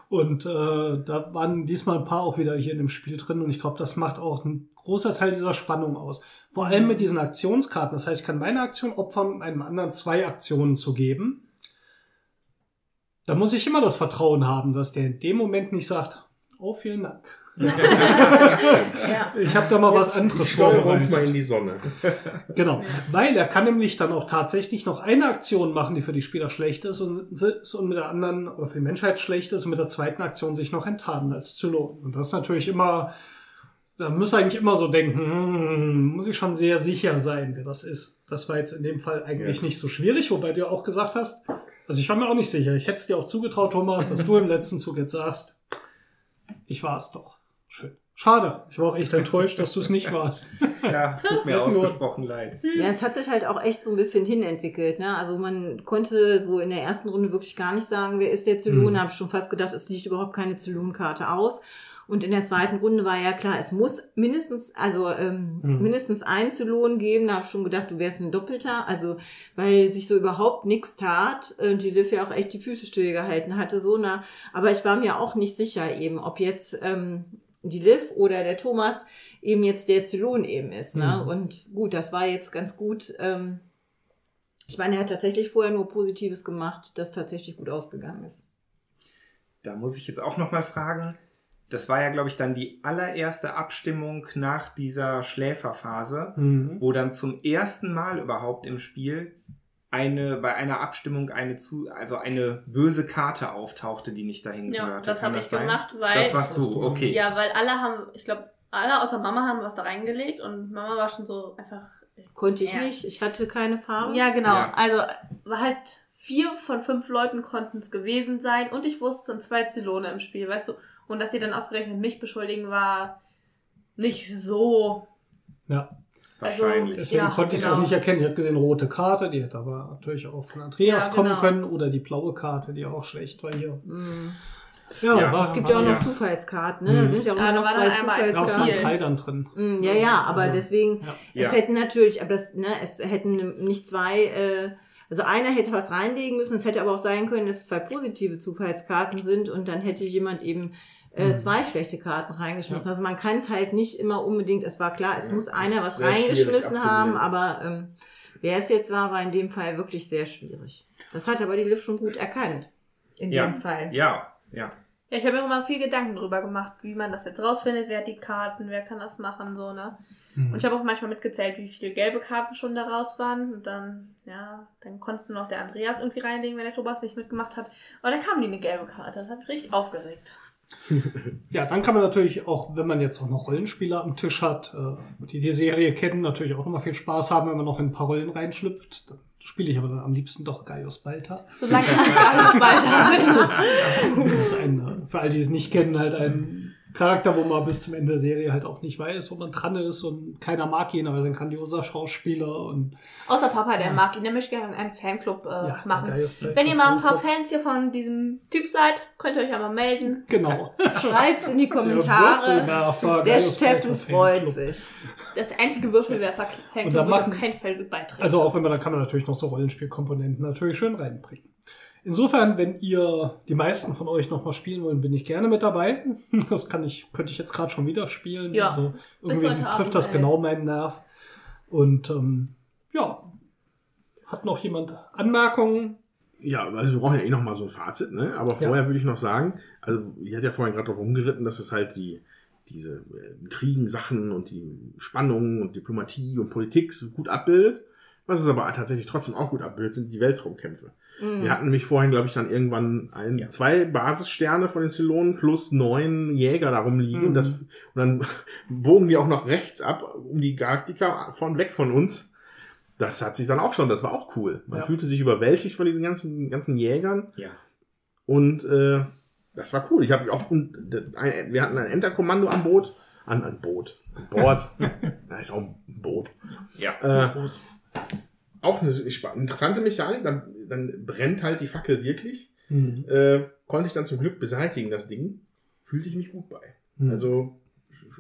Und äh, da waren diesmal ein paar auch wieder hier in dem Spiel drin und ich glaube, das macht auch ein großer Teil dieser Spannung aus. Vor allem mit diesen Aktionskarten. Das heißt, ich kann meine Aktion opfern, einem anderen zwei Aktionen zu geben. Da muss ich immer das Vertrauen haben, dass der in dem Moment nicht sagt, oh, vielen Dank. Ja. Ich habe da mal was Ich anderes steuere uns mal vorbereitet. in die Sonne. Genau, weil er kann nämlich dann auch tatsächlich noch eine Aktion machen, die für die Spieler schlecht ist und, und mit der anderen oder für die Menschheit schlecht ist und mit der zweiten Aktion sich noch enttarnen als Zylon. Und das ist natürlich immer, da muss eigentlich immer so denken, hm, muss ich schon sehr sicher sein, wer das ist. Das war jetzt in dem Fall eigentlich Ja. nicht so schwierig, wobei du ja auch gesagt hast, also ich war mir auch nicht sicher. Ich hätte es dir auch zugetraut, Thomas, dass du im letzten Zug jetzt sagst, ich war es doch. Schön. Schade. Ich war auch echt enttäuscht, dass du es nicht warst. Ja, tut mir ausgesprochen leid. Ja, es hat sich halt auch echt so ein bisschen hinentwickelt. Ne? Also man konnte so in der ersten Runde wirklich gar nicht sagen, wer ist der Zylon. Mhm. Da habe ich schon fast gedacht, es liegt überhaupt keine Zylonkarte aus. Und in der zweiten Runde war ja klar, es muss mindestens, also ähm, Mhm. mindestens ein Zylon geben. Da habe ich schon gedacht, du wärst ein Doppelter. Also weil sich so überhaupt nichts tat und die Liv ja auch echt die Füße stillgehalten hatte. So na, aber ich war mir auch nicht sicher eben, ob jetzt ähm, die Liv oder der Thomas eben jetzt der Zylon eben ist. Ne? Mhm. Und gut, das war jetzt ganz gut. Ähm, ich meine, er hat tatsächlich vorher nur Positives gemacht, das tatsächlich gut ausgegangen ist. Da muss ich jetzt auch noch mal fragen. Das war ja, glaube ich, dann die allererste Abstimmung nach dieser Schläferphase, Mhm. wo dann zum ersten Mal überhaupt im Spiel eine bei einer Abstimmung eine zu also eine böse Karte auftauchte, die nicht dahin Ja, gehörte. das habe ich sein? gemacht, weil. Das warst du, okay. Ja, weil alle haben, ich glaube, alle außer Mama haben was da reingelegt und Mama war schon so einfach. Konnte ich Ja. nicht, ich hatte keine Farbe. Ja, genau. Ja. Also war halt vier von fünf Leuten konnten es gewesen sein und ich wusste, es sind zwei Zylone im Spiel, weißt du. Und dass die dann ausgerechnet mich beschuldigen, war nicht so. Ja. Wahrscheinlich. Deswegen Ja, konnte ich es genau. auch nicht erkennen. Ich hatte gesehen, rote Karte, die hätte aber natürlich auch von Andreas Ja, kommen genau. können oder die blaue Karte, die auch schlecht war hier. Mhm. Ja, Ja, war, Es gibt war, ja auch noch Ja. Zufallskarten, ne? Da Mhm. sind ja auch da noch zwei ein Da Zufallskarten. drei dann drin. Mm, Ja, ja, aber Also, deswegen, ja. Ja. es hätten natürlich, aber das, ne, es hätten nicht zwei, äh, also einer hätte was reinlegen müssen, es hätte aber auch sein können, dass es zwei positive Zufallskarten sind und dann hätte jemand eben äh, Mhm. zwei schlechte Karten reingeschmissen. Also man kann es halt nicht immer unbedingt, es war klar, es Ja, muss einer was reingeschmissen haben, aber ähm, wer es jetzt war, war in dem Fall wirklich sehr schwierig. Das hat aber die Liv schon gut erkannt. In Ja. dem Fall. Ja, ja. Ja, ich habe mir auch immer viel Gedanken drüber gemacht, wie man das jetzt rausfindet, wer hat die Karten, wer kann das machen, so, ne? Mhm. Und ich habe auch manchmal mitgezählt, wie viele gelbe Karten schon da raus waren. Und dann, ja, dann konntest du noch der Andreas irgendwie reinlegen, wenn der Thomas nicht mitgemacht hat. Aber dann kam nie eine gelbe Karte. Das hat mich richtig aufgeregt. Ja, dann kann man natürlich auch, wenn man jetzt auch noch Rollenspieler am Tisch hat, äh, die die Serie kennen, natürlich auch nochmal viel Spaß haben, wenn man noch in ein paar Rollen reinschlüpft. Dann spiele ich aber dann am liebsten doch Gaius Balta. Solange ich alles weiter bin. Das ist ein, äh, für all die es nicht kennen, halt ein Charakter, wo man bis zum Ende der Serie halt auch nicht weiß, wo man dran ist und keiner mag ihn, aber er ist ein grandioser Schauspieler und Außer Papa, der mag ihn. Der möchte gerne einen Fanclub äh, ja, machen. Wenn ihr mal ein paar. Fans hier von diesem Typ seid, könnt ihr euch ja mal melden. Genau. Schreibt's in die Kommentare. Der Gaius Steffen freut sich. Das einzige Würfelwerfer-Fanclub, wo keinen Fall beitreten. Also auch wenn man, da kann man natürlich noch so Rollenspielkomponenten natürlich schön reinbringen. Insofern, wenn ihr die meisten von euch nochmal spielen wollen, bin ich gerne mit dabei. Das kann ich, könnte ich jetzt gerade schon wieder spielen. Ja, Also bis irgendwie heute Abend trifft das elf. genau meinen Nerv. Und ähm, ja, hat noch jemand Anmerkungen? Ja, also wir brauchen ja eh noch mal so ein Fazit, ne? Aber Ja. vorher würde ich noch sagen, also ich hatte ja vorhin gerade drauf rumgeritten, dass es halt die diese äh, Intrigen, Sachen und die Spannungen und Diplomatie und Politik so gut abbildet. Was es aber tatsächlich trotzdem auch gut abbildet, sind die Weltraumkämpfe. Mhm. Wir hatten nämlich vorhin, glaube ich, dann irgendwann ein, Ja. zwei Basissterne von den Zylonen plus neun Jäger darum liegen. Mhm. Und, das, und dann bogen die auch noch rechts ab, um die Galaktika von weg von uns. Das hat sich dann auch schon, das war auch cool. Man Ja. fühlte sich überwältigt von diesen ganzen, ganzen Jägern. Ja. Und äh, das war cool. Ich habe auch, und, äh, ein, wir hatten ein Enterkommando am Boot. An, an Boot. An Bord. da ist auch ein Boot. Ja. Äh. Auch eine interessante Mechanik. Dann, dann brennt halt die Fackel wirklich. Mhm. Äh, konnte ich dann zum Glück beseitigen, das Ding. Fühlte ich mich gut bei. Mhm. Also,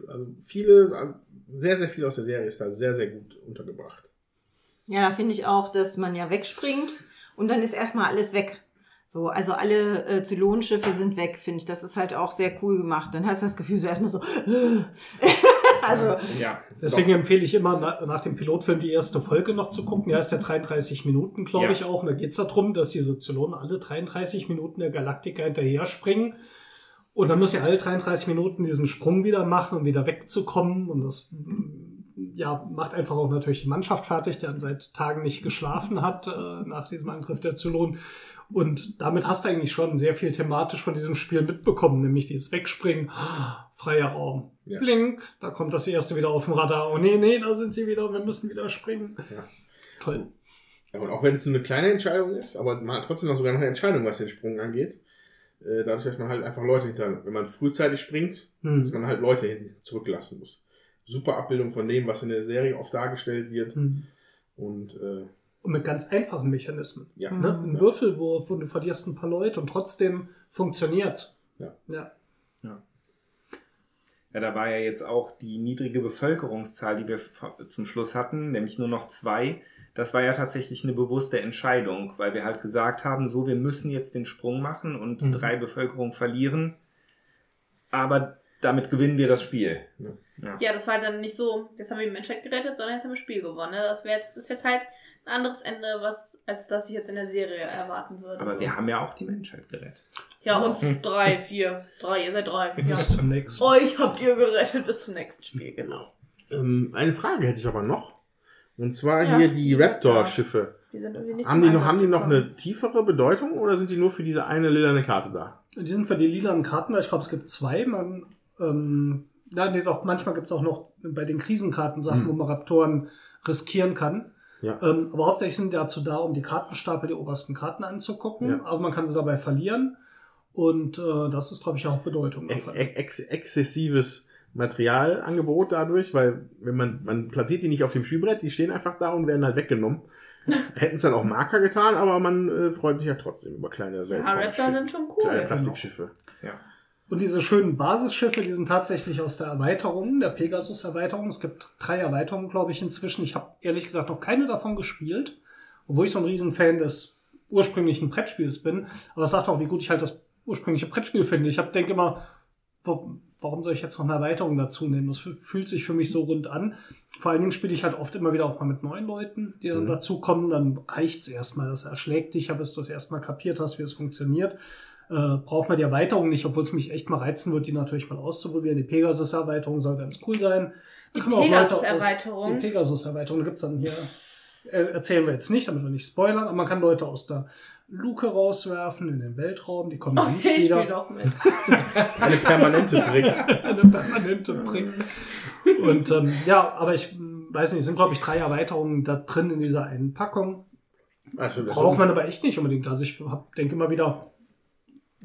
also viele, sehr, sehr viel aus der Serie ist da sehr, sehr gut untergebracht. Ja, da finde ich auch, dass man ja wegspringt und dann ist erstmal alles weg. So, also alle äh, Zylonenschiffe sind weg, finde ich. Das ist halt auch sehr cool gemacht. Dann hast du das Gefühl so erstmal so. Also, Ja. Deswegen empfehle ich immer na, nach dem Pilotfilm die erste Folge noch zu gucken. Die heißt ja 33 Minuten, glaube Ja. ich auch. Und da geht es darum, dass diese Zylonen alle 33 Minuten der Galaktika hinterher springen. Und dann müssen sie alle 33 Minuten diesen Sprung wieder machen, um wieder wegzukommen. Und das ja, macht einfach auch natürlich die Mannschaft fertig, der seit Tagen nicht geschlafen hat äh, nach diesem Angriff der Zylonen. Und damit hast du eigentlich schon sehr viel thematisch von diesem Spiel mitbekommen, nämlich dieses Wegspringen, freier Raum. Ja. Blink, da kommt das erste wieder auf dem Radar. Oh nee, nee, da sind sie wieder, wir müssen wieder springen. Ja. Toll. Ja, und auch wenn es nur eine kleine Entscheidung ist, aber man hat trotzdem noch sogar noch eine Entscheidung, was den Sprung angeht. Äh, dadurch, dass man halt einfach Leute hinter, wenn man frühzeitig springt, Hm. dass man halt Leute hin zurücklassen muss. Super Abbildung von dem, was in der Serie oft dargestellt wird. Hm. Und äh, Und mit ganz einfachen Mechanismen. ja. Mhm. Ne? Ein Würfelwurf und du verlierst ein paar Leute und trotzdem funktioniert. Ja. ja. Ja, da war ja jetzt auch die niedrige Bevölkerungszahl, die wir zum Schluss hatten, nämlich nur noch zwei. Das war ja tatsächlich eine bewusste Entscheidung, weil wir halt gesagt haben, so, wir müssen jetzt den Sprung machen und Mhm. drei Bevölkerung verlieren. Aber damit gewinnen wir das Spiel. Ja. Ja. Das war dann nicht so, jetzt haben wir die Menschheit gerettet, sondern jetzt haben wir das Spiel gewonnen. Ne? Das wäre jetzt, ist jetzt halt ein anderes Ende, was, als das ich jetzt in der Serie erwarten würde. Aber wir haben ja auch die Menschheit gerettet. Ja, uns drei, vier, drei, ihr seid drei. Ja. Bis zum nächsten. Euch habt ihr gerettet bis zum nächsten Spiel, genau. Ähm, eine Frage hätte ich aber noch. Und zwar Ja. hier die Raptor-Schiffe. Die sind irgendwie nicht Haben die, noch, haben die noch eine tiefere Bedeutung oder sind die nur für diese eine lilane Karte da? Die sind für die lilanen Karten da. Ich glaube, es gibt zwei. Man, ähm, ja, nee, doch, manchmal gibt es auch noch bei den Krisenkarten Sachen, Hm. wo man Raptoren riskieren kann. Ja. Ähm, aber hauptsächlich sind die dazu da, um die Kartenstapel, die obersten Karten anzugucken. Ja. Aber man kann sie dabei verlieren. Und äh, das ist, glaube ich, auch Bedeutung E davon. ex exzessives Materialangebot dadurch, weil wenn man, man platziert die nicht auf dem Spielbrett, die stehen einfach da und werden halt weggenommen. Hätten es dann auch Marker getan, aber man äh, freut sich ja trotzdem über kleine Ja, Raptor Weltraumschiffe. sind schon Kleine cool. Plastikschiffe. Und diese schönen Basisschiffe, die sind tatsächlich aus der Erweiterung, der Pegasus-Erweiterung. Es gibt drei Erweiterungen, glaube ich, inzwischen. Ich habe ehrlich gesagt noch keine davon gespielt, obwohl ich so ein Riesenfan des ursprünglichen Brettspiels bin. Aber es sagt auch, wie gut ich halt das ursprüngliche Brettspiel finde. Ich denke immer, warum soll ich jetzt noch eine Erweiterung dazu nehmen? Das fü- fühlt sich für mich so rund an. Vor allen Dingen spiele ich halt oft immer wieder auch mal mit neuen Leuten, die dann Mhm. dazukommen. Dann reicht's erstmal. Das erschlägt dich, aber bis du es erstmal kapiert hast, wie es funktioniert äh, braucht man die Erweiterung nicht, obwohl es mich echt mal reizen wird, die natürlich mal auszuprobieren. Die Pegasus-Erweiterung soll ganz cool sein. Die Da Pegasus-Erweiterung. Die Pegasus-Erweiterung gibt's dann hier. Äh, erzählen wir jetzt nicht, damit wir nicht spoilern, aber man kann Leute aus der Luke rauswerfen in den Weltraum, die kommen dann nicht ich wieder. doch mit. Eine permanente Brick. Eine permanente Brick. Und ähm, ja, aber ich mh, weiß nicht, es sind glaube ich drei Erweiterungen da drin in dieser einen Packung. Also, das Braucht man aber echt nicht unbedingt. Also ich hab, denke immer wieder,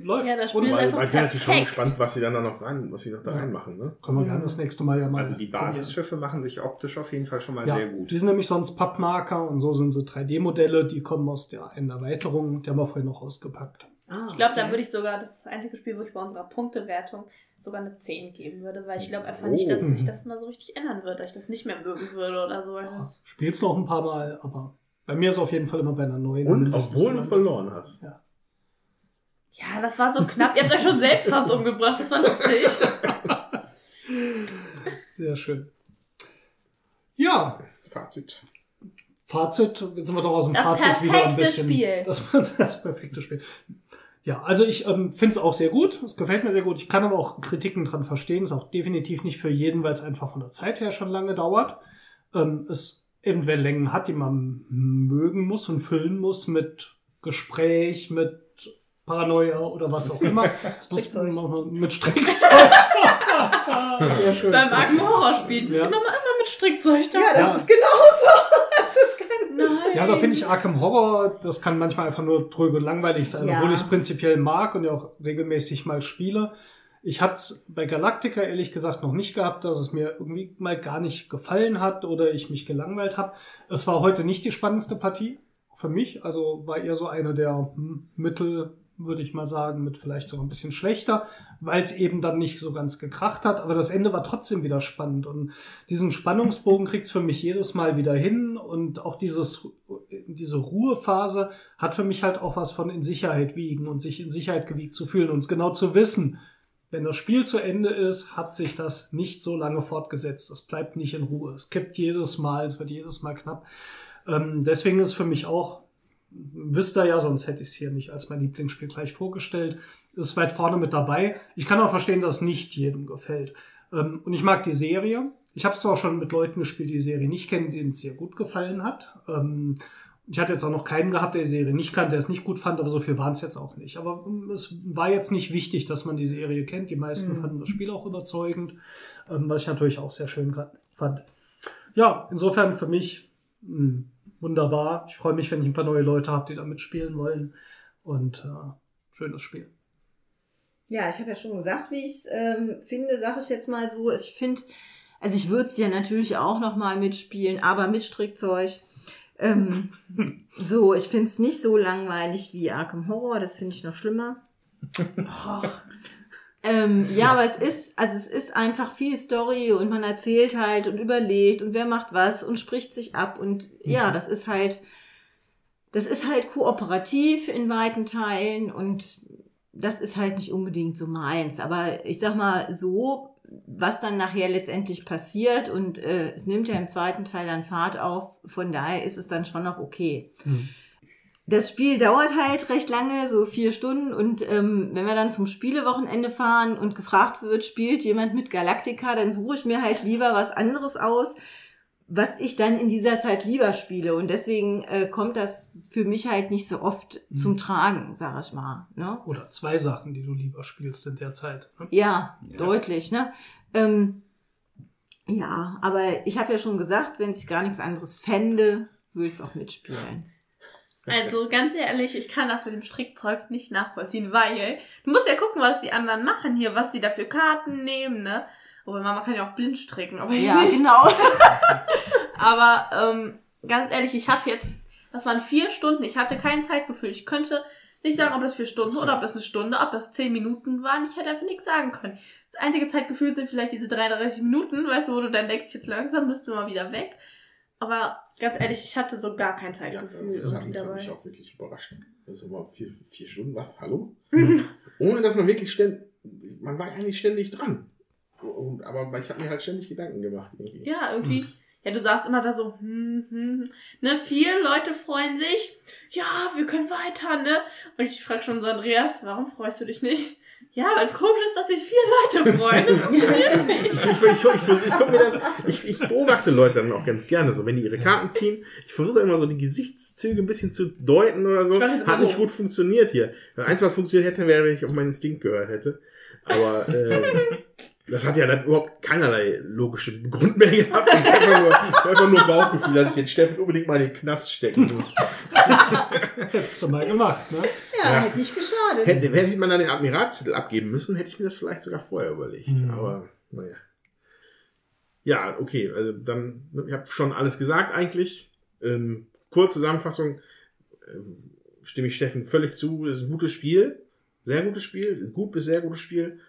läuft. Ja, das Spiel ist einfach weil ich bin natürlich schon gespannt, was sie dann da noch rein, was sie noch da Ja. reinmachen, ne? können wir gerne das nächste Mal ja mal. Also die. Basisschiffe machen sich optisch auf jeden Fall schon mal Ja, sehr gut. die sind nämlich sonst Pappmarker und so sind sie 3D-Modelle, die kommen aus der einen Erweiterung, die haben wir vorhin noch ausgepackt. Ah, Ich glaube, okay. da würde ich sogar das einzige Spiel, wo ich bei unserer Punktewertung sogar eine 10 geben würde, weil ich glaube einfach nicht, dass Oh. sich das mal so richtig ändern wird, dass ich das nicht mehr mögen würde oder so. weil Das Spiel's noch ein paar Mal, aber bei mir ist auf jeden Fall immer bei einer neuen. Und obwohl du verloren hast. Ja. Ja, das war so knapp. Ihr habt euch schon selbst fast umgebracht. Das war lustig. Sehr schön. Ja, Fazit. Fazit, jetzt sind wir doch aus dem Das Fazit wieder ein perfekte bisschen. Spiel. Das war das perfekte Spiel. Ja, also ich ähm, finde es auch sehr gut. Es gefällt mir sehr gut. Ich kann aber auch Kritiken dran verstehen. Ist auch definitiv nicht für jeden, weil es einfach von der Zeit her schon lange dauert. Ähm, es eventuell Längen hat, die man mögen muss und füllen muss mit Gespräch, mit Paranoia oder was auch immer. Das muss man mit Strickzeug. sehr schön. Beim Arkham Horror spielt Ja. ja. immer, immer mit Strickzeug da. Ja, das Ja. ist genauso. Das ist ganz Nein. Ja, da finde ich Arkham Horror, das kann manchmal einfach nur tröge und langweilig sein, Ja. obwohl ich es prinzipiell mag und ja auch regelmäßig mal spiele. Ich hatte es bei Galactica ehrlich gesagt noch nicht gehabt, dass es mir irgendwie mal gar nicht gefallen hat oder ich mich gelangweilt habe. Es war heute nicht die spannendste Partie für mich, also war eher so eine der hm, Mittel, würde ich mal sagen, mit vielleicht sogar ein bisschen schlechter, weil es eben dann nicht so ganz gekracht hat. Aber das Ende war trotzdem wieder spannend und diesen Spannungsbogen kriegt's für mich jedes Mal wieder hin und auch dieses, diese Ruhephase hat für mich halt auch was von in Sicherheit wiegen und sich in Sicherheit gewiegt zu fühlen und genau zu wissen, wenn das Spiel zu Ende ist, hat sich das nicht so lange fortgesetzt. Es bleibt nicht in Ruhe. Es kippt jedes Mal, es wird jedes Mal knapp. Ähm, deswegen ist für mich auch, wisst ihr ja, sonst hätte ich es hier nicht als mein Lieblingsspiel gleich vorgestellt, ist weit vorne mit dabei. Ich kann auch verstehen, dass nicht jedem gefällt. Ähm, und ich mag die Serie. Ich habe es zwar auch schon mit Leuten gespielt, die die Serie nicht kennen, denen es sehr gut gefallen hat. Ähm, ich hatte jetzt auch noch keinen gehabt, der die Serie nicht kannte, der es nicht gut fand, aber so viel waren es jetzt auch nicht. Aber ähm, es war jetzt nicht wichtig, dass man die Serie kennt. Die meisten Mhm. fanden das Spiel auch überzeugend, ähm, was ich natürlich auch sehr schön fand. Ja, insofern für mich mh, wunderbar. Ich freue mich, wenn ich ein paar neue Leute habe, die da mitspielen wollen. Und äh, schönes Spiel. Ja, ich habe ja schon gesagt, wie ich ähm, finde, sage ich jetzt mal so. Ich finde, also ich würde es ja natürlich auch noch mal mitspielen, aber mit Strickzeug. Ähm, so, ich finde es nicht so langweilig wie Arkham Horror, das finde ich noch schlimmer. Ähm, ja, aber es ist, also es ist einfach viel Story und man erzählt halt und überlegt und wer macht was und spricht sich ab und ja, das ist halt, das ist halt kooperativ in weiten Teilen und das ist halt nicht unbedingt so meins. Aber ich sag mal so, was dann nachher letztendlich passiert und äh, es nimmt ja im zweiten Teil dann Fahrt auf, von daher ist es dann schon noch okay. Das Spiel dauert halt recht lange, so vier Stunden. Und ähm, wenn wir dann zum Spielewochenende fahren und gefragt wird, spielt jemand mit Galactica, dann suche ich mir halt lieber was anderes aus, was ich dann in dieser Zeit lieber spiele. Und deswegen äh, kommt das für mich halt nicht so oft zum Tragen, sag ich mal. Ne? Oder zwei Sachen, die du lieber spielst in der Zeit. Ne? Ja, deutlich, ne? Ähm, ja, aber ich habe ja schon gesagt, wenn ich gar nichts anderes fände, würde ich es auch mitspielen. Also ganz ehrlich, ich kann das mit dem Strickzeug nicht nachvollziehen, weil du musst ja gucken, was die anderen machen hier, was die da für Karten nehmen, ne? Wobei Mama kann ja auch blind stricken, aber ich Ja, nicht. genau. Aber ähm, ganz ehrlich, ich hatte jetzt, das waren vier Stunden, ich hatte kein Zeitgefühl. Ich könnte nicht sagen, ob das vier Stunden oder ob das eine Stunde, ob das zehn Minuten waren. Ich hätte einfach nichts sagen können. Das einzige Zeitgefühl sind vielleicht diese 33 Minuten, weißt du, wo du dann denkst, jetzt langsam müssten wir mal wieder weg. Aber ganz ehrlich, ich hatte so gar kein Ja, Zeitgefühl das hat, das hat mich auch wirklich überrascht. Also mal vier, vier Stunden, was? Hallo? Ohne dass man wirklich ständig, man war eigentlich ständig dran. Und, aber ich habe mir halt ständig Gedanken gemacht. Irgendwie. Ja, irgendwie. Ja, du sagst immer da so, hm, hm, ne, vier Leute freuen sich. Ja, wir können weiter, ne? Und ich frage schon so Andreas, warum freust du dich nicht? Ja, weil es komisch ist, dass sich vier Leute freuen. Das funktioniert nicht. Ich, ich, ich, ich, ich, beobachte Leute dann auch ganz gerne, so wenn die ihre Karten ziehen. Ich versuche immer so die Gesichtszüge ein bisschen zu deuten oder so. Hat immer nicht gut funktioniert hier. Das Einzige, was funktioniert hätte, wäre, wenn ich auf meinen Instinkt gehört hätte. Aber äh, das hat ja dann überhaupt keinerlei logische Grund mehr gehabt. Das ist einfach nur, einfach nur Bauchgefühl, dass ich den Steffen unbedingt mal in den Knast stecken muss. Hättest du mal gemacht, ne? Ja, Ja. hätte nicht geschadet. Hätte, hätte man dann den Admiralstitel abgeben müssen, hätte ich mir das vielleicht sogar vorher überlegt. Mhm. Aber naja. Ja, okay, also dann, ich habe schon alles gesagt eigentlich. Ähm, kurze Zusammenfassung, ähm, stimme ich Steffen völlig zu. Es ist ein gutes Spiel, sehr gutes Spiel, ein gut bis sehr gutes Spiel.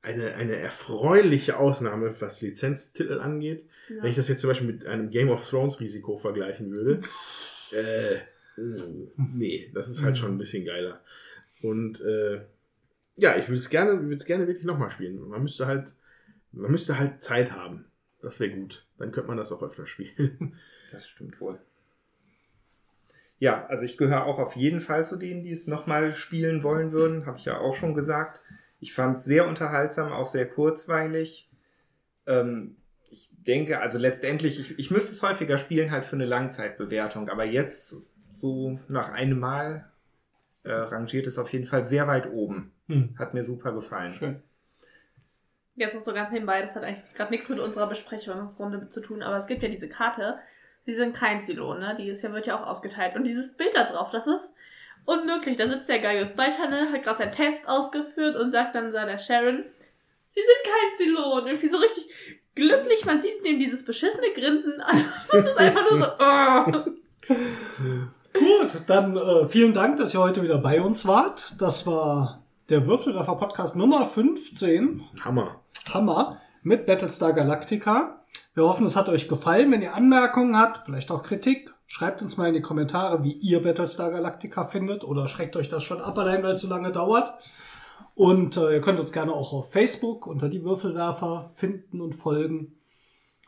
Eine, eine erfreuliche Ausnahme, was Lizenztitel angeht. Ja. Wenn ich das jetzt zum Beispiel mit einem Game of Thrones Risiko vergleichen würde, äh, nee, das ist halt schon ein bisschen geiler. Und äh, ja, ich würde es gerne, würde es gerne wirklich nochmal spielen. Man müsste halt, man müsste halt Zeit haben. Das wäre gut. Dann könnte man das auch öfter spielen. Das stimmt wohl. Ja, also ich gehöre auch auf jeden Fall zu denen, die es nochmal spielen wollen würden. Habe ich ja auch schon gesagt. Ich fand es sehr unterhaltsam, auch sehr kurzweilig. Ähm, ich denke, also letztendlich, ich, ich müsste es häufiger spielen, halt für eine Langzeitbewertung. Aber jetzt, so nach einem Mal, äh, rangiert es auf jeden Fall sehr weit oben. Hm. Hat mir super gefallen. Schön. Jetzt noch so ganz nebenbei, das hat eigentlich gerade nichts mit unserer Besprechungsrunde zu tun, aber es gibt ja diese Karte, die sind kein Silo, ne? Die ist ja, wird ja auch ausgeteilt. Und dieses Bild da drauf, das ist unmöglich. Da sitzt der Gaius Baltane, hat gerade seinen Test ausgeführt und sagt dann da der Sharon, sie sind kein Silo. Und irgendwie so richtig glücklich, man sieht dem dieses beschissene Grinsen an. Das ist einfach nur so, oh. Gut, dann äh, vielen Dank, dass ihr heute wieder bei uns wart. Das war der Würfelwerfer Podcast Nummer 15. Hammer. Hammer mit Battlestar Galactica. Wir hoffen, es hat euch gefallen. Wenn ihr Anmerkungen habt, vielleicht auch Kritik, schreibt uns mal in die Kommentare, wie ihr Battlestar Galactica findet oder schreckt euch das schon ab, allein weil es so lange dauert. Und äh, ihr könnt uns gerne auch auf Facebook unter die Würfelwerfer finden und folgen.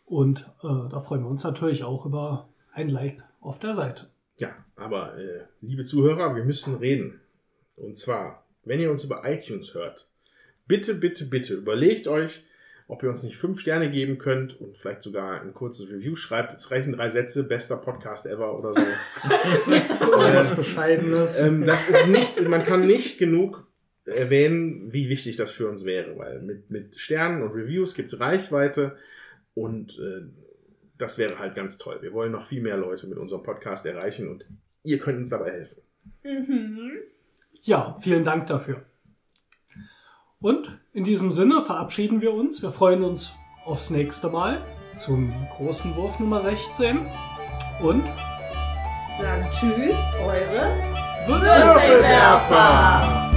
Und äh, da freuen wir uns natürlich auch über ein Like auf der Seite. Ja, aber äh, liebe Zuhörer, wir müssen reden. Und zwar, wenn ihr uns über iTunes hört, bitte, bitte, bitte überlegt euch, ob ihr uns nicht fünf Sterne geben könnt und vielleicht sogar ein kurzes Review schreibt. Es reichen drei Sätze, bester Podcast ever oder so. Oder was Bescheidenes. ähm, das ist nicht, man kann nicht genug erwähnen, wie wichtig das für uns wäre, weil mit, mit Sternen und Reviews gibt's Reichweite und äh, das wäre halt ganz toll. Wir wollen noch viel mehr Leute mit unserem Podcast erreichen und ihr könnt uns dabei helfen. Ja, vielen Dank dafür. Und in diesem Sinne verabschieden wir uns. Wir freuen uns aufs nächste Mal zum großen Wurf Nummer 16. Und Sagen Tschüss, eure Würfelwerfer!